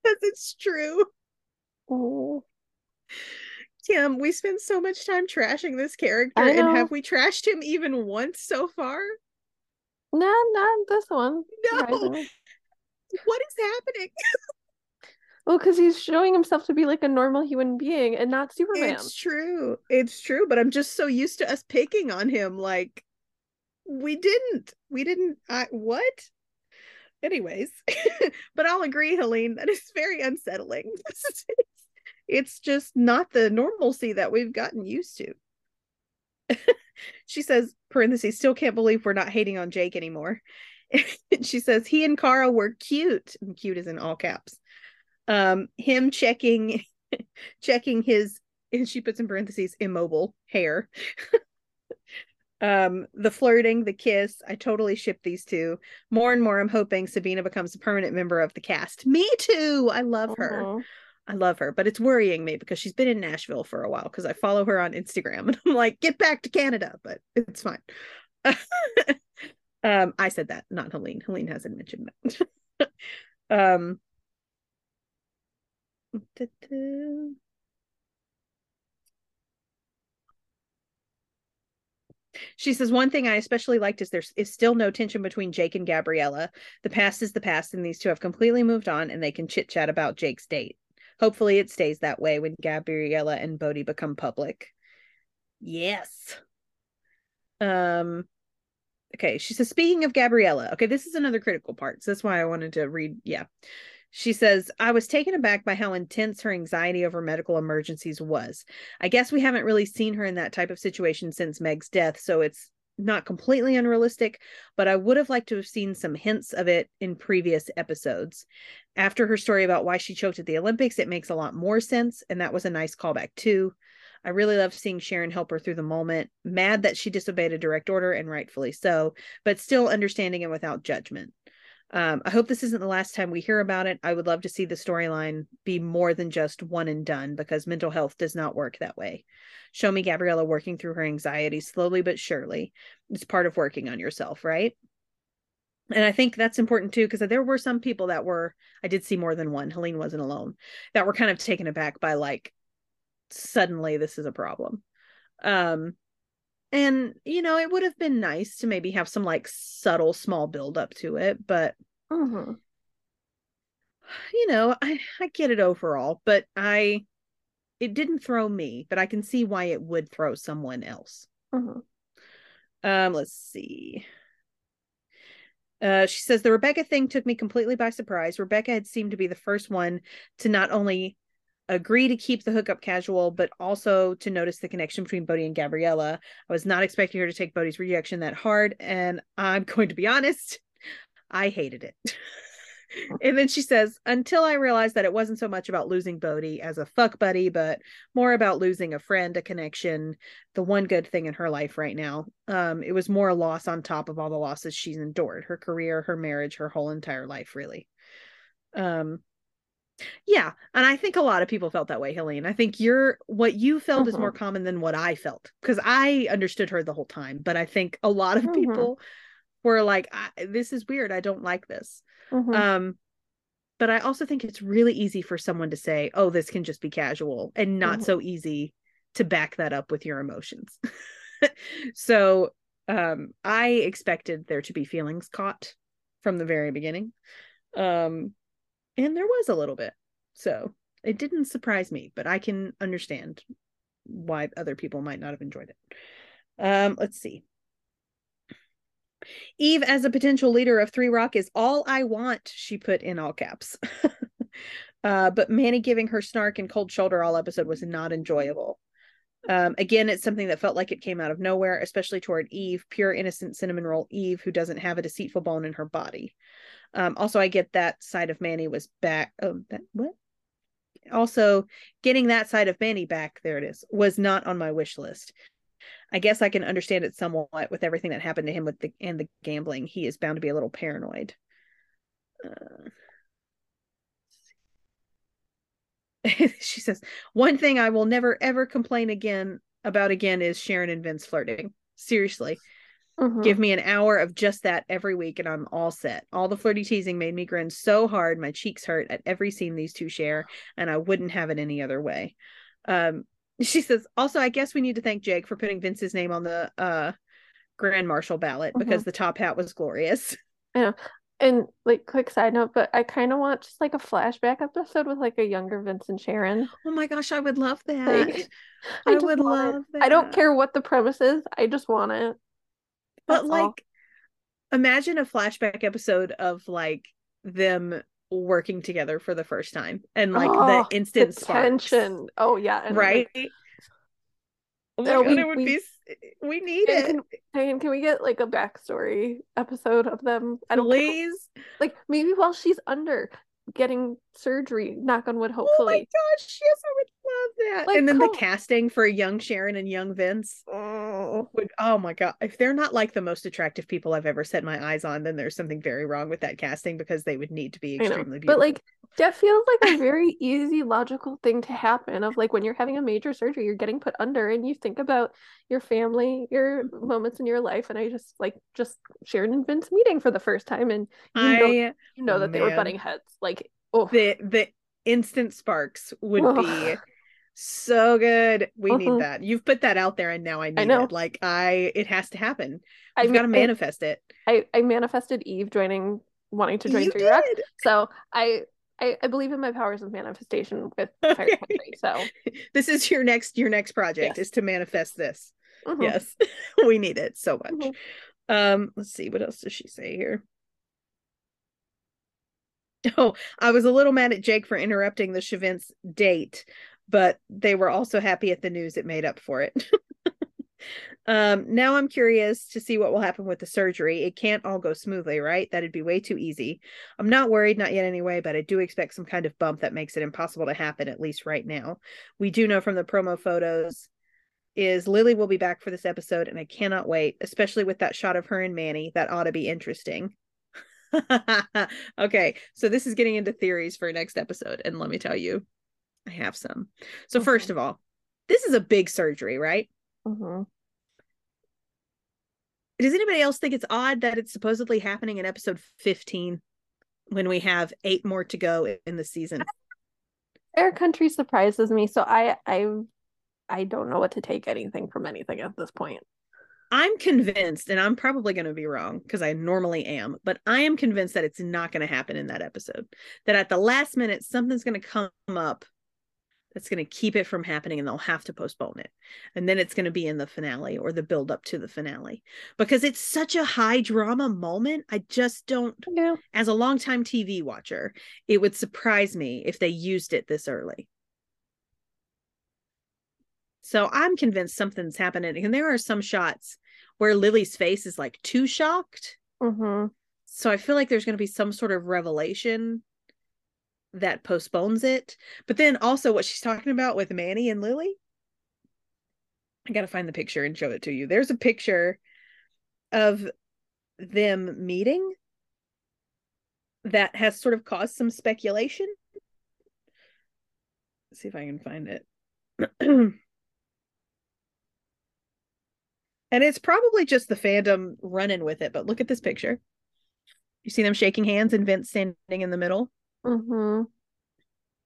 S2: Because it's true.
S1: Oh.
S2: Kim, we spend so much time trashing this character, and have we trashed him even once so far?
S1: No, not this one.
S2: No. What is happening?
S1: Well, because he's showing himself to be like a normal human being and not Superman.
S2: It's true. It's true, but I'm just so used to us picking on him. Like, we didn't. We didn't. I what? Anyways, but I'll agree, Helene, that is very unsettling. it's, just not the normalcy that we've gotten used to. she says, parentheses, still can't believe we're not hating on Jake anymore. she says, he and Kara were cute. And cute is in all caps. Um, him checking checking his and she puts in parentheses immobile hair. um, the flirting, the kiss, I totally ship these two. More and more, I'm hoping Sabina becomes a permanent member of the cast. Me too. I love her. I love her, but it's worrying me because she's been in Nashville for a while because I follow her on Instagram and I'm like, get back to Canada, but it's fine. um, I said that, not Helene. Helene hasn't mentioned that. um. She says one thing I especially liked is there is still no tension between Jake and Gabriella. The past is the past, and these two have completely moved on, and they can chit chat about Jake's date. Hopefully, it stays that way when Gabriella and Bode become public. Yes. Um. Okay, she says, speaking of Gabriella, okay, this is another critical part. So that's why I wanted to read. Yeah. She says, I was taken aback by how intense her anxiety over medical emergencies was. I guess we haven't really seen her in that type of situation since Meg's death, so it's not completely unrealistic, but I would have liked to have seen some hints of it in previous episodes. After her story about why she choked at the Olympics, it makes a lot more sense, and that was a nice callback too. I really loved seeing Sharon help her through the moment, mad that she disobeyed a direct order, and rightfully so, but still understanding and without judgment. Um, I hope this isn't the last time we hear about it. I would love to see the storyline be more than just one and done because mental health does not work that way. Show me Gabriella working through her anxiety slowly but surely. It's part of working on yourself, right? And I think that's important too, because there were some people that were, I did see more than one, Helene wasn't alone, that were kind of taken aback by like, suddenly this is a problem. Um, and you know, it would have been nice to maybe have some like subtle small build up to it, but
S1: Mhm.
S2: you know, I I get it overall, but I it didn't throw me, but I can see why it would throw someone else.
S1: Mhm.
S2: Um, let's see. Uh, she says the Rebecca thing took me completely by surprise. Rebecca had seemed to be the first one to not only agree to keep the hookup casual, but also to notice the connection between Bode and Gabriella. I was not expecting her to take Bode's rejection that hard, and I'm going to be honest, I hated it. and then she says, until I realized that it wasn't so much about losing Bode as a fuck buddy, but more about losing a friend, a connection, the one good thing in her life right now. Um, it was more a loss on top of all the losses she's endured, her career, her marriage, her whole entire life, really. Um, yeah, and I think a lot of people felt that way, Helene. I think you're what you felt is more common than what I felt because I understood her the whole time, but I think a lot of
S1: Mhm.
S2: people were like, I, "This is weird. I don't like this."
S1: Mhm.
S2: Um, but I also think it's really easy for someone to say, "Oh, this can just be casual," and not so easy to back that up with your emotions. so, um, I expected there to be feelings caught from the very beginning. Um, and there was a little bit. So, it didn't surprise me, but I can understand why other people might not have enjoyed it. Um, let's see. Eve as a potential leader of Three Rock is all I want, she put in all caps. uh, but Manny giving her snark and cold shoulder all episode was not enjoyable. Um, again, it's something that felt like it came out of nowhere, especially toward Eve, pure innocent cinnamon roll Eve, who doesn't have a deceitful bone in her body. Um, also, I get that side of Manny was back. Oh, that what? Also, getting that side of Manny back, there it is, was not on my wish list. I guess I can understand it somewhat with everything that happened to him with the and the gambling. He is bound to be a little paranoid. Uh, she says, one thing I will never ever complain again about again is Sharon and Vince flirting. Seriously.
S1: Mhm.
S2: Give me an hour of just that every week and I'm all set. All the flirty teasing made me grin so hard my cheeks hurt at every scene these two share, and I wouldn't have it any other way. Um, she says, also, I guess we need to thank Jake for putting Vince's name on the uh Grand Marshal ballot because the top hat was glorious.
S1: And like quick side note, but I kind of want just like a flashback episode with like a younger Vince and Sharon.
S2: Oh my gosh, I would love that.
S1: Like,
S2: I,
S1: just
S2: would
S1: want it.
S2: love that.
S1: I don't care what the premise is. I just want it.
S2: But like
S1: all.
S2: imagine a flashback episode of like them working together for the first time and like
S1: Oh,
S2: the instant
S1: the tension. Oh yeah,
S2: right?
S1: like,
S2: oh
S1: No, we-
S2: it would
S1: we-
S2: be. We need it.
S1: can, Diane, can we get like a backstory episode of them? I don't.
S2: Please.
S1: Like maybe while she's under getting surgery, knock on wood, Hopefully.
S2: Oh my gosh, yes, I would love that.
S1: Like,
S2: and then the casting for young Sharon and young Vince
S1: Oh.
S2: would oh my god. If they're not like the most attractive people I've ever set my eyes on, then there's something very wrong with that casting because they would need to be extremely beautiful.
S1: But like that feels like a very easy logical thing to happen of like when you're having a major surgery, you're getting put under and you think about your family, your moments in your life. And I just like just Sharon and Vince meeting for the first time and you know
S2: I
S1: you know that they were butting heads. Like oh
S2: the the instant sparks would be. So good. We
S1: Mhm.
S2: need that. You've put that out there and now I need I
S1: know.
S2: it. Like I it has to happen. I've got to
S1: I-
S2: manifest it.
S1: I, I manifested Eve joining wanting to join
S2: You
S1: Three Rock. So I, I I believe in my powers of manifestation with Fire
S2: Okay.
S1: Country. So
S2: This is your next your next project
S1: Yes.
S2: is to manifest this.
S1: mhm.
S2: Yes. we need it so much.
S1: Mhm.
S2: Um let's see what else does she say here? Oh, I was a little mad at Jake for interrupting the Chavins date, but they were also happy at the news it made up for it. um, now I'm curious to see what will happen with the surgery. It can't all go smoothly, right? That'd be way too easy. I'm not worried, not yet anyway, but I do expect some kind of bump that makes it impossible to happen, at least right now. We do know from the promo photos is Lily will be back for this episode, and I cannot wait, especially with that shot of her and Manny. That ought to be interesting. okay, so this is getting into theories for next episode, and let me tell you, I have some. So, first of all, this is a big surgery, right?
S1: Mhm.
S2: Does anybody else think it's odd that it's supposedly happening in episode 15 when we have eight more to go in the season?
S1: Fire Country surprises me, so I I I don't know what to take anything from anything at this point.
S2: I'm convinced, and I'm probably going to be wrong because I normally am, but I am convinced that it's not going to happen in that episode. That at the last minute, something's going to come up that's going to keep it from happening, and they'll have to postpone it. And then it's going to be in the finale or the build up to the finale because it's such a high drama moment. I just don't, as a longtime TV watcher, it would surprise me if they used it this early. So I'm convinced something's happening. And there are some shots where Lily's face is like too shocked.
S1: Mm-hmm.
S2: So I feel like there's going to be some sort of revelation that postpones it. But then also what she's talking about with Manny and Lily. I got to find the picture and show it to you. There's a picture of them meeting that has sort of caused some speculation. Let's see if I can find it. and it's probably just the fandom running with it, but look at this picture. You see them shaking hands and Vince standing in the middle?
S1: Mm-hmm.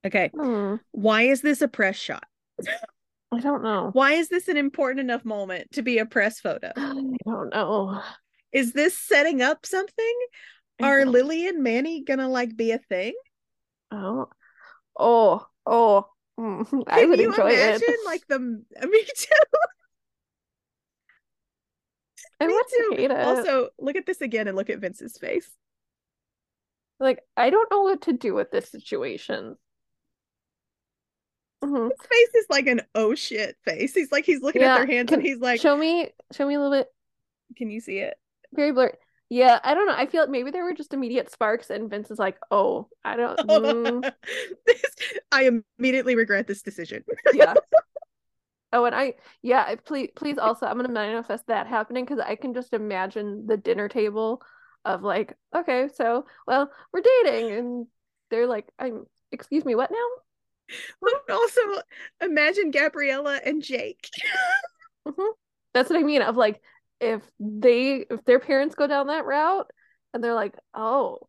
S2: Okay.
S1: Hmm.
S2: Why is this a press shot?
S1: I don't know.
S2: Why is this an important enough moment to be a press photo?
S1: I don't know.
S2: Is this setting up something? Are Lily and Manny gonna like be a thing?
S1: Oh, oh, oh. Mm, I would
S2: you
S1: enjoy
S2: imagine
S1: it.
S2: like the me too.
S1: I
S2: me too.
S1: hate it.
S2: Also, look at this again and look at Vince's face.
S1: Like I don't know what to do with this situation. Mhm.
S2: His face is like an oh shit face. He's like he's looking at their hands
S1: can-
S2: and he's like,
S1: show me, show me a little bit.
S2: "Can you see it?"
S1: Very blurry. Yeah, I don't know. I feel like maybe there were just immediate sparks, and Vince is like, "Oh, I don't." mm,
S2: this, I immediately regret this decision.
S1: yeah. Oh, and I, yeah, please, please also, I'm gonna manifest that happening because I can just imagine the dinner table of like, okay, so, well, we're dating, and they're like, I'm, excuse me, what now?
S2: But also, imagine Gabriella and Jake.
S1: hmm That's what I mean. Of like, if they, if their parents go down that route, and they're like, oh,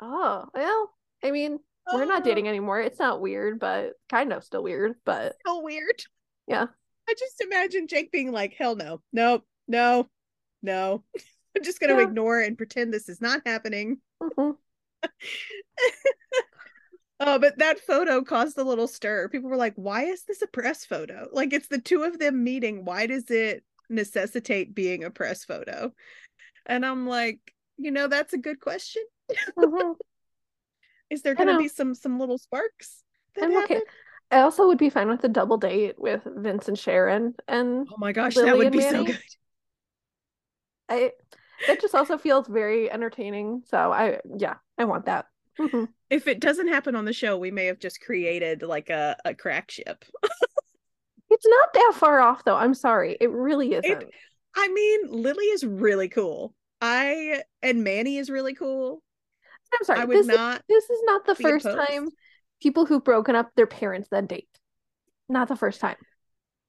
S1: oh, well, I mean, we're not
S2: Oh,
S1: dating anymore. It's not weird, but kind of still weird, but
S2: So weird.
S1: yeah.
S2: I just imagine Jake being like, "Hell no, nope, no, no." I'm just gonna
S1: Yeah.
S2: ignore and pretend this is not happening.
S1: Mhm.
S2: Oh, but that photo caused a little stir. People were like, "Why is this a press photo? Like, it's the two of them meeting. Why does it necessitate being a press photo?" And I'm like, you know, that's a good question.
S1: Mhm.
S2: Is there gonna be some some little sparks that
S1: I'm okay. I also would be fine with a double date with Vince and Sharon, and
S2: Oh my gosh,
S1: Lily
S2: that would be so good.
S1: I that just also feels very entertaining. So I, yeah, I want that. Mhm.
S2: If it doesn't happen on the show, we may have just created like a, a crack ship.
S1: It's not that far off though. I'm sorry. It really isn't.
S2: I mean, Lily is really cool. I and Manny is really cool.
S1: I'm sorry.
S2: I would
S1: this,
S2: not
S1: is, this is not the first
S2: opposed.
S1: time people who've broken up their parents then date. Not the first time.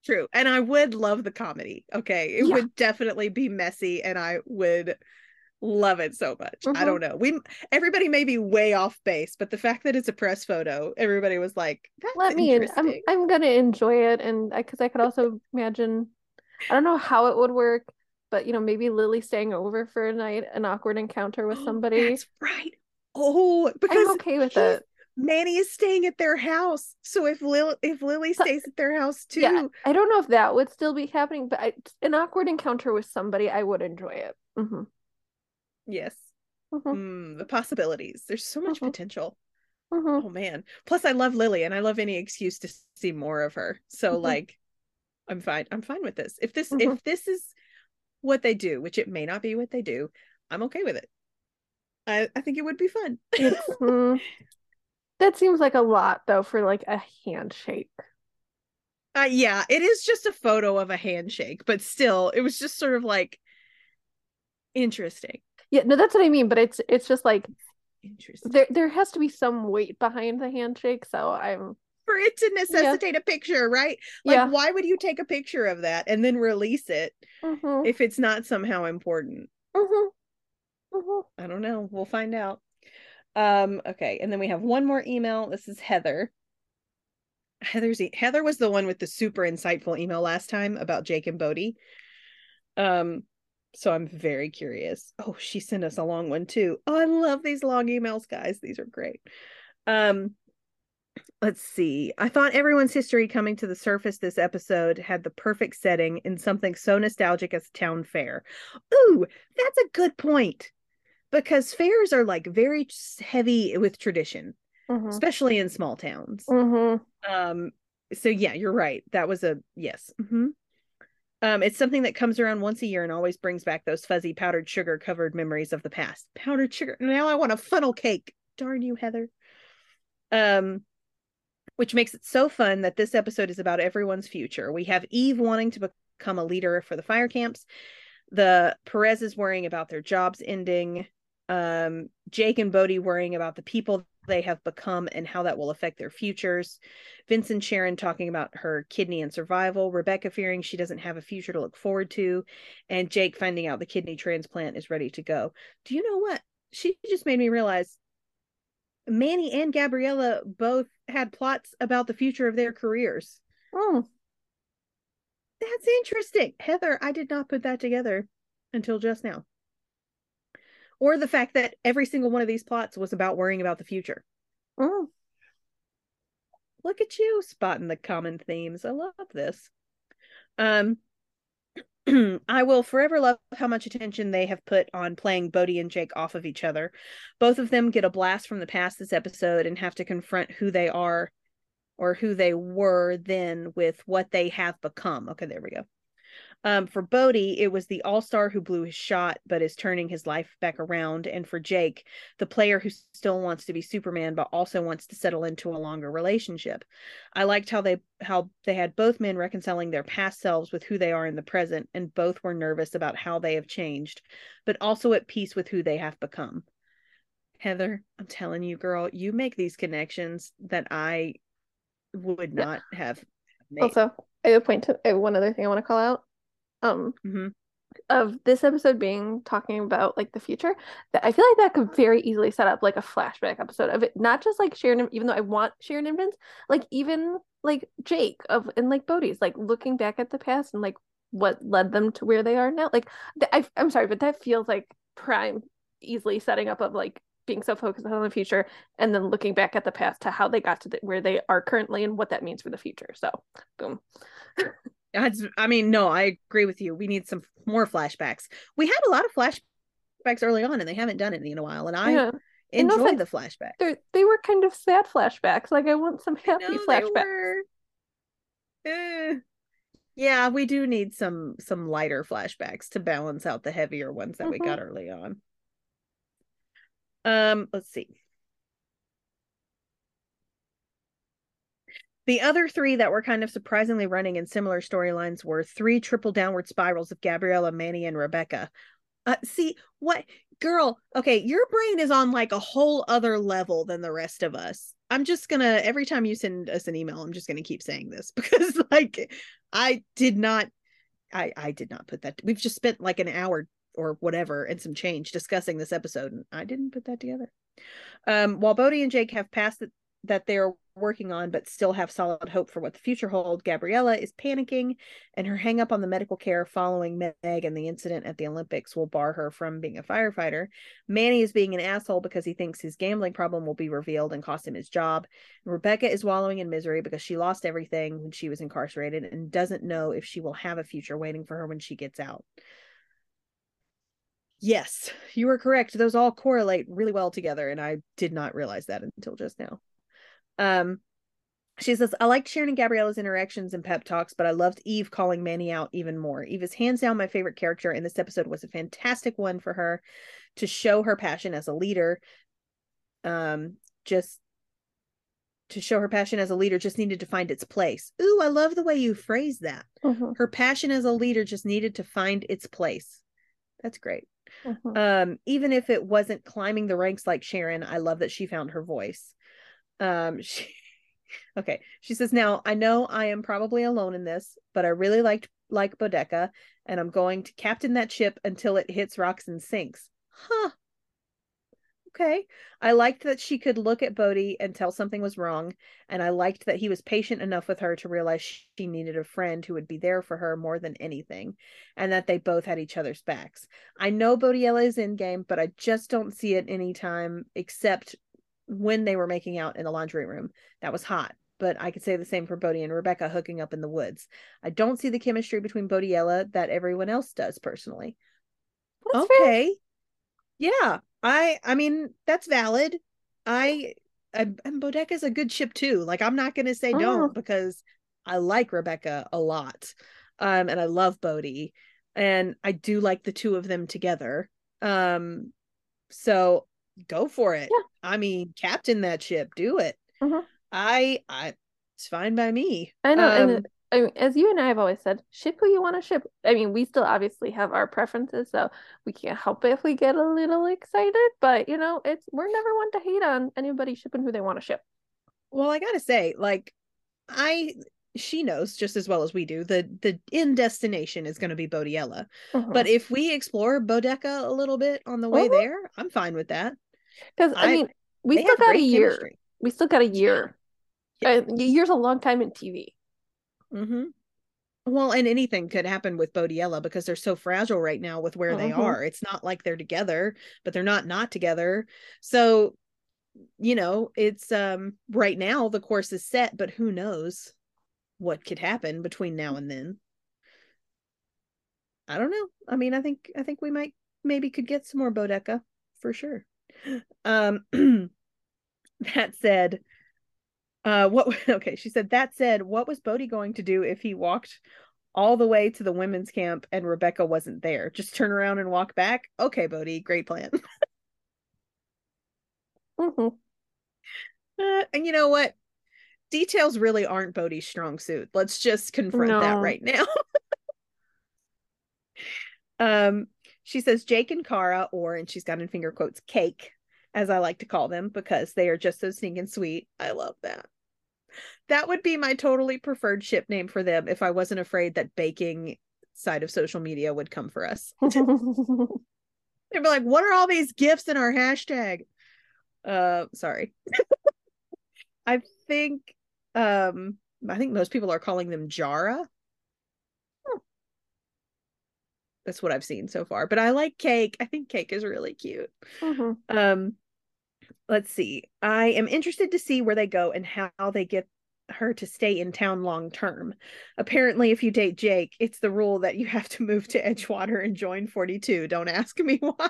S2: True. And I would love the comedy. Okay. It
S1: Yeah.
S2: would definitely be messy and I would love it so much. I
S1: Mhm.
S2: don't know. We everybody may be way off base, but the fact that it's a press photo, everybody was like,
S1: Let me in. I'm. I'm gonna enjoy it, and because I could also imagine, I don't know how it would work, but you know maybe Lily staying over for a night, an awkward encounter with somebody.
S2: That's right. Oh, because
S1: I'm okay with it.
S2: Manny is staying at their house. So if Lil if Lily stays at their house too,
S1: Yeah, I don't know if that would still be happening, but I, an awkward encounter with somebody, I would enjoy it. hmm
S2: yes.
S1: hmm
S2: Mm, the possibilities. There's so much
S1: Mhm.
S2: potential.
S1: hmm
S2: Oh man. Plus I love Lily and I love any excuse to see more of her. So
S1: Mhm.
S2: like I'm fine. I'm fine with this. If this if this is what they do, which it may not be what they do, I'm okay with it. I I think it would be fun.
S1: That seems like a lot though for like a handshake.
S2: Uh yeah, it is just a photo of a handshake, but still it was just sort of like interesting.
S1: Yeah, no, that's what I mean. But it's it's just like
S2: Interesting.
S1: there there has to be some weight behind the handshake. So I'm
S2: For it to necessitate a picture, right? Like
S1: yeah.
S2: why would you take a picture of that and then release it
S1: hmm
S2: if it's not somehow important?
S1: hmm hmm
S2: I don't know. We'll find out. Um, okay, and then we have one more email. This is Heather. Heather's e- Heather was the one with the super insightful email last time about Jake and Bode. Um, so I'm very curious. Oh, she sent us a long one too. Oh, I love these long emails, guys. These are great. Um, let's see. I thought everyone's history coming to the surface this episode had the perfect setting in something so nostalgic as town fair. Ooh, that's a good point because fairs are like very heavy with tradition,
S1: hmm
S2: especially in small towns.
S1: hmm
S2: Um, so yeah, you're right. That was a yes. hmm Um, it's something that comes around once a year and always brings back those fuzzy powdered sugar covered memories of the past. Powdered sugar. Now I want a funnel cake. Darn you, Heather. Um, which makes it so fun that this episode is about everyone's future. We have Eve wanting to become a leader for the fire camps. The Perez is worrying about their jobs ending. Um, Jake and Bode worrying about the people they have become and how that will affect their futures. Vince and Sharon talking about her kidney and survival. Rebecca fearing she doesn't have a future to look forward to. And Jake finding out the kidney transplant is ready to go. Do you know what? She just made me realize Manny and Gabriella both had plots about the future of their careers.
S1: Oh,
S2: That's interesting. Heather, I did not put that together until just now. Or the fact that every single one of these plots was about worrying about the future.
S1: Mm.
S2: Look at you spotting the common themes. I love this. Um I will forever love how much attention they have put on playing Bode and Jake off of each other. Both of them get a blast from the past this episode and have to confront who they are or who they were then with what they have become. Okay, there we go. Um, for Bode, it was the all star who blew his shot but is turning his life back around. And for Jake, the player who still wants to be Superman but also wants to settle into a longer relationship. I liked how they how they had both men reconciling their past selves with who they are in the present, and both were nervous about how they have changed, but also at peace with who they have become. Heather, I'm telling you, girl, you make these connections that I would not have made.
S1: Also, I have a point to I have one other thing I want to call out. Um,
S2: Mhm.
S1: of this episode being talking about like the future, that I feel like that could very easily set up like a flashback episode of it, not just like Sharon, even though I want Sharon and Vince, like even like Jake of and like Bode's, like looking back at the past and like what led them to where they are now. Like, th- I, I'm sorry, but that feels like prime, easily setting up of like being so focused on the future and then looking back at the past to how they got to the, where they are currently and what that means for the future. So, boom.
S2: That's, I mean, no, I agree with you. We need some more flashbacks. We had a lot of flashbacks early on, and they haven't done any in a while. And I
S1: Yeah.
S2: Enjoy the flashbacks.
S1: They they were kind of sad flashbacks. Like I want some happy
S2: No,
S1: flashbacks.
S2: Eh. Yeah, we do need some some lighter flashbacks to balance out the heavier ones that we
S1: Mhm.
S2: got early on. Um, let's see. The other three that were kind of surprisingly running in similar storylines were three triple downward spirals of Gabriella, Manny, and Rebecca. Uh, see what girl? Okay, your brain is on like a whole other level than the rest of us. I'm just gonna every time you send us an email, I'm just gonna keep saying this because like I did not, I I did not put that. We've just spent like an hour or whatever and some change discussing this episode, and I didn't put that together. Um, while Bode and Jake have passed that, that they're working on but still have solid hope for what the future holds. Gabriella is panicking, and her hang up on the medical care following Meg and the incident at the Olympics will bar her from being a firefighter. Manny is being an asshole because he thinks his gambling problem will be revealed and cost him his job. Rebecca is wallowing in misery because she lost everything when she was incarcerated and doesn't know if she will have a future waiting for her when she gets out. Yes, you are correct. Those all correlate really well together, and I did not realize that until just now. Um, she says, I liked Sharon and Gabriella's interactions and pep talks, but I loved Eve calling Manny out even more. Eve is hands down my favorite character, and this episode was a fantastic one for her to show her passion as a leader. Um, just to show her passion as a leader just needed to find its place. Ooh, I love the way you phrase that.
S1: Mm-hmm.
S2: Her passion as a leader just needed to find its place. That's great.
S1: Mhm.
S2: Um, even if it wasn't climbing the ranks like Sharon, I love that she found her voice. Um, she, okay, she says, now I know I am probably alone in this, but I really liked like Bodeka, and I'm going to captain that ship until it hits rocks and sinks. Huh. Okay. I liked that she could look at Bode and tell something was wrong, and I liked that he was patient enough with her to realize she needed a friend who would be there for her more than anything, and that they both had each other's backs. I know Bodiella is in game, but I just don't see it anytime except when they were making out in the laundry room. That was hot. But I could say the same for Bode and Rebecca hooking up in the woods. I don't see the chemistry between Bodiella that everyone else does personally.
S1: That's fair.
S2: okay. Yeah. I I mean that's valid. I I and Bodeca's a good ship too. Like I'm not gonna say don't because I like Rebecca a lot. Um and I love Bode. And I do like the two of them together. Um so go for it.
S1: Yeah.
S2: I mean, captain that ship, do it.
S1: Mhm.
S2: I I it's fine by me.
S1: I know,
S2: Um,
S1: and I mean, as you and I have always said, ship who you want to ship. I mean, we still obviously have our preferences, so we can't help it if we get a little excited. But you know, it's we're never one to hate on anybody shipping who they want to ship.
S2: well, I gotta say, like, I she knows just as well as we do the the end destination is going to be Bodiella. But if we explore Bodeca a little bit on the way
S1: Mhm.
S2: there, I'm fine with that.
S1: because I,
S2: I-
S1: mean, we still got a year.
S2: chemistry.
S1: We still got a year.
S2: Yeah.
S1: A year's a long time in TV.
S2: Mm-hmm. Well, and anything could happen with Bodiella because they're so fragile right now with where they
S1: Mhm.
S2: are. It's not like they're together, but they're not not together. So, you know, it's um right now the course is set, but who knows what could happen between now and then. I don't know. I mean, I think I think we might maybe could get some more Bodeca for sure. Um that said, uh what okay, she said that said, what was Bode going to do if he walked all the way to the women's camp and Rebecca wasn't there? Just turn around and walk back? Okay, Bode, great plan.
S1: Mhm.
S2: Uh, and you know what? Details really aren't Bode's strong suit. Let's just confront that right now. um, she says Jake and Kara, or and she's got in finger quotes cake, as I like to call them, because they are just so stinking sweet. I love that. That would be my totally preferred ship name for them if I wasn't afraid that baking side of social media would come for us. They'd be like, what are all these gifts in our hashtag? Uh sorry. I think um I think most people are calling them Jara. That's what I've seen so far. But I like cake. I think cake is really cute.
S1: Mhm.
S2: Um let's see. I am interested to see where they go and how they get her to stay in town long term. Apparently, if you date Jake, it's the rule that you have to move to Edgewater and join 42. Don't ask me why.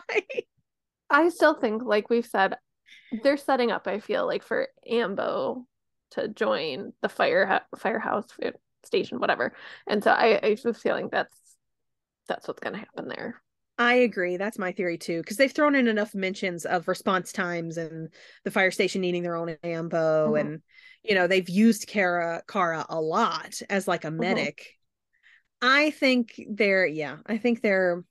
S1: I still think, like we've said, they're setting up. I feel like for Ambo to join the fire firehouse uh, station, whatever. And so I, I have feeling that's that's what's going to happen there.
S2: I agree. That's my theory too, because they've thrown in enough mentions of response times and the fire station needing their own ambo,
S1: Mhm.
S2: and you know they've used Kara Kara a lot as like a medic. I think they're yeah, I think they're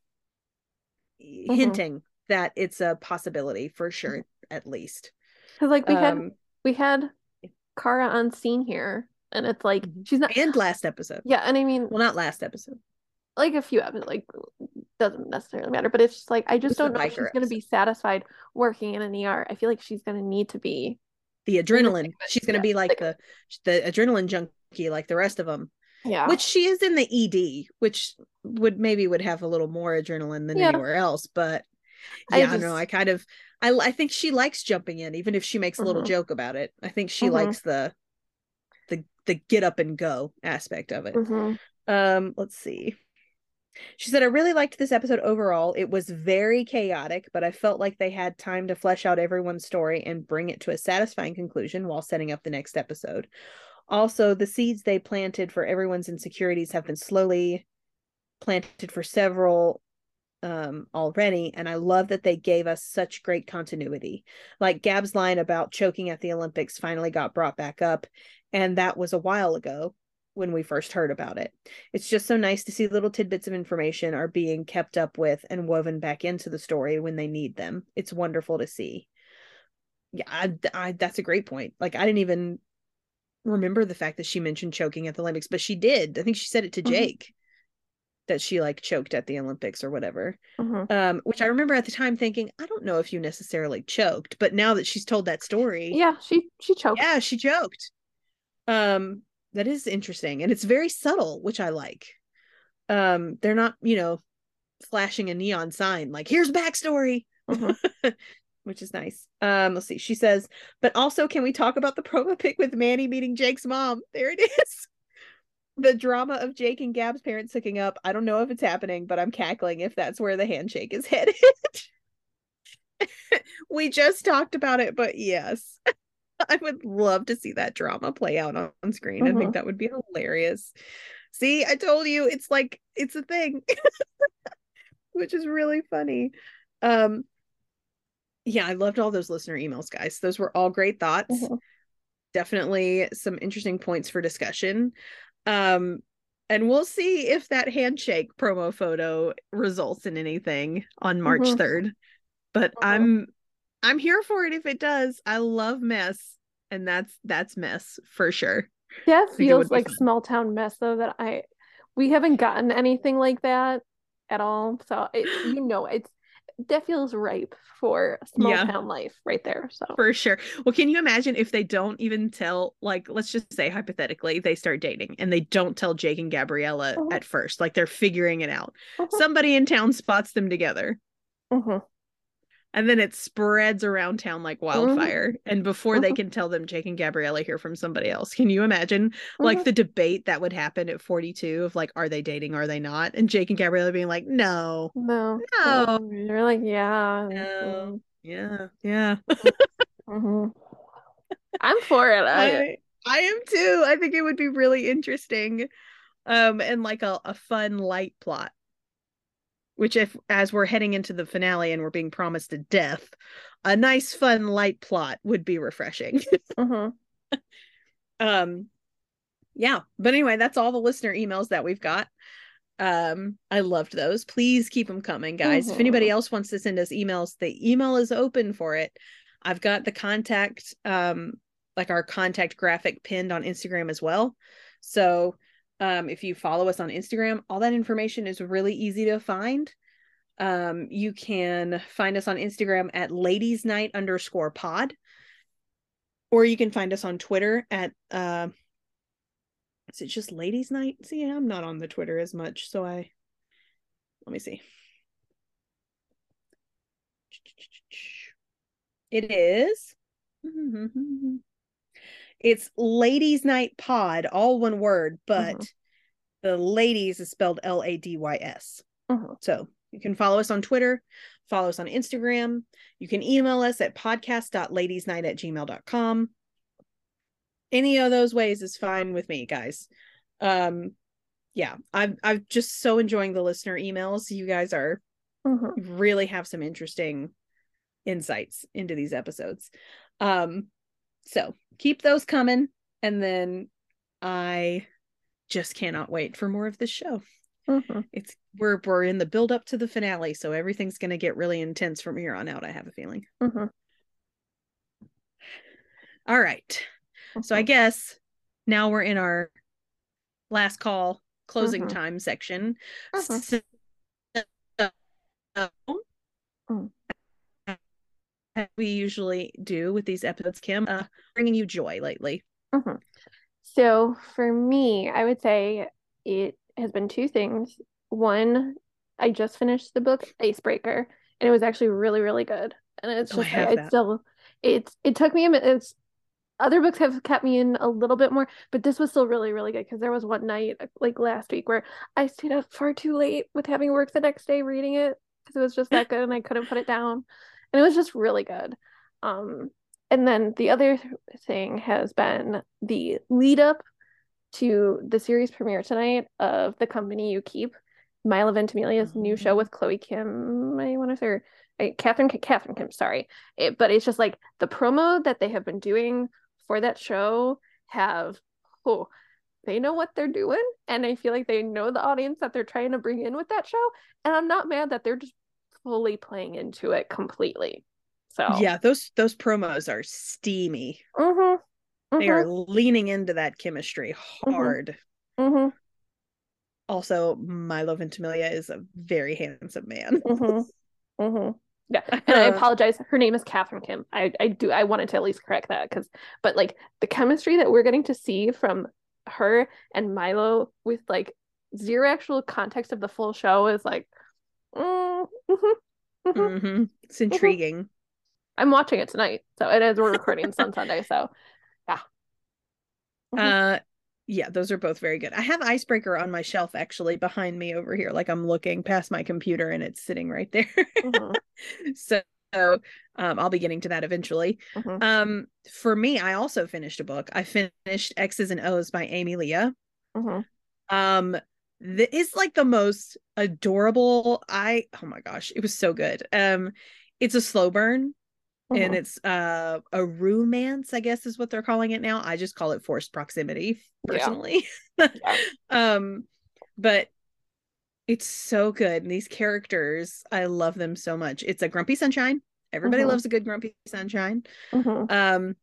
S2: hinting that it's a possibility for sure, at least.
S1: Because like we had
S2: Um,
S1: we had Kara on scene here, and it's like
S2: Mhm.
S1: she's not.
S2: and last episode.
S1: Yeah, and I mean,
S2: Well, not last episode.
S1: like a few episodes, like doesn't necessarily matter, but it's just like I just
S2: It's
S1: don't know if she's gonna be satisfied working in an ER. I feel like she's gonna need to be.
S2: The adrenaline.
S1: thick of it,
S2: She's gonna
S1: yeah,
S2: be like
S1: thick
S2: the the adrenaline junkie, like the rest of them.
S1: Yeah.
S2: which she is in the ED, which would maybe would have a little more adrenaline than
S1: Yeah.
S2: anywhere else. But
S1: I
S2: yeah, I know I kind of I I think she likes jumping in, even if she makes a little
S1: Mhm.
S2: joke about it. I think she
S1: Mhm.
S2: likes the the the get up and go aspect of it.
S1: Mhm.
S2: Um, let's see. She said, I really liked this episode overall. It was very chaotic, but I felt like they had time to flesh out everyone's story and bring it to a satisfying conclusion while setting up the next episode. Also, the seeds they planted for everyone's insecurities have been slowly planted for several um already and i love that they gave us such great continuity. Like gab's line about choking at the olympics finally got brought back up and that was a while ago when we first heard about it. It's just so nice to see little tidbits of information are being kept up with and woven back into the story when they need them. It's wonderful to see. Yeah I, I that's a great point. Like i didn't even remember the fact that she mentioned choking at the olympics but she did. I think she said it to
S1: Mhm.
S2: jake that she like choked at the olympics or whatever.
S1: Mhm.
S2: um which i remember at the time thinking i don't know if you necessarily choked but now that she's told that story
S1: Yeah, she she choked.
S2: yeah she choked. Um that is interesting and it's very subtle which i like. Um they're not you know flashing a neon sign like here's backstory
S1: Mhm.
S2: which is nice. Um let's see. She says but also can we talk about the promo pic with manny meeting jake's mom? There it is the drama of jake and gab's parents hooking up i don't know if it's happening but i'm cackling if that's where the handshake is headed we just talked about it but yes I would love to see that drama play out on, on screen. I think
S1: Mhm.
S2: that would be hilarious. See, I told you it's like it's a thing. Which is really funny. Um yeah, I loved all those listener emails, guys. Those were all great thoughts.
S1: Mhm.
S2: Definitely some interesting points for discussion. Um and we'll see if that handshake promo photo results in anything on March
S1: Mhm.
S2: 3rd. But
S1: Mhm.
S2: I'm I'm here for it if it does. I love mess, and that's that's mess for sure.
S1: That feels like
S2: fun.
S1: small town mess though that I we haven't gotten anything like that at all. So it, you know it's that feels ripe for small
S2: Yeah.
S1: town life right there. So
S2: For sure. Well, can you imagine if they don't even tell, like, let's just say hypothetically, they start dating and they don't tell Jake and Gabriella
S1: Mhm.
S2: at first, like they're figuring it out.
S1: Mhm.
S2: Somebody in town spots them together,
S1: Mhm.
S2: And then it spreads around town like wildfire. And before they
S1: Mhm.
S2: can tell them Jake and Gabriella hear from somebody else, can you imagine like
S1: Mhm.
S2: the debate that would happen at 42 of like, are they dating? Are they not? And Jake and Gabriella being like, no,
S1: no,
S2: No.
S1: you're like yeah,
S2: no, yeah, yeah.
S1: Mhm. I'm for it. I,
S2: I, I am too. I think it would be really interesting. Um, and like a, a fun light plot. Which if as we're heading into the finale and we're being promised a death, a nice fun light plot would be refreshing.
S1: Mhm.
S2: um yeah. But anyway, that's all the listener emails that we've got. Um, I loved those. Please keep them coming, guys. If
S1: Mhm.
S2: anybody else wants to send us emails, the email is open for it. I've got the contact, um, like our contact graphic pinned on Instagram as well. So um, if you follow us on Instagram, all that information is really easy to find. Um, you can find us on Instagram at ladies night underscore pod, or you can find us on Twitter at uh, is it just ladies night? See, I'm not on the Twitter as much, so I let me see. It is. It's ladies night pod, all one word, but
S1: Mhm.
S2: the ladies is spelled L A D Y S.
S1: Mhm.
S2: So you can follow us on Twitter, follow us on Instagram. You can email us at podcast.ladiesnight at gmail.com. Any of those ways is fine with me, guys. Um, yeah, I'm I'm just so enjoying the listener emails. You guys are
S1: Mhm.
S2: really have some interesting insights into these episodes. Um, so keep those coming, and then I just cannot wait for more of this show.
S1: Mhm.
S2: It's we're we're in the build up to the finale, so everything's gonna get really intense from here on out. I have a feeling.
S1: Mhm.
S2: All right. So I
S1: Mhm.
S2: guess now we're in our last call closing
S1: Mhm.
S2: time section.
S1: Mhm.
S2: So,
S1: Mm.
S2: We usually do with these episodes, Kim, uh, bringing you joy lately.
S1: Mhm. So for me, I would say it has been two things. One, I just finished the book Icebreaker, and it was actually really, really good. And it's
S2: Oh,
S1: just
S2: that.
S1: it's still it's it took me a minute. It's other books have kept me in a little bit more, but this was still really, really good because there was one night like last week where I stayed up far too late with having work the next day reading it because it was just that good and I couldn't put it down. And it was just really good. Um, and then the other thing has been the lead up to the series premiere tonight of The Company You Keep, Milo Ventimiglia's new show
S2: Mhm.
S1: with Chloe Kim. I want to say, Catherine Catherine Kim. Sorry, it, but it's just like the promo that they have been doing for that show have oh they know what they're doing and I feel like they know the audience that they're trying to bring in with that show and I'm not mad that they're just fully playing into it completely. So
S2: Yeah, those those promos are steamy.
S1: Mhm.
S2: They are
S1: Mhm.
S2: leaning into that chemistry hard.
S1: Mhm.
S2: Also, Milo Ventimiglia is a very handsome man.
S1: Mhm. Mhm. Yeah, and I apologize. Her name is Catherine Kim. I I do I wanted to at least correct that because but like the chemistry that we're getting to see from her and Milo with like zero actual context of the full show is like mm, mhm, mhm.
S2: hmm It's intriguing.
S1: I'm watching it tonight. So and as we're recording it's on Sunday, so yeah. Mhm.
S2: Uh yeah, those are both very good. I have Icebreaker on my shelf actually behind me over here. Like I'm looking past my computer and it's sitting right there.
S1: Mhm.
S2: so um I'll be getting to that eventually. Um for me, I also finished a book. I finished X's and O's by Amy
S1: Lea.
S2: Um it's like the most adorable I oh my gosh, it was so good. Um it's a slow burn and
S1: Mhm.
S2: it's uh a romance i guess is what they're calling it now i just call it forced proximity personally
S1: Yeah.
S2: um but it's so good and these characters i love them so much it's a grumpy sunshine everybody
S1: Mhm.
S2: loves a good grumpy sunshine
S1: Mhm.
S2: um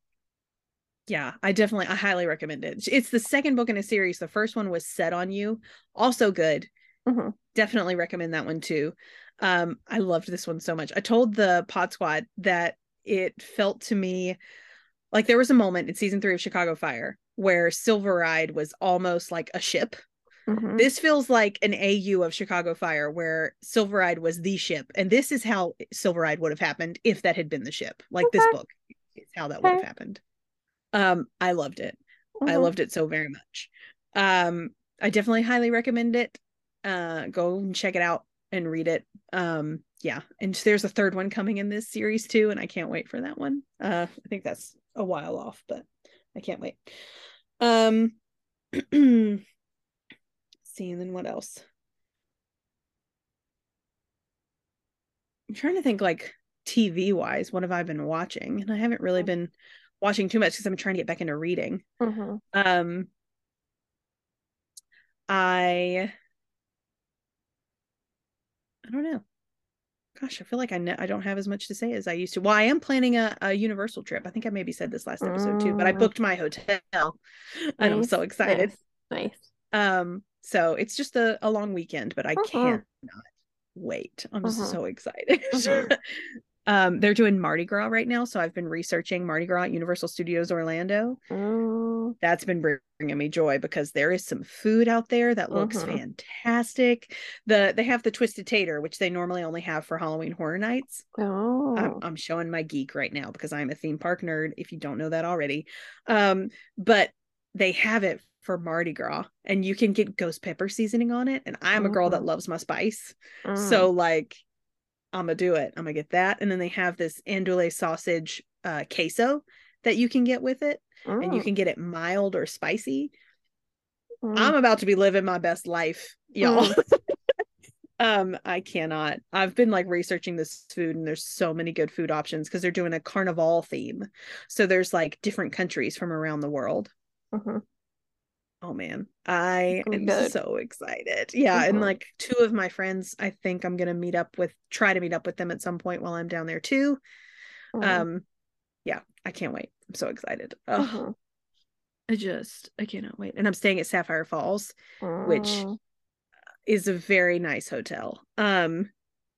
S2: yeah i definitely i highly recommend it it's the second book in a series the first one was set on you also good
S1: Mhm.
S2: definitely recommend that one too. Um, I loved this one so much. I told the Pod Squad that it felt to me like there was a moment in season three of Chicago Fire where Silver Ride was almost like a ship.
S1: Mhm.
S2: This feels like an AU of Chicago Fire where Silver Ride was the ship, and this is how Silver Ride would have happened if that had been the ship. Like this book is how that would have happened. Um, I loved it. I
S1: Mhm.
S2: loved it so very much. Um, I definitely highly recommend it. Uh, go and check it out and read it. Um, yeah, and there's a third one coming in this series too, and I can't wait for that one. Uh, I think that's a while off, but I can't wait. Um, see, and then what else? I'm trying to think like TV wise, what have I been watching? And I haven't really been watching too much because I'm trying to get back into reading.
S1: Mhm.
S2: Um, I I don't know. Gosh, I feel like I ne- I don't have as much to say as I used to. Well, I am planning a, a Universal trip. I think I maybe said this last episode too, but I
S1: Mm.
S2: booked my hotel and I'm so excited.
S1: Nice. Nice.
S2: Um, so it's just a, a long weekend, but I
S1: Mhm.
S2: cannot wait. I'm just
S1: Mhm.
S2: so excited.
S1: Mhm.
S2: um, they're doing Mardi Gras right now, so I've been researching Mardi Gras at Universal Studios Orlando.
S1: Mm,
S2: That's been bringing me joy because there is some food out there that looks
S1: Mhm.
S2: fantastic. The they have the Twisted Tater, which they normally only have for Halloween Horror Nights.
S1: oh.
S2: I'm, I'm showing my geek right now because I'm a theme park nerd. If you don't know that already, um, but they have it for Mardi Gras, and you can get ghost pepper seasoning on it. And I'm a girl that
S1: Mhm.
S2: loves my spice,
S1: Mm.
S2: so like, I'm gonna do it. I'm gonna get that, and then they have this andouille sausage uh, queso that you can get with it, and you
S1: Mm,
S2: can get it mild or spicy.
S1: mm,
S2: I'm about to be living my best life, y'all. um, I cannot. I've been like researching this food and there's so many good food options because they're doing a carnival theme. So there's like different countries from around the world.
S1: Mhm.
S2: Oh man, I am
S1: good.
S2: so excited. Yeah, and
S1: Mhm.
S2: like two of my friends, I think I'm gonna meet up with, try to meet up with them at some point while I'm down there too.
S1: Mhm.
S2: Um, yeah, I can't wait. I'm so excited. Oh,
S1: Mhm.
S2: I just, I cannot wait. And I'm staying at Sapphire Falls, which
S1: Mm.
S2: is a very nice hotel. Um,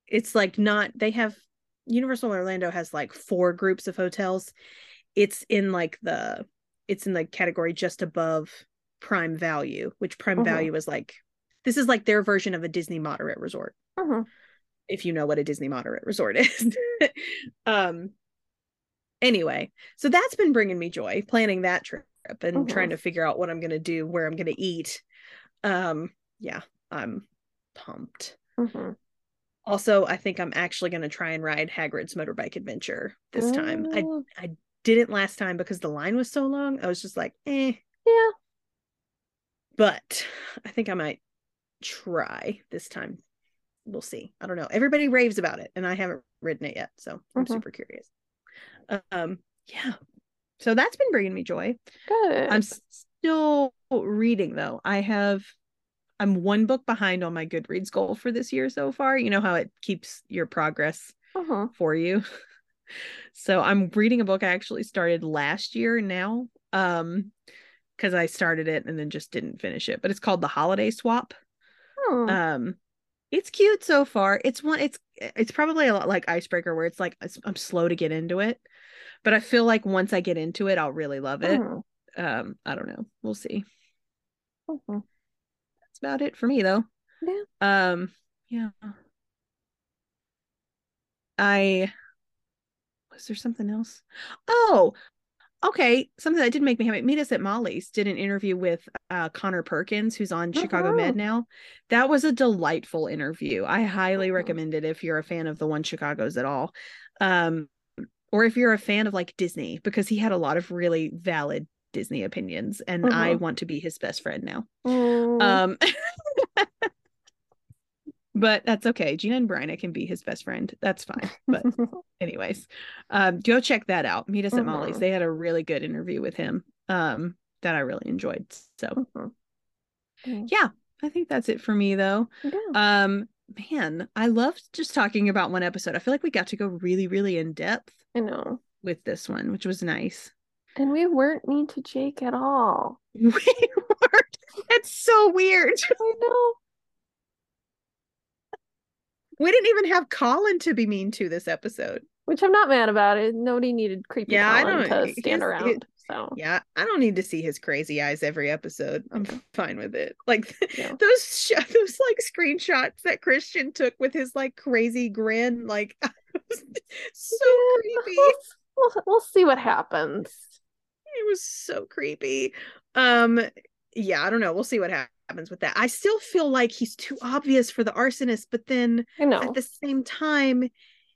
S2: it's like not they have Universal Orlando has like four groups of hotels. It's in like the it's in the category just above prime value, which prime
S1: Mhm.
S2: value is like this is like their version of a Disney moderate resort,
S1: Mhm.
S2: if you know what a Disney moderate resort is. um anyway, so that's been bringing me joy planning that trip and
S1: Mhm.
S2: trying to figure out what I'm going to do, where I'm going to eat. Um yeah, I'm pumped.
S1: Mhm.
S2: Also, I think I'm actually going to try and ride Hagrid's motorbike adventure this time. I. I didn't last time because the line was so long. I was just like, eh.
S1: Yeah.
S2: But I think I might try this time. We'll see. I don't know. Everybody raves about it, and I haven't ridden it yet, so I'm
S1: Mhm.
S2: super curious. Um, yeah. So that's been bringing me joy.
S1: Good.
S2: I'm still reading though. I have I'm one book behind on my Goodreads goal for this year so far. You know how it keeps your progress
S1: Mhm.
S2: for you. So I'm reading a book I actually started last year now. Um because I started it and then just didn't finish it. But it's called The Holiday Swap.
S1: Hmm.
S2: Um it's cute so far. It's one it's it's probably a lot like Icebreaker where it's like it's, I'm slow to get into it. But I feel like once I get into it, I'll really love it.
S1: Mhm.
S2: Um I don't know. We'll see.
S1: Mhm.
S2: That's about it for me though.
S1: Yeah.
S2: Um yeah. I was there something else? Oh, okay. Something that did make me happy. Meet us at Molly's did an interview with uh Connor Perkins, who's on Chicago Med
S1: Mhm.
S2: now. That was a delightful interview. I highly
S1: Mhm.
S2: recommend it if you're a fan of the one Chicago's at all. Um or if you're a fan of like Disney, because he had a lot of really valid Disney opinions, and I
S1: Mhm.
S2: want to be his best friend now. Um but that's okay. Gina and Brian, I can be his best friend. That's fine. But anyways, um, go check that out. Meet us at Molly's.
S1: Mhm.
S2: They had a really good interview with him. Um, that I really enjoyed. So
S1: Mhm. Mm.
S2: yeah, I think that's it for me though.
S1: Yeah.
S2: Um, man, I loved just talking about one episode. I feel like we got to go really, really in depth
S1: I know.
S2: with this one, which was nice.
S1: And we weren't mean to Jake at all.
S2: We weren't. That's so weird.
S1: I know.
S2: We didn't even have Colin to be mean to this episode.
S1: Which I'm not mad about it. Nobody needed creepy
S2: Yeah, I
S1: Colin
S2: don't-
S1: to stand
S2: his-
S1: around. so
S2: Yeah, I don't need to see his crazy eyes every episode. I'm
S1: Yeah.
S2: fine with it. Like
S1: Yeah.
S2: those sh- those like screenshots that Christian took with his like crazy grin, like so creepy.
S1: we'll, we'll, we'll see what happens.
S2: It was so creepy. Um, yeah, I don't know. We'll see what hap- happens with that. I still feel like he's too obvious for the arsonist, but then
S1: I know.
S2: at the same time,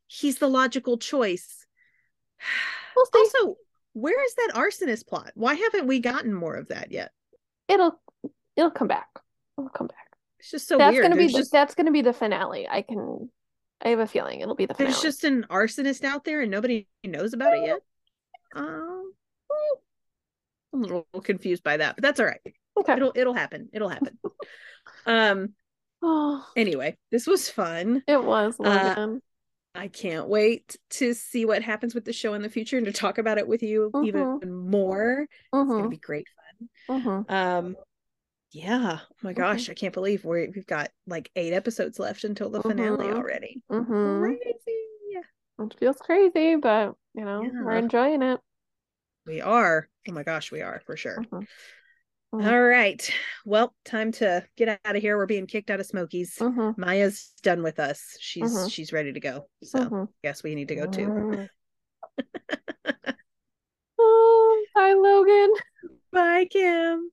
S2: he's the logical choice.
S1: We'll.
S2: Also, where is that arsonist plot? Why haven't we gotten more of that yet?
S1: it'll it'll come back. It'll come back.
S2: It's just so
S1: that's
S2: weird.
S1: gonna be the,
S2: just
S1: that's gonna be the finale. I can I have a feeling it'll be the finale.
S2: there's just an arsonist out there and nobody knows about it yet. Um, I'm a little confused by that, but that's all right.
S1: Okay.
S2: It'll it'll happen. It'll happen. um.
S1: Oh,
S2: Anyway, this was fun.
S1: it was
S2: Uh, I can't wait to see what happens with the show in the future and to talk about it with you even more. It's gonna
S1: Mhm,
S2: be great fun. Um. Yeah. Oh my gosh, I can't believe we we've got like eight episodes left until the finale
S1: Mhm.
S2: already. Crazy.
S1: It feels crazy, but you know, we're enjoying it.
S2: We are. Oh my gosh, we are for sure.
S1: Mhm.
S2: All right. Well, time to get out of here. We're being kicked out of Smokies.
S1: Mhm,
S2: Maya's done with us. She's
S1: Mhm.
S2: she's ready to go. So
S1: mhm.
S2: guess we need to go too.
S1: Oh, bye, Logan.
S2: Bye, Kim.